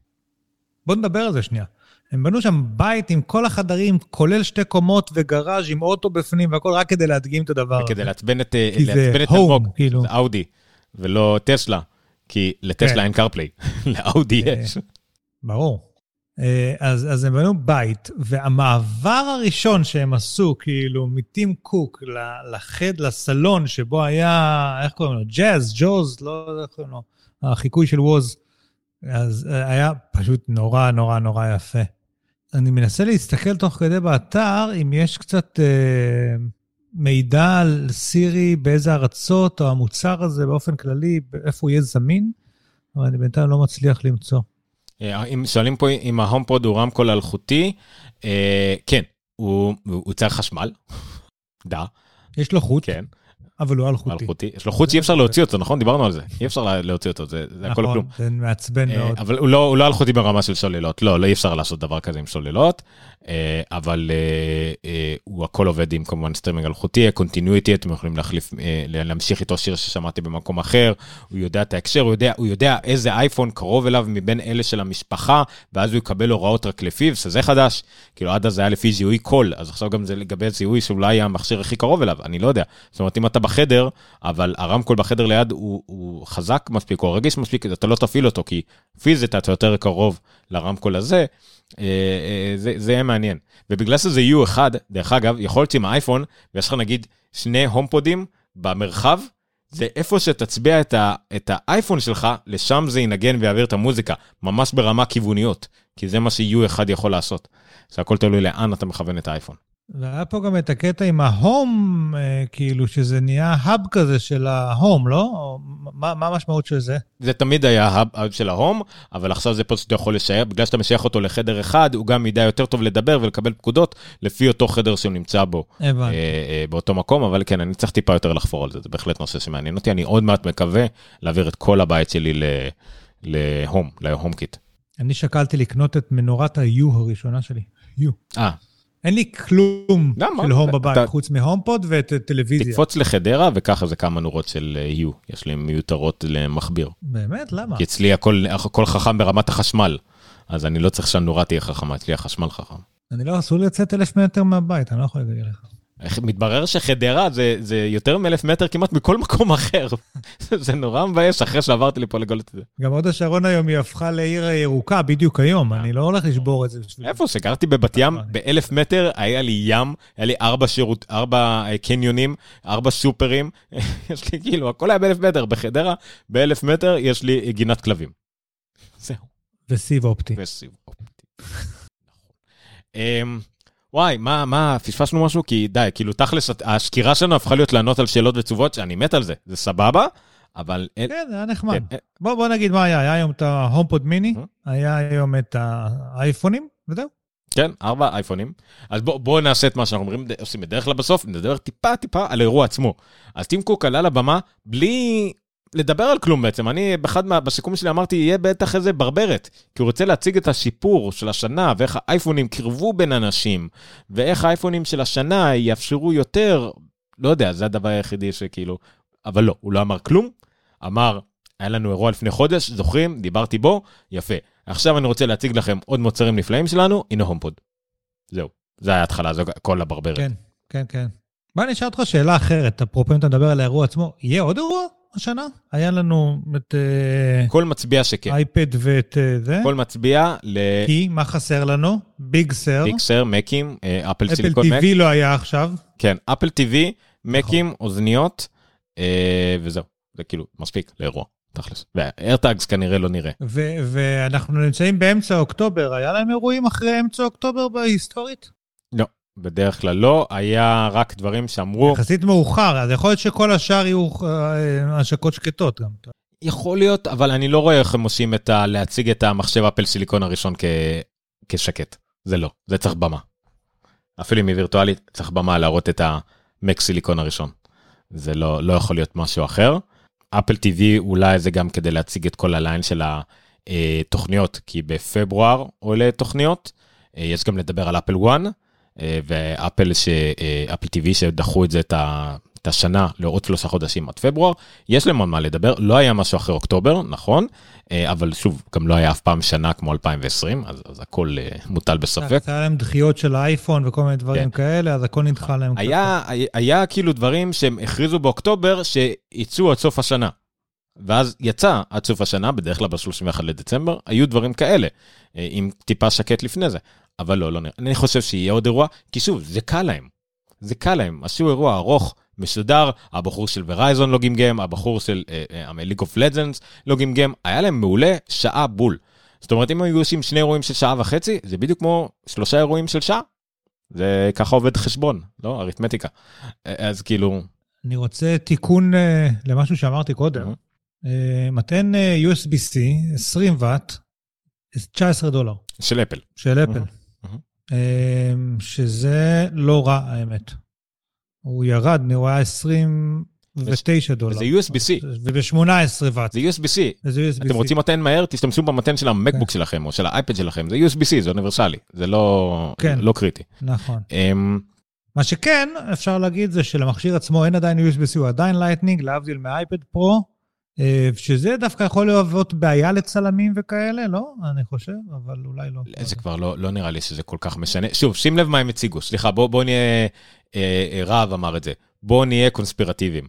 בואו נדבר על זה שנייה. הם בנו שם בית עם כל החדרים, כולל שתי קומות וגראז' עם אוטו בפנים והכל, רק כדי להדגים את הדבר הזה. וכדי לעצבן את אלמוג, כאילו. זה אאודי, ולא טסלה, כי לטסלה כן. אין קרפליי, לאאודי אה, יש. ברור. אה, אז, אז הם בנו בית, והמעבר הראשון שהם עשו, כאילו, מטים קוק לחד, לסלון שבו היה, איך קוראים לו? ג'אז, ג'וז, לא יודע איך קוראים לו, החיקוי של ווז. אז אה, היה פשוט נורא נורא נורא יפה. אני מנסה להסתכל תוך כדי באתר, אם יש קצת אה, מידע על סירי, באיזה ארצות, או המוצר הזה באופן כללי, איפה הוא יהיה זמין, אבל אני בינתיים לא מצליח למצוא. אה, אם שואלים פה אם ההומפוד הוא רמקול אלחוטי, אה, כן, הוא, הוא צריך חשמל, duh. יש לו חוט. כן. אבל הוא אלחוטי. אלחוטי. יש לו חוט שאי אפשר להוציא אותו, נכון? דיברנו על זה. אי אפשר להוציא אותו, זה הכל כלום. נכון, זה מעצבן אה, מאוד. אבל הוא לא, לא אלחוטי ברמה של סוללות. לא, לא אי אפשר לעשות דבר כזה עם סוללות. אה, אבל אה, הוא הכל עובד עם כמובן סטרימינג אלחוטי, ה Continuity, אתם יכולים להחליף, להמשיך איתו שיר ששמעתי במקום אחר. הוא יודע את ההקשר, הוא יודע, הוא יודע איזה אייפון קרוב אליו מבין אלה של המשפחה, ואז הוא יקבל הוראות רק לפיו, שזה חדש. כאילו עד אז היה לפי זיהוי קול, אז עכשיו גם זה לגבי זיהוי שאולי המכשיר הכי קרוב אליו, אני לא יודע. זאת אומרת, אם אתה בחדר, אבל הרמקול בחדר ליד הוא, הוא חזק מספיק, או רגיש מספיק, אתה לא תפעיל אותו, כי פיזית אתה יותר קרוב לרמקול הזה, אה, אה, זה, זה יהיה מעניין. ובגלל שזה U1, דרך אגב, יכול להיות עם האייפון, ויש לך נגיד שני הומפודים במרחב, זה איפה שתצביע את, ה, את האייפון שלך, לשם זה ינגן ויעביר את המוזיקה, ממש ברמה כיווניות, כי זה מה ש-U1 יכול לעשות. זה הכל תלוי לאן אתה מכוון את האייפון. והיה פה גם את הקטע עם ההום, אה, כאילו, שזה נהיה האב כזה של ההום, לא? מה, מה המשמעות של זה? זה תמיד היה האב של ההום, אבל עכשיו זה פה שאתה יכול לשייך, בגלל שאתה משייך אותו לחדר אחד, הוא גם ידע יותר טוב לדבר ולקבל פקודות לפי אותו חדר שהוא נמצא בו. הבנתי. אה, אה, באותו מקום, אבל כן, אני צריך טיפה יותר לחפור על זה, זה בהחלט נושא שמעניין אותי. אני עוד מעט מקווה להעביר את כל הבית שלי להום, להום קיט. אני שקלתי לקנות את מנורת ה-U הראשונה שלי. U. אה. אין לי כלום של הום בבית, חוץ מהומפוד וטלוויזיה. תקפוץ לחדרה, וככה זה כמה נורות של יו, אה, יש לי מיותרות למכביר. באמת? למה? כי אצלי הכל, הכל חכם ברמת החשמל, אז אני לא צריך שהנורה תהיה חכמה, אצלי החשמל חכם. אני לא, אסור לי לצאת אלף מטר מהבית, אני לא יכול להגיד לך. מתברר שחדרה זה, זה יותר מאלף מטר כמעט מכל מקום אחר. זה נורא מבאס אחרי שעברתי לפה לגלות את זה. גם הוד השרון היום היא הפכה לעיר ירוקה בדיוק היום, אני לא הולך לשבור את זה. איפה? שגרתי בבת ים, באלף מטר היה לי ים, היה לי ארבע שירות, ארבע אה, קניונים, ארבע סופרים, יש לי כאילו, הכל היה באלף מטר, בחדרה, באלף מטר יש לי גינת כלבים. זהו. וסיב אופטי. וסיב אופטי. וואי, מה, מה, פספסנו משהו? כי די, כאילו, תכלס, הסקירה שלנו הפכה להיות לענות על שאלות ותשובות, שאני מת על זה, זה סבבה, אבל... כן, זה היה נחמד. כן. בוא, בוא נגיד מה היה, היה היום את ההומפוד מיני, היה היום את האייפונים, וזהו. כן, ארבע אייפונים. אז בואו בוא נעשה את מה שאנחנו אומרים, עושים בדרך כלל בסוף, נדבר טיפה טיפה על האירוע עצמו. אז טים קוק עלה לבמה בלי לדבר על כלום בעצם. אני, באחד מה... בסיכום שלי אמרתי, יהיה בטח איזה ברברת. כי הוא רוצה להציג את השיפור של השנה, ואיך האייפונים קירבו בין אנשים, ואיך האייפונים של השנה יאפשרו יותר, לא יודע, זה הדבר היחידי שכאילו... אבל לא, הוא לא אמר כלום. אמר, היה לנו אירוע לפני חודש, זוכרים? דיברתי בו, יפה. עכשיו אני רוצה להציג לכם עוד מוצרים נפלאים שלנו, הנה הומפוד. זהו, זה היה התחלה, זה כל הברברת. כן, כן, כן. בוא נשאל אותך שאלה אחרת, אפרופו אם אתה מדבר על האירוע עצמו, יהיה עוד אירוע? השנה? היה לנו את... אה, כל מצביע שכן. אייפד ואת אה, זה. כל מצביע ל... כי, מה חסר לנו? ביג סר. ביג סר, מקים, אה, אפל סיליקון מק. אפל TV לא היה עכשיו. כן, אפל TV, מקים. אוזניות, וזהו. זה כאילו מספיק לאירוע. תכלס. ואיירטאגס כנראה לא נראה. ואנחנו נמצאים באמצע אוקטובר, היה להם אירועים אחרי אמצע אוקטובר בהיסטורית? בדרך כלל לא, היה רק דברים שאמרו... יחסית מאוחר, אז יכול להיות שכל השאר יהיו אה, השקות שקטות גם. יכול להיות, אבל אני לא רואה איך הם עושים את ה... להציג את המחשב אפל סיליקון הראשון כ... כשקט. זה לא, זה צריך במה. אפילו אם היא וירטואלית, צריך במה להראות את המק סיליקון הראשון. זה לא, לא יכול להיות משהו אחר. אפל TV אולי זה גם כדי להציג את כל הליין של התוכניות, כי בפברואר עולה תוכניות. אה, יש גם לדבר על אפל 1 אה, ואפל ש... אה, אפל TV שדחו את זה את ה... את השנה לעוד שלושה חודשים עד פברואר, יש להם על מה לדבר, לא היה משהו אחרי אוקטובר, נכון, אה, אבל שוב, גם לא היה אף פעם שנה כמו 2020, אז, אז הכל אה, מוטל בספק. היה להם דחיות של האייפון וכל מיני דברים כן. כאלה, אז הכל נדחה להם. היה, היה, היה כאילו דברים שהם הכריזו באוקטובר שיצאו עד סוף השנה. ואז יצא עד סוף השנה, בדרך כלל ב-31 לדצמבר, היו דברים כאלה, אה, עם טיפה שקט לפני זה. אבל לא, לא נראה. אני חושב שיהיה עוד אירוע, כי שוב, זה קל להם. זה קל להם, עשו אירוע ארוך, מסודר, הבחור של ורייזון לא גמגם, הבחור של ליג אוף לג'נדס לא גמגם, היה להם מעולה שעה בול. זאת אומרת, אם היו עושים שני אירועים של שעה וחצי, זה בדיוק כמו שלושה אירועים של שעה. זה ככה עובד חשבון, לא? אריתמטיקה. אז כאילו... אני רוצה תיקון uh, למשהו שאמרתי קודם. Mm-hmm. Uh, מתן uh, USB-C, 20 ואט, 19 דולר. של אפל. של אפל. Mm-hmm. Uh, שזה לא רע, האמת. הוא ירד, הוא היה 29 דולר. זה USB-C. וב-18 ואט. זה USB-C. אתם רוצים מטען מהר, תשתמשו במטען של המקבוק כן. שלכם או של האייפד שלכם, זה USB-C, זה אוניברסלי, זה לא, כן. לא קריטי. נכון. Um, מה שכן, אפשר להגיד זה שלמכשיר עצמו אין עדיין USB-C, הוא עדיין Lightning, להבדיל מאייפד פרו, שזה דווקא יכול להוות בעיה לצלמים וכאלה, לא? אני חושב, אבל אולי לא. זה כבר לא, לא נראה לי שזה כל כך משנה. שוב, שים לב מה הם הציגו. סליחה, בואו בוא נהיה, אה, אה, רהב אמר את זה, בואו נהיה קונספירטיביים.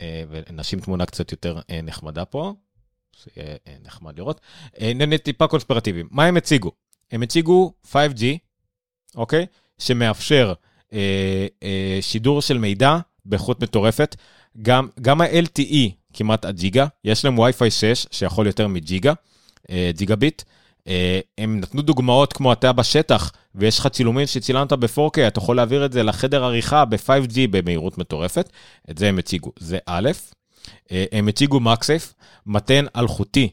אה, ונשים תמונה קצת יותר אה, נחמדה פה, שיהיה אה, נחמד לראות. אה, נהיה טיפה קונספירטיביים. מה הם הציגו? הם הציגו 5G, אוקיי? שמאפשר אה, אה, שידור של מידע באיכות מטורפת. גם, גם ה-LTE כמעט עד ג'יגה, יש להם וי-פיי 6 שיכול יותר מג'יגה, אה, ג'יגה ביט. אה, הם נתנו דוגמאות כמו אתה בשטח, ויש לך צילומים שצילמת ב-4K, אתה יכול להעביר את זה לחדר עריכה ב-5G במהירות מטורפת, את זה הם הציגו, זה א', אה, הם הציגו מקסייף, מתן אלחוטי,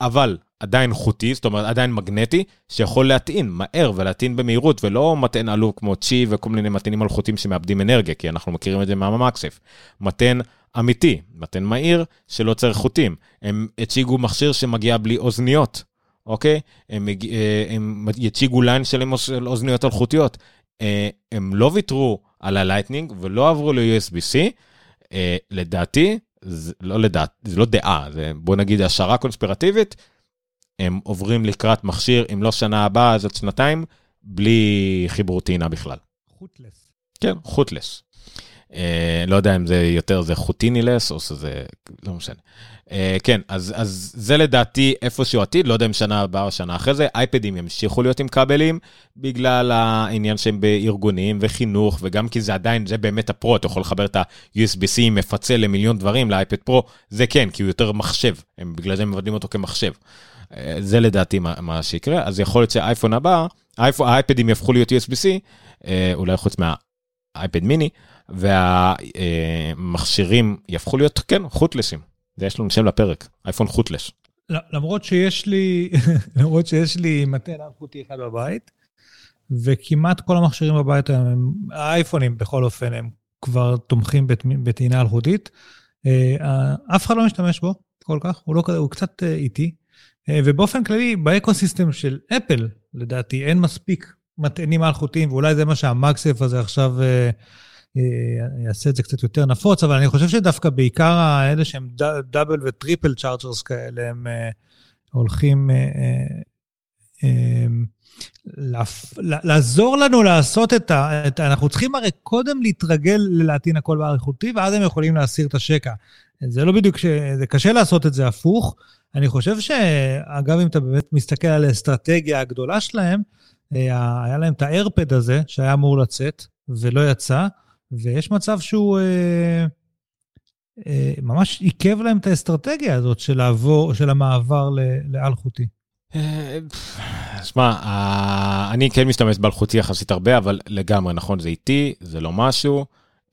אבל עדיין חוטי, זאת אומרת עדיין מגנטי, שיכול להטעין מהר ולהטעין במהירות, ולא מטען עלוב כמו צ'י וכל מיני מטענים אלחוטיים שמאבדים אנרגיה, כי אנחנו מכירים את זה מהמקסף. מטען אמיתי, מטען מהיר שלא צריך חוטים. הם הציגו מכשיר שמגיע בלי אוזניות, אוקיי? הם, אה, הם יציגו ליין שלם של אוזניות אלחוטיות. אה, הם לא ויתרו על ה Lightning ולא עברו ל-USB-C. אה, לדעתי, זה לא לדעת, זה לא דעה, זה בוא נגיד השערה קונספירטיבית, הם עוברים לקראת מכשיר, אם לא שנה הבאה, אז עוד שנתיים, בלי חיבור טעינה בכלל. חוטלס. כן, חוטלס. אה, לא יודע אם זה יותר, זה חוטינילס, או שזה, לא משנה. אה, כן, אז, אז זה לדעתי איפשהו עתיד, לא יודע אם שנה הבאה או שנה אחרי זה, אייפדים ימשיכו להיות עם כבלים, בגלל העניין שהם בארגונים וחינוך, וגם כי זה עדיין, זה באמת הפרו, אתה יכול לחבר את ה-USB-C מפצל למיליון דברים לאייפד פרו, זה כן, כי הוא יותר מחשב, הם, בגלל זה הם מבדים אותו כמחשב. אה, זה לדעתי מה, מה שיקרה, אז יכול להיות שהאייפון הבא, האייפדים יהפכו להיות USB-C, אולי חוץ מהאייפד מיני, והמכשירים יהפכו להיות, כן, חוטלסים. יש לנו שם לפרק, אייפון חוטלס. למרות שיש לי, למרות שיש לי מטה אלחוטי אחד בבית, וכמעט כל המכשירים בבית הם, האייפונים בכל אופן, הם כבר תומכים בטעינה אלחוטית. אה, אף אחד לא משתמש בו כל כך, הוא, לא, הוא קצת איטי. אה, ובאופן כללי, באקוסיסטם של אפל, לדעתי, אין מספיק מטענים אלחוטיים, ואולי זה מה שהמאגסף הזה עכשיו אה, אה, יעשה את זה קצת יותר נפוץ, אבל אני חושב שדווקא בעיקר האלה שהם double ו triple chargers כאלה, הם הולכים לעזור לנו לעשות את ה... אנחנו צריכים הרי קודם להתרגל ללהטעין הכל באלחוטי, ואז הם יכולים להסיר את השקע. זה לא בדיוק, זה קשה לעשות את זה הפוך. אני חושב שאגב, אם אתה באמת מסתכל על האסטרטגיה הגדולה שלהם, אה, היה להם את האיירפד הזה שהיה אמור לצאת ולא יצא, ויש מצב שהוא אה, אה, ממש עיכב להם את האסטרטגיה הזאת של לעבור, של המעבר לאלחוטי. אה, שמע, אני כן משתמש באלחוטי יחסית הרבה, אבל לגמרי, נכון, זה איטי, זה לא משהו.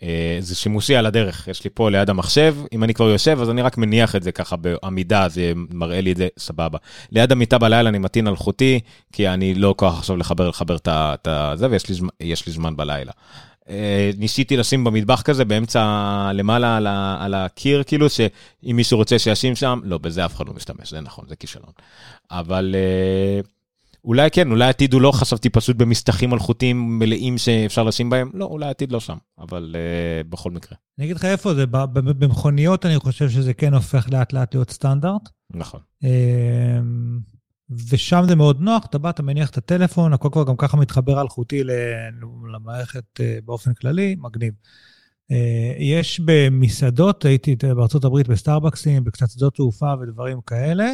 אה, זה שימושי על הדרך, יש לי פה ליד המחשב, אם אני כבר יושב, אז אני רק מניח את זה ככה בעמידה, זה מראה לי את זה, סבבה. ליד המיטה בלילה אני מטעין אלחוטי, כי אני לא כוח עכשיו לחבר, לחבר את זה, ויש לי, לי זמן בלילה. אה, ניסיתי לשים במטבח כזה באמצע למעלה על, ה, על הקיר כאילו שאם מישהו רוצה שישים שם לא בזה אף אחד לא משתמש זה נכון זה כישלון. אבל אה, אולי כן אולי עתיד הוא לא חשבתי פשוט במסתחים מלכותיים מלאים שאפשר לשים בהם לא אולי עתיד לא שם אבל uh, בכל מקרה. אני אגיד לך איפה זה במכוניות אני חושב שזה כן הופך לאט לאט להיות סטנדרט. נכון. ושם זה מאוד נוח, אתה בא, אתה מניח את הטלפון, הכל כבר גם ככה מתחבר אלחוטי למערכת אה, באופן כללי, מגניב. אה, יש במסעדות, הייתי בארצות הברית בסטארבקסים, בקצת שדות תעופה ודברים כאלה,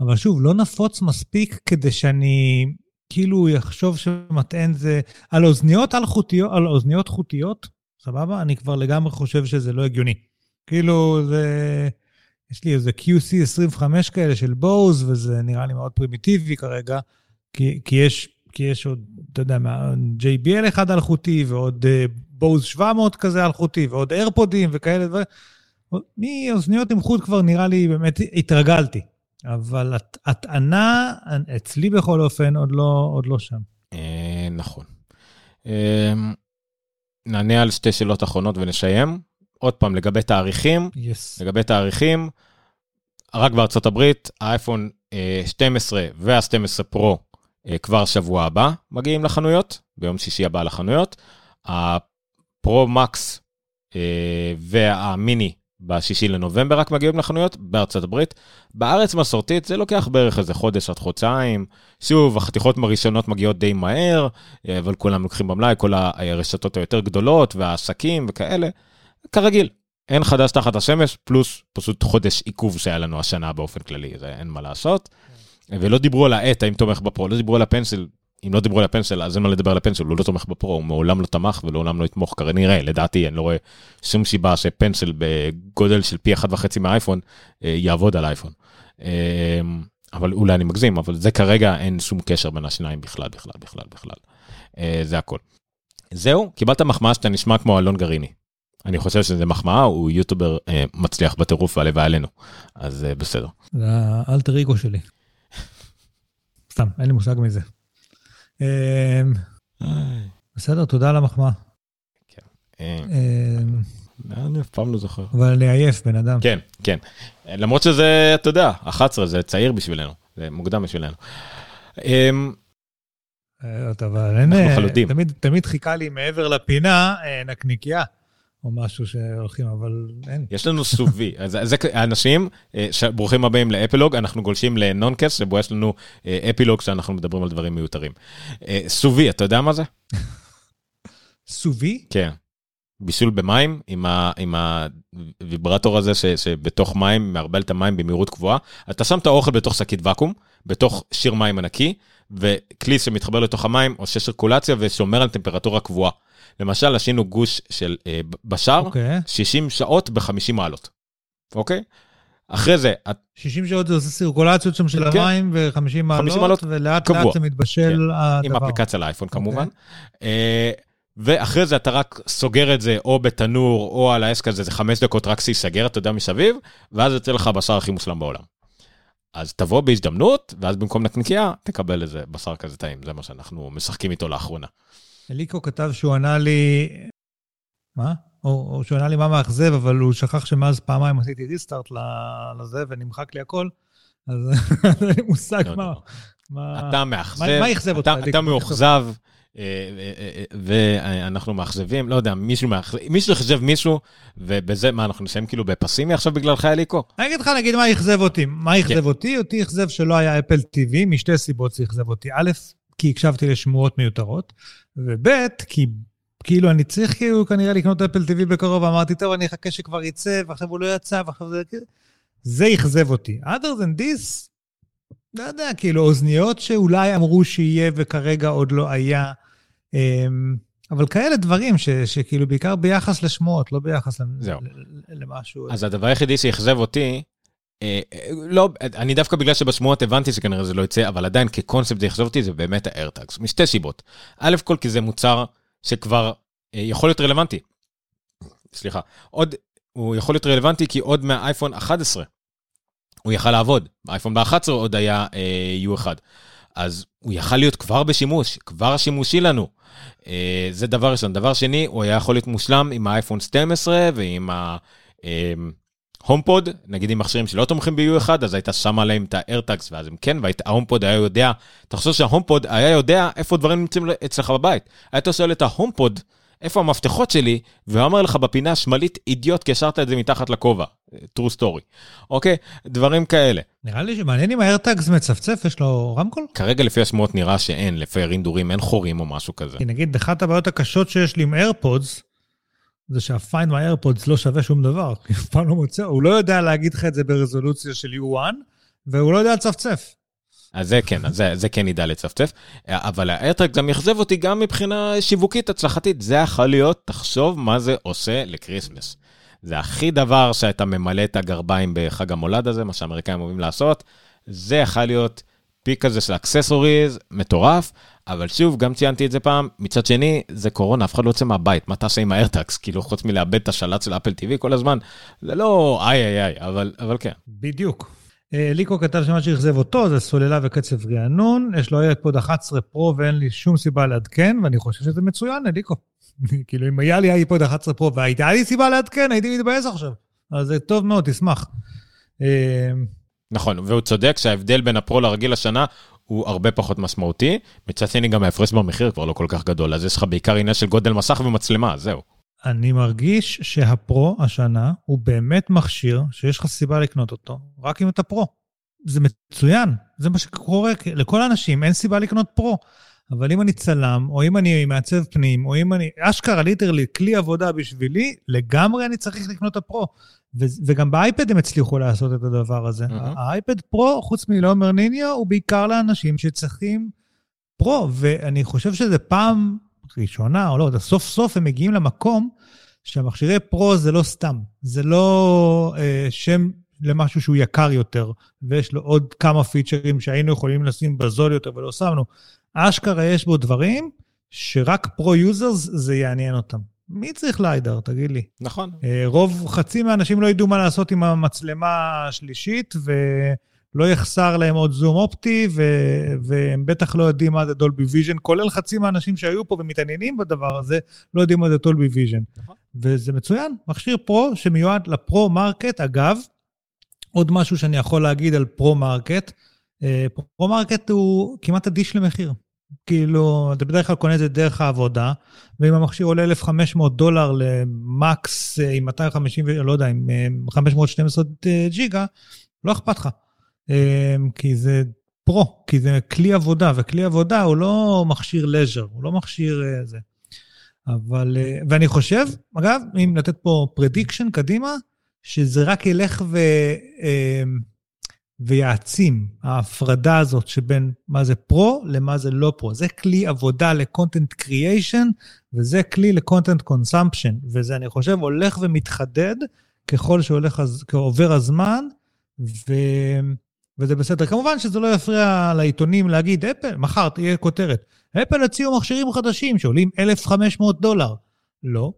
אבל שוב, לא נפוץ מספיק כדי שאני כאילו אחשוב שמטען זה... על אוזניות אלחוטיות, על אוזניות חוטיות, סבבה? אני כבר לגמרי חושב שזה לא הגיוני. כאילו, זה... יש לי איזה QC25 כאלה של בוז, וזה נראה לי מאוד פרימיטיבי כרגע, כי, כי, יש, כי יש עוד, אתה יודע, JBL אחד אלחוטי, ועוד בוז uh, 700 כזה אלחוטי, ועוד איירפודים וכאלה דברים. מאוזניות עם חוט כבר נראה לי, באמת התרגלתי. אבל הטענה, אצלי בכל אופן, עוד לא, עוד לא שם. אה, נכון. אה, נענה על שתי שאלות אחרונות ונסיים. עוד פעם, לגבי תאריכים, yes. לגבי תאריכים, רק בארצות הברית, האייפון 12 אה, וה-12 פרו אה, כבר שבוע הבא מגיעים לחנויות, ביום שישי הבא לחנויות. הפרו מקס אה, והמיני בשישי לנובמבר רק מגיעים לחנויות בארצות הברית. בארץ מסורתית זה לוקח בערך איזה חודש עד חודשיים. שוב, החתיכות הראשונות מגיעות די מהר, אבל כולם לוקחים במלאי, כל הרשתות היותר גדולות והעסקים וכאלה. כרגיל, אין חדש תחת השמש, פלוס פשוט חודש עיכוב שהיה לנו השנה באופן כללי, זה אין מה לעשות. ולא דיברו על העט, האם תומך בפרו, לא דיברו על הפנסל, אם לא דיברו על הפנסל, אז אין מה לדבר על הפנסל, הוא לא תומך בפרו, הוא מעולם לא תמך ולעולם לא יתמוך, כנראה, לדעתי, אני לא רואה שום סיבה שפנסל בגודל של פי אחת וחצי מהאייפון אה, יעבוד על האייפון. אה, אבל אולי אני מגזים, אבל זה כרגע אין שום קשר בין השניים בכלל, בכלל, בכלל, בכלל. אה, זה הכל. זהו, קיבלת מחמאה שאתה נשמע כמו אלון גריני. אני חושב שזה מחמאה, הוא יוטובר אה, מצליח בטירוף והלוואי עלינו, אז אה, בסדר. זה האלטר אגו שלי. סתם, אין לי מושג מזה. אה, בסדר, תודה על המחמאה. כן. אה, אה, אני אף פעם לא זוכר. אבל אני עייף, בן אדם. כן, כן. למרות שזה, אתה יודע, 11 זה צעיר בשבילנו, זה מוקדם בשבילנו. אה, אבל אין, תמיד, תמיד חיכה לי מעבר לפינה נקניקייה. או משהו שהולכים, אבל אין. יש לנו סובי, אז זה אנשים, אה, ברוכים הבאים לאפילוג, אנחנו גולשים לנונקאסט, שבו יש לנו אה, אפילוג שאנחנו מדברים על דברים מיותרים. אה, סובי, אתה יודע מה זה? סובי? כן. בישול במים עם, ה, עם הוויברטור הזה ש, שבתוך מים, מערבל את המים במהירות גבוהה. אתה שם את האוכל בתוך שקית ואקום, בתוך שיר מים ענקי, וכלי שמתחבר לתוך המים עושה שרקולציה ושומר על טמפרטורה קבועה. למשל, עשינו גוש של אה, בשר, okay. אוקיי. 60 שעות ב-50 מעלות, אוקיי? אחרי זה... 60 שעות זה עושה סירקולציות שם של כן. המים ו-50 מעלות, מעלות, ולאט קבוע. לאט זה מתבשל כן. הדבר. עם אפליקציה לאייפון okay. כמובן. אה, ואחרי זה אתה רק סוגר את זה או בתנור או על העסק הזה, זה חמש דקות רק שייסגר, אתה יודע, מסביב, ואז יוצא לך הבשר הכי מושלם בעולם. אז תבוא בהזדמנות, ואז במקום נקניקייה, תקבל איזה בשר כזה טעים, זה מה שאנחנו משחקים איתו לאחרונה. אליקו כתב שהוא ענה לי... מה? או, או שהוא ענה לי מה מאכזב, אבל הוא שכח שמאז פעמיים עשיתי ריסטארט לזה ונמחק לי הכל, אז אין לי מושג לא, מה... מה... אתה מאכזב, מה אכזב אותך? אתה מאוכזב, אה, אה, אה, ואנחנו מאכזבים, לא יודע, מישהו מאכזב, מישהו אכזב מישהו, ובזה, מה, אנחנו נסיים כאילו בפסימי עכשיו בגללך, אליקו? אני אגיד לך, נגיד, מה אכזב אותי. מה אכזב כן. אותי? אותי אכזב שלא היה אפל TV, משתי סיבות זה אכזב אותי. א', כי הקשבתי לשמועות מיותרות, וב', כי כאילו אני צריך כאילו כנראה לקנות אפל TV בקרוב, ואמרתי, טוב, אני אחכה שכבר יצא, ועכשיו הוא לא יצא, ועכשיו זה... זה אכזב אותי. other than this, לא יודע, כאילו אוזניות שאולי אמרו שיהיה וכרגע עוד לא היה. אמ, אבל כאלה דברים ש, שכאילו בעיקר ביחס לשמועות, לא ביחס זהו. למשהו. אז הדבר היחידי שאכזב אותי, לא, אני דווקא בגלל שבשמועות הבנתי שכנראה זה לא יצא, אבל עדיין כקונספט זה אכזב אותי, זה באמת האיירטאגס, משתי סיבות. א' כל כי זה מוצר שכבר אה, יכול להיות רלוונטי. סליחה, עוד, הוא יכול להיות רלוונטי כי עוד מהאייפון 11 הוא יכל לעבוד, האייפון ב-11 עוד היה אה, U1. אז הוא יכל להיות כבר בשימוש, כבר שימושי לנו. אה, זה דבר ראשון. דבר שני, הוא היה יכול להיות מושלם עם האייפון 12 ועם ה... אה, הומפוד, נגיד עם מכשירים שלא תומכים ב-U1, אז היית שם עליהם את ה-AirTags, ואז הם כן, וההומפוד היה יודע, תחשוב שההומפוד היה יודע איפה דברים נמצאים אצלך בבית. היית שואל את ההומפוד, איפה המפתחות שלי, והוא אומר לך בפינה שמאלית, אידיוט, קשרת את זה מתחת לכובע. true story. אוקיי? דברים כאלה. נראה לי שמעניין אם ה-AirTags מצפצף, יש לו רמקול? כרגע לפי השמועות נראה שאין, לפי הרינדורים אין חורים או משהו כזה. כי נגיד, אחת הבעיות הקשות שיש לי עם AirPods, זה שה-Find my AirPods לא שווה שום דבר, כי אף פעם לא מוצא, הוא לא יודע להגיד לך את זה ברזולוציה של U1, והוא לא יודע לצפצף. אז זה כן, זה, זה כן ידע לצפצף. אבל ה AirTag גם אכזב אותי גם מבחינה שיווקית הצלחתית. זה יכול להיות, תחשוב מה זה עושה ל Christmas. זה הכי דבר שאתה ממלא את הגרביים בחג המולד הזה, מה שהאמריקאים אוהבים לעשות. זה יכול להיות peak כזה של accessories, מטורף. אבל שוב, גם ציינתי את זה פעם, מצד שני, זה קורונה, אף אחד לא יוצא מהבית, מה תעשה עם ה AirTags? כאילו, חוץ מלאבד את השלט של Apple TV כל הזמן, זה לא איי איי איי, אבל, אבל כן. בדיוק. אה, ליקו כתב שמה שאכזב אותו זה סוללה וקצב רענון, יש לו איירפוד 11 פרו ואין לי שום סיבה לעדכן, ואני חושב שזה מצוין, ליקו. כאילו, אם היה לי אייפוד 11 פרו והייתה לי סיבה לעדכן, הייתי מתבאס עכשיו. אז זה טוב מאוד, תשמח. נכון, והוא צודק שההבדל בין הפרו לרגיל השנה הוא הרבה פחות משמעותי. מצד שני, גם ההפרש במחיר כבר לא כל כך גדול, אז יש לך בעיקר עניין של גודל מסך ומצלמה, זהו. אני מרגיש שהפרו השנה הוא באמת מכשיר שיש לך סיבה לקנות אותו, רק אם אתה פרו. זה מצוין, זה מה שקורה לכל האנשים, אין סיבה לקנות פרו. אבל אם אני צלם, או אם אני מעצב פנים, או אם אני, אשכרה literally, כלי עבודה בשבילי, לגמרי אני צריך לקנות את הפרו. וגם באייפד הם הצליחו לעשות את הדבר הזה. Mm-hmm. האייפד פרו, חוץ מלעומר ניניו, הוא בעיקר לאנשים שצריכים פרו, ואני חושב שזה פעם ראשונה, או לא, סוף סוף הם מגיעים למקום שהמכשירי פרו זה לא סתם, זה לא אה, שם למשהו שהוא יקר יותר, ויש לו עוד כמה פיצ'רים שהיינו יכולים לשים בזול יותר ולא שמנו. אשכרה יש בו דברים שרק pro users זה יעניין אותם. מי צריך LiDAR, תגיד לי? נכון. אה, רוב, חצי מהאנשים לא ידעו מה לעשות עם המצלמה השלישית, ולא יחסר להם עוד זום אופטי, ו... והם בטח לא יודעים מה זה Dolby Vision, כולל חצי מהאנשים שהיו פה ומתעניינים בדבר הזה, לא יודעים מה זה Dolby Vision. נכון. וזה מצוין, מכשיר פרו שמיועד ל pro market. אגב, עוד משהו שאני יכול להגיד על pro market, אה, pro market הוא כמעט אדיש למחיר. כאילו, אתה בדרך כלל קונה את זה דרך העבודה, ואם המכשיר עולה 1,500 דולר למקס אה, עם 250, לא יודע, עם 512 אה, ג'יגה, לא אכפת לך. אה, כי זה פרו, כי זה כלי עבודה, וכלי עבודה הוא לא מכשיר leisure, הוא לא מכשיר זה. אבל, ואני חושב, אגב, אם לתת פה prediction קדימה, שזה רק ילך ו... ויעצים ההפרדה הזאת שבין מה זה פרו למה זה לא פרו. זה כלי עבודה ל content creation, וזה כלי ל content consumption, וזה, אני חושב, הולך ומתחדד ככל שהולך, כעובר הזמן, ו... וזה בסדר. כמובן שזה לא יפריע לעיתונים להגיד, אפל, מחר תהיה כותרת, אפל הציעו מכשירים חדשים שעולים 1,500 דולר. לא,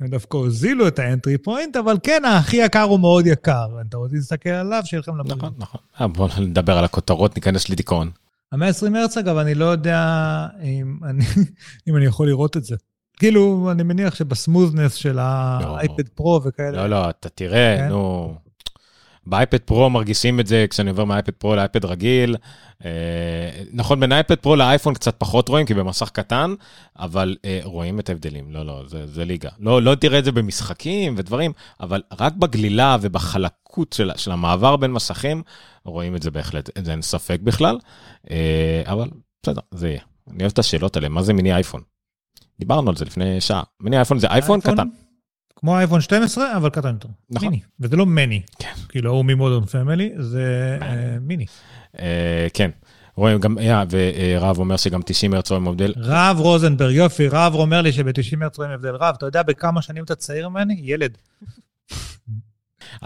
הם דווקא הוזילו את האנטרי פוינט, אבל כן, הכי יקר הוא מאוד יקר. אתה רוצה להסתכל עליו, שיהיה לכם לבריאות. נכון, נכון. אה, בואו נדבר על הכותרות, ניכנס לדיכאון. המאה ה-20 מרץ, אגב, אני לא יודע אם אני, אם אני יכול לראות את זה. כאילו, אני מניח שבסמות'נס של האייפד פרו וכאלה. לא, לא, אתה תראה, כן? נו... באייפד פרו מרגישים את זה כשאני עובר מאייפד פרו לאייפד רגיל. אה, נכון, בין אייפד פרו לאייפון קצת פחות רואים, כי במסך קטן, אבל אה, רואים את ההבדלים. לא, לא, זה, זה ליגה. לא, לא תראה את זה במשחקים ודברים, אבל רק בגלילה ובחלקות של, של המעבר בין מסכים, רואים את זה בהחלט, זה אין ספק בכלל. אה, אבל בסדר, זה יהיה. אני אוהב את השאלות האלה, מה זה מיני אייפון? דיברנו על זה לפני שעה. מיני אייפון זה אייפון קטן. כמו אייפון 12, אבל קטן יותר. נכון. מיני. וזה לא מני. כן. כאילו, הוא מ Modern Family, זה אה, מיני. אה, כן. רואים גם, ורב אומר שגם 90 הרץ רואים הבדל. רב רוזנברג, יופי, רב אומר לי שב-90 הרץ רואים הבדל. רב, אתה יודע בכמה שנים אתה צעיר ממני? ילד.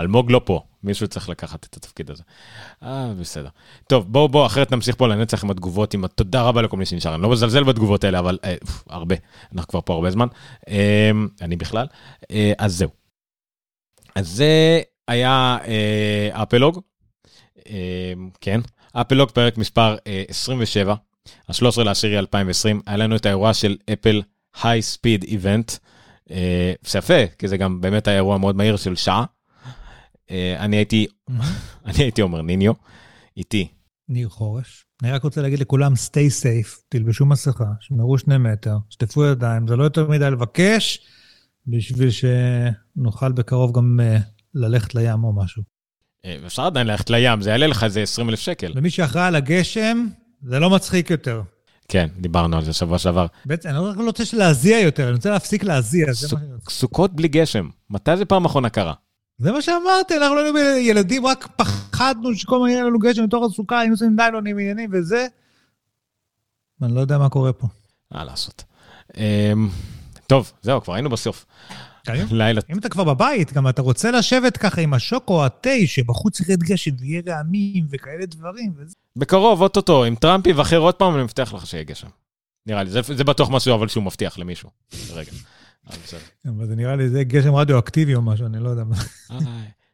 אלמוג לא פה, מישהו צריך לקחת את התפקיד הזה. אה, בסדר. טוב, בואו, בואו, אחרת נמשיך פה לנצח עם התגובות, עם התודה רבה לכל מי שנשאר. אני לא מזלזל בתגובות האלה, אבל אה, הרבה. אנחנו כבר פה הרבה זמן. אה, אני בכלל. אה, אז זהו. אז זה היה אה, אפלוג. אה, כן, אפלוג פרק מספר אה, 27, ה-13 לעשירי 2020. היה לנו את האירוע של אפל היי ספיד איבנט. זה יפה, כי זה גם באמת היה אירוע מאוד מהיר של שעה. אה, אני הייתי, אני הייתי אומר ניניו, איתי. ניר חורש. אני רק רוצה להגיד לכולם, stay safe, תלבשו מסכה, שמרו שני מטר, שטפו ידיים, זה לא יותר מדי לבקש, בשביל שנוכל בקרוב גם uh, ללכת לים או משהו. אה, אפשר עדיין ללכת לים, זה יעלה לך איזה 20 אלף שקל. ומי שאחראי על הגשם, זה לא מצחיק יותר. כן, דיברנו על זה שבוע שעבר. בעצם, אני לא רוצה להזיע יותר, אני רוצה להפסיק להזיע. סוכות בלי גשם, מתי זה פעם אחרונה קרה? זה מה שאמרתי, אנחנו לא היינו ילדים, רק פחדנו שכל הזמן יהיה לנו גשם בתוך הסוכה, היינו עושים ניילונים עניינים וזה. אני לא יודע מה קורה פה. מה לעשות. אמ, טוב, זהו, כבר היינו בסוף. לילה. אם אתה כבר בבית, גם אתה רוצה לשבת ככה עם השוקו או התה, שבחוץ ירד גשם ויהיה רעמים וכאלה דברים. וזה. בקרוב, אוטוטו, אם טראמפ יבחר עוד פעם, אני מבטיח לך שיהיה גשם. נראה לי, זה, זה בטוח משהו אבל שהוא מבטיח למישהו. רגע. בסדר. אבל זה נראה לי, זה גשם רדיואקטיבי או משהו, אני לא יודע מה.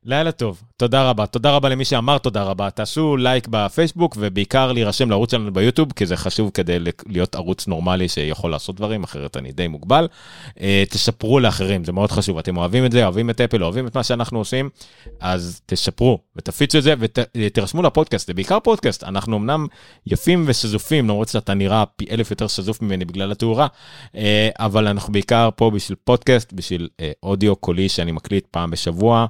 לילה טוב, תודה רבה. תודה רבה למי שאמר תודה רבה. תעשו לייק בפייסבוק, ובעיקר להירשם לערוץ שלנו ביוטיוב, כי זה חשוב כדי להיות ערוץ נורמלי שיכול לעשות דברים, אחרת אני די מוגבל. אה, תשפרו לאחרים, זה מאוד חשוב. אתם אוהבים את זה, אוהבים את אפל, אוהבים את מה שאנחנו עושים, אז תשפרו ותפיצו את זה ותירשמו לפודקאסט, זה בעיקר פודקאסט. אנחנו אמנם יפים ושזופים, למרות שאתה נראה פי אלף יותר שזוף ממני בגלל התאורה, אה, אבל אנחנו בעיקר פה בשביל פודקאסט, בשביל אה, אודיו קולי שאני מקליט פעם בשבוע.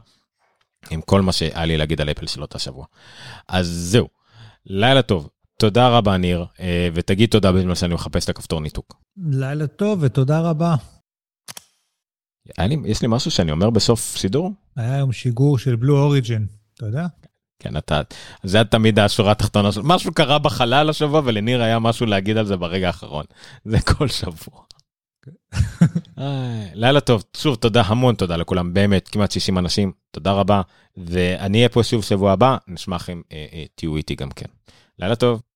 עם כל מה שהיה לי להגיד על אפל של אותה שבוע. אז זהו, לילה טוב. תודה רבה, ניר, אה, ותגיד תודה בזמן שאני מחפש את הכפתור ניתוק. לילה טוב ותודה רבה. לי, יש לי משהו שאני אומר בסוף שידור? היה היום שיגור של בלו אוריג'ן, אתה יודע? כן, אתה, זה תמיד השורה התחתונה של משהו קרה בחלל השבוע, ולניר היה משהו להגיד על זה ברגע האחרון. זה כל שבוע. לילה טוב, שוב תודה, המון תודה לכולם, באמת, כמעט 60 אנשים, תודה רבה, ואני אהיה פה שוב שבוע הבא, נשמח אם אה, אה, תהיו איתי גם כן. לילה טוב.